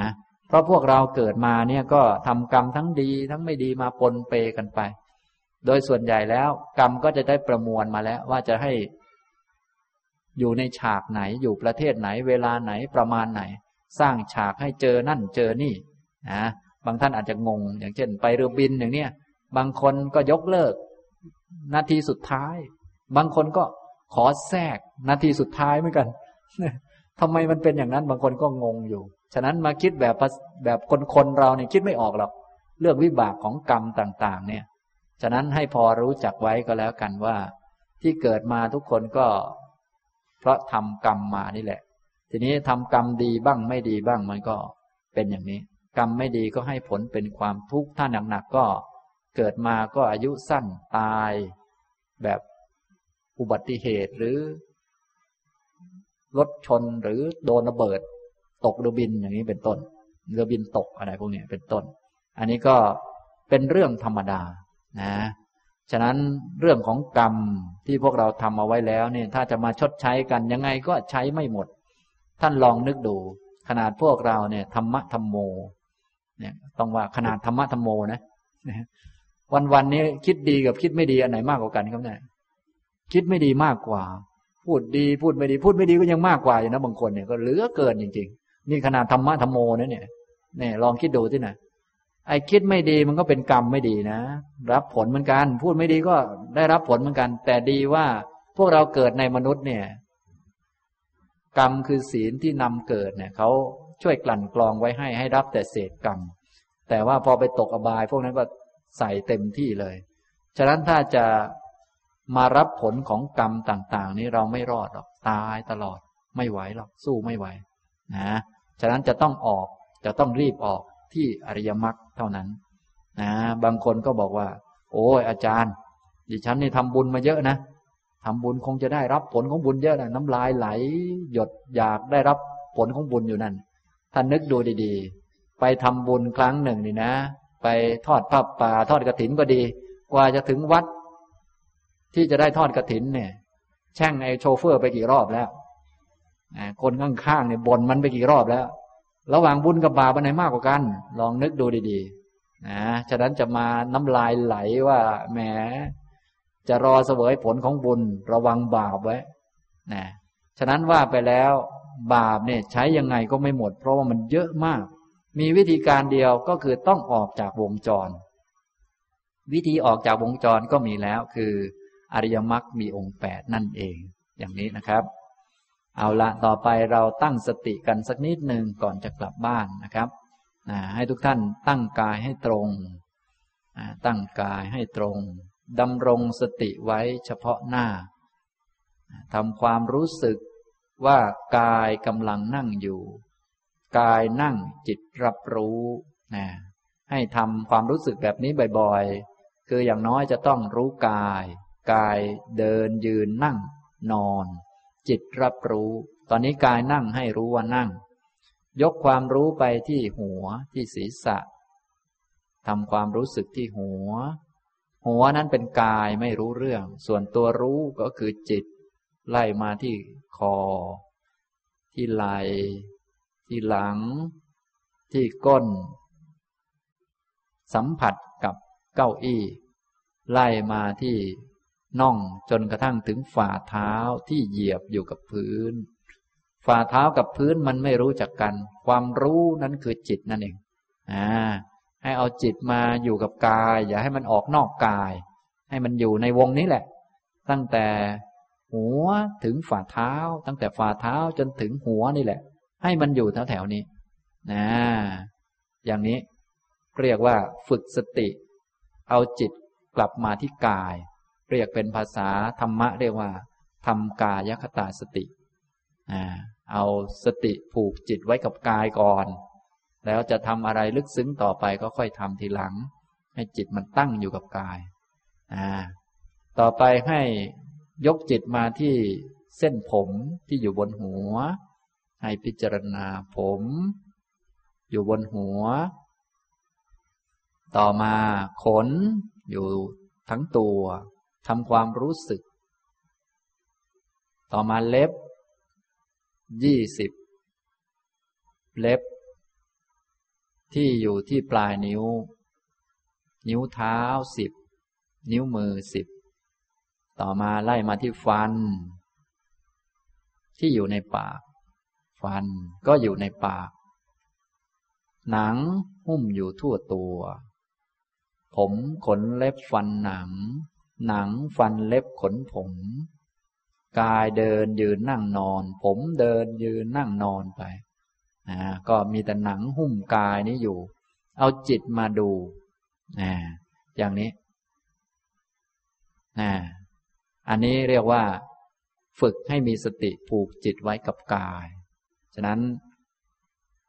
[SPEAKER 1] เพราะพวกเราเกิดมาเนี่ยก็ทำกรรมทั้งดีทั้งไม่ดีมาปนเปกันไป โดยส่วนใหญ่แล้ว กรรมก็จะได้ประมวลมาแล้วว่าจะให้อยู่ในฉากไหนอยู่ประเทศไหน เวลาไหนประมาณไหน สร้างฉากให้เจอนั่นเจอนี่นะบางท่านอาจจะงง อย่างเช่น ไปเรือบินอย่างเนี้ยบางคนก็ยกเลิก นาทีสุดท้าย บางคนก็ขอแทรกนาทีสุดท้ายเหมือนกันทำไมมันเป็นอย่างนั้นบางคนก็งงอยู่ ฉะนั้นมาคิดแบบแบบคนคนเราเนี่ยคิดไม่ออกหรอกเรื่องวิบากของกรรมต่าง ๆ เนี่ย ฉะนั้นให้พอรู้จักไว้ก็แล้วกันว่า ที่เกิดมาทุกคนก็ เพราะทำกรรมมานี่แหละ ทีนี้ทำกรรมดีบ้างไม่ดีบ้างมันก็เป็นอย่างนี้ กรรมไม่ดีก็ให้ผลเป็นความทุกข์ถ้าหนักๆก็เกิดมาก็อายุสั้นตาย แบบอุบัติเหตุหรือรถชนหรือโดนระเบิด ตกเรือบินอย่างนี้เป็นต้นเรือบินตกอะไรพวกนี้เป็นต้น อันนี้ก็เป็นเรื่องธรรมดานะฉะนั้นเรื่องของกรรมที่พวกเราทำเอาไว้แล้วเนี่ยถ้าจะมาชดใช้กันยังไงก็ใช้ไม่หมด ท่านลองนึกดู ขนาดพวกเราเนี่ยธรรมะธรรมโม เนี่ยต้องว่าขนาดธรรมะธรรมโมนะวันวันนี้คิดดีกับคิดไม่ดีอันไหนมากกว่ากันครับเนี่ยคิดไม่ดีมากกว่า พูดดีพูดไม่ดี พูดไม่ดีก็ยังมากกว่าอยู่นะบางคนเนี่ยก็เหลือเกินจริง ๆ นี่ขนาดธรรมะธรรมโมนะเนี่ยเนี่ยลองคิดดูที่ไหนไอ้คิดไม่ดีมันก็เป็นกรรมไม่ดีนะ รับผลเหมือนกัน พูดไม่ดีก็ได้รับผลเหมือนกัน แต่ดีว่าพวกเราเกิดในมนุษย์เนี่ย กรรมคือศีลที่นำเกิดเนี่ยเขาช่วยกลั่นกรองไว้ให้ให้รับแต่เศษกรรม แต่ว่าพอไปตกอบาย พวกนั้นก็ใส่เต็มที่เลย ฉะนั้นถ้าจะมารับผลของกรรมต่าง ๆ นี้เราไม่รอดหรอกตายตลอด ไม่ไหวหรอกสู้ไม่ไหวนะฉะนั้นจะต้องออกจะต้องรีบออกที่อริยมรรคเท่านั้นนะบางคนก็บอกว่า โอ้ยอาจารย์ ดิฉันนี่ทำบุญมาเยอะนะ ทำบุญคงจะได้รับผลของบุญเยอะนะน้ำลายไหล หยดอยากได้รับผลของบุญอยู่นั่นท่านนึกดูดีๆ ไปทำบุญครั้งหนึ่งนี่นะ ไปทอดผ้าป่าทอดกระถินก็ดี กว่าจะถึงวัด ที่จะได้ทอดกระถินเนี่ย แช่งไอ้โชเฟอร์ไปกี่รอบแล้วคนข้างๆเนี่ยบ่นมันไปกี่รอบแล้ว ระหว่างบุญกับบาปอันไหนมากกว่ากัน ลองนึกดูดีๆนะฉะนั้นจะมาน้ำลายไหลว่าแหม จะรอเสวยผลของบุญระวังบาปไว้นะฉะนั้นว่าไปแล้วบาปเนี่ยใช้ยังไงก็ไม่หมด เพราะว่ามันเยอะมาก มีวิธีการเดียวก็คือต้องออกจากวงจร วิธีออกจากวงจรก็มีแล้วคือ อริยมรรคมีองค์แปดนั่นเอง อย่างนี้นะครับ เอาละต่อไปเราตั้งสติกันสักนิดหนึ่งก่อนจะกลับบ้านนะครับให้ทุกท่านตั้งกายให้ตรง ตั้งกายให้ตรง ดำรงสติไว้เฉพาะหน้าทำความรู้สึกว่ากายกำลังนั่งอยู่ กายนั่งจิตรับรู้นะให้ทำความรู้สึกแบบนี้บ่อยๆ คืออย่างน้อยจะต้องรู้กาย กายเดินยืนนั่ง นอน จิตรับรู้ ตอนนี้กายนั่งให้รู้ว่านั่ง ยกความรู้ไปที่หัวที่ศีรษะทำความรู้สึกที่หัว หัวนั้นเป็นกายไม่รู้เรื่อง ส่วนตัวรู้ก็คือจิต ไล่มาที่คอ ที่ไหล่ที่หลัง ที่ก้น สัมผัสกับเก้าอี้ ไล่มาที่น่องจนกระทั่งถึงฝ่าเท้าที่เหยียบอยู่กับพื้น ฝ่าเท้ากับพื้นมันไม่รู้จักกัน ความรู้นั้นคือจิตนั่นเอง อ่า ให้เอาจิตมาอยู่กับกาย อย่าให้มันออกนอกกาย ให้มันอยู่ในวงนี้แหละ ตั้งแต่หัวถึงฝ่าเท้า ตั้งแต่ฝ่าเท้าจนถึงหัวนี่แหละ ให้มันอยู่แถวแถวนี้นะอย่างนี้เรียกว่าฝึกสติ เอาจิตกลับมาที่กาย เรียกเป็นภาษาธรรมะเรียกว่าทำกายคตาสติ เอาสติผูกจิตไว้กับกายก่อน แล้วจะทำอะไรลึกซึ้งต่อไปก็ค่อยทำทีหลัง ให้จิตมันตั้งอยู่กับกายอ่าต่อไปให้ยกจิตมาที่เส้นผมที่อยู่บนหัว ให้พิจารณาผม อยู่บนหัว ต่อมาขนอยู่ทั้งตัวทำความรู้สึก ต่อมาเล็บยี่สิบเล็บ ที่อยู่ที่ปลายนิ้ว นิ้วเท้าสิบ นิ้วมือสิบ ต่อมาไล่มาที่ฟัน ที่อยู่ในปาก ฟันก็อยู่ในปาก หนังหุ้มอยู่ทั่วตัว ผมขนเล็บฟันหนัง หนังฟันเล็บขนผม กายเดินยืนนั่งนอน ผมเดินยืนนั่งนอนไป อ่าก็มีแต่หนังหุ้มกายนี้อยู่ เอาจิตมาดูอ่าอย่างนี้อ่าอันนี้เรียกว่า ฝึกให้มีสติผูกจิตไว้กับกาย ฉะนั้น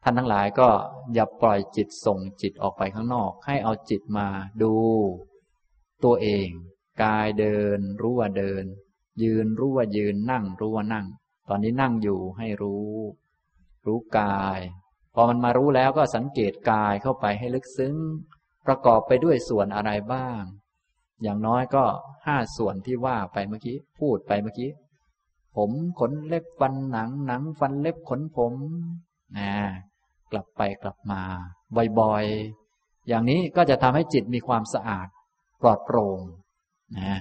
[SPEAKER 1] ท่านทั้งหลายก็อย่าปล่อยจิตส่งจิตออกไปข้างนอก ให้เอาจิตมาดู ตัวเอง กายเดิน รู้ว่าเดิน ยืนรู้ว่ายืนนั่ง รู้ว่านั่ง ตอนนี้นั่งอยู่ให้รู้ รู้กาย พอมันมารู้แล้วก็สังเกตกายเข้าไปให้ลึกซึ้ง ประกอบไปด้วยส่วนอะไรบ้าง อย่างน้อยก็ห้าส่วนที่ว่าไปเมื่อกี้ พูดไปเมื่อกี้ ผมขนเล็บฟันหนังหนังฟันเล็บขนผมนะกลับไปกลับมาบ่อยๆอย่างนี้ก็จะทำให้จิตมีความสะอาด ปลอดโปร่งนะ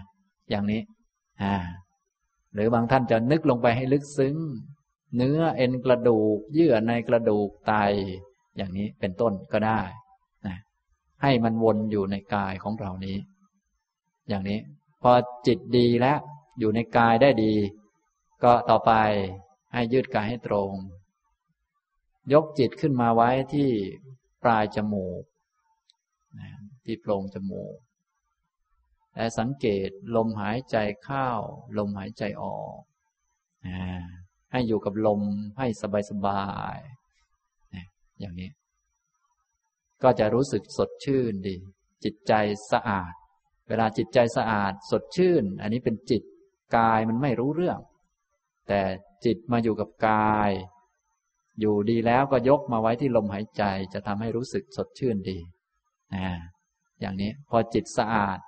[SPEAKER 1] อย่างนี้อ่าหรือบางท่านจะนึกลงไปให้ลึกซึ้ง เนื้อเอ็นกระดูก เยื่อในกระดูกไต อย่างนี้เป็นต้นก็ได้นะให้มันวนอยู่ในกายของเรานี้ อย่างนี้ พอจิตดีแล้ว อยู่ในกายได้ดี ก็ต่อไปให้ยืดกายให้ตรง ยกจิตขึ้นมาไว้ที่ปลายจมูกที่โพรงจมูก และสังเกตลมหายใจเข้า ลมหายใจออก ให้อยู่กับลมให้สบายๆอย่างนี้ ก็จะรู้สึกสดชื่นดี จิตใจสะอาด เวลาจิตใจสะอาดสดชื่น อันนี้เป็นจิตกายมันไม่รู้เรื่อง แต่จิตมาอยู่กับกาย อยู่ดีแล้วก็ยกมาไว้ที่ลมหายใจจะทำให้รู้สึกสดชื่นดีนะอย่างนี้พอจิตสะอาด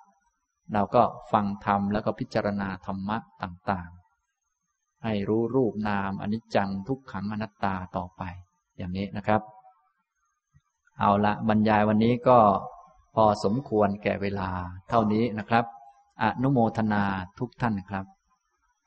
[SPEAKER 1] เราก็ฟังธรรมแล้วก็พิจารณาธรรมะต่างๆ ให้รู้รูปนามอนิจจังทุกขังอนัตตาต่อไป อย่างนี้นะครับ เอาละบรรยายวันนี้ก็พอสมควรแก่เวลาเท่านี้นะครับ อนุโมทนาทุกท่านครับ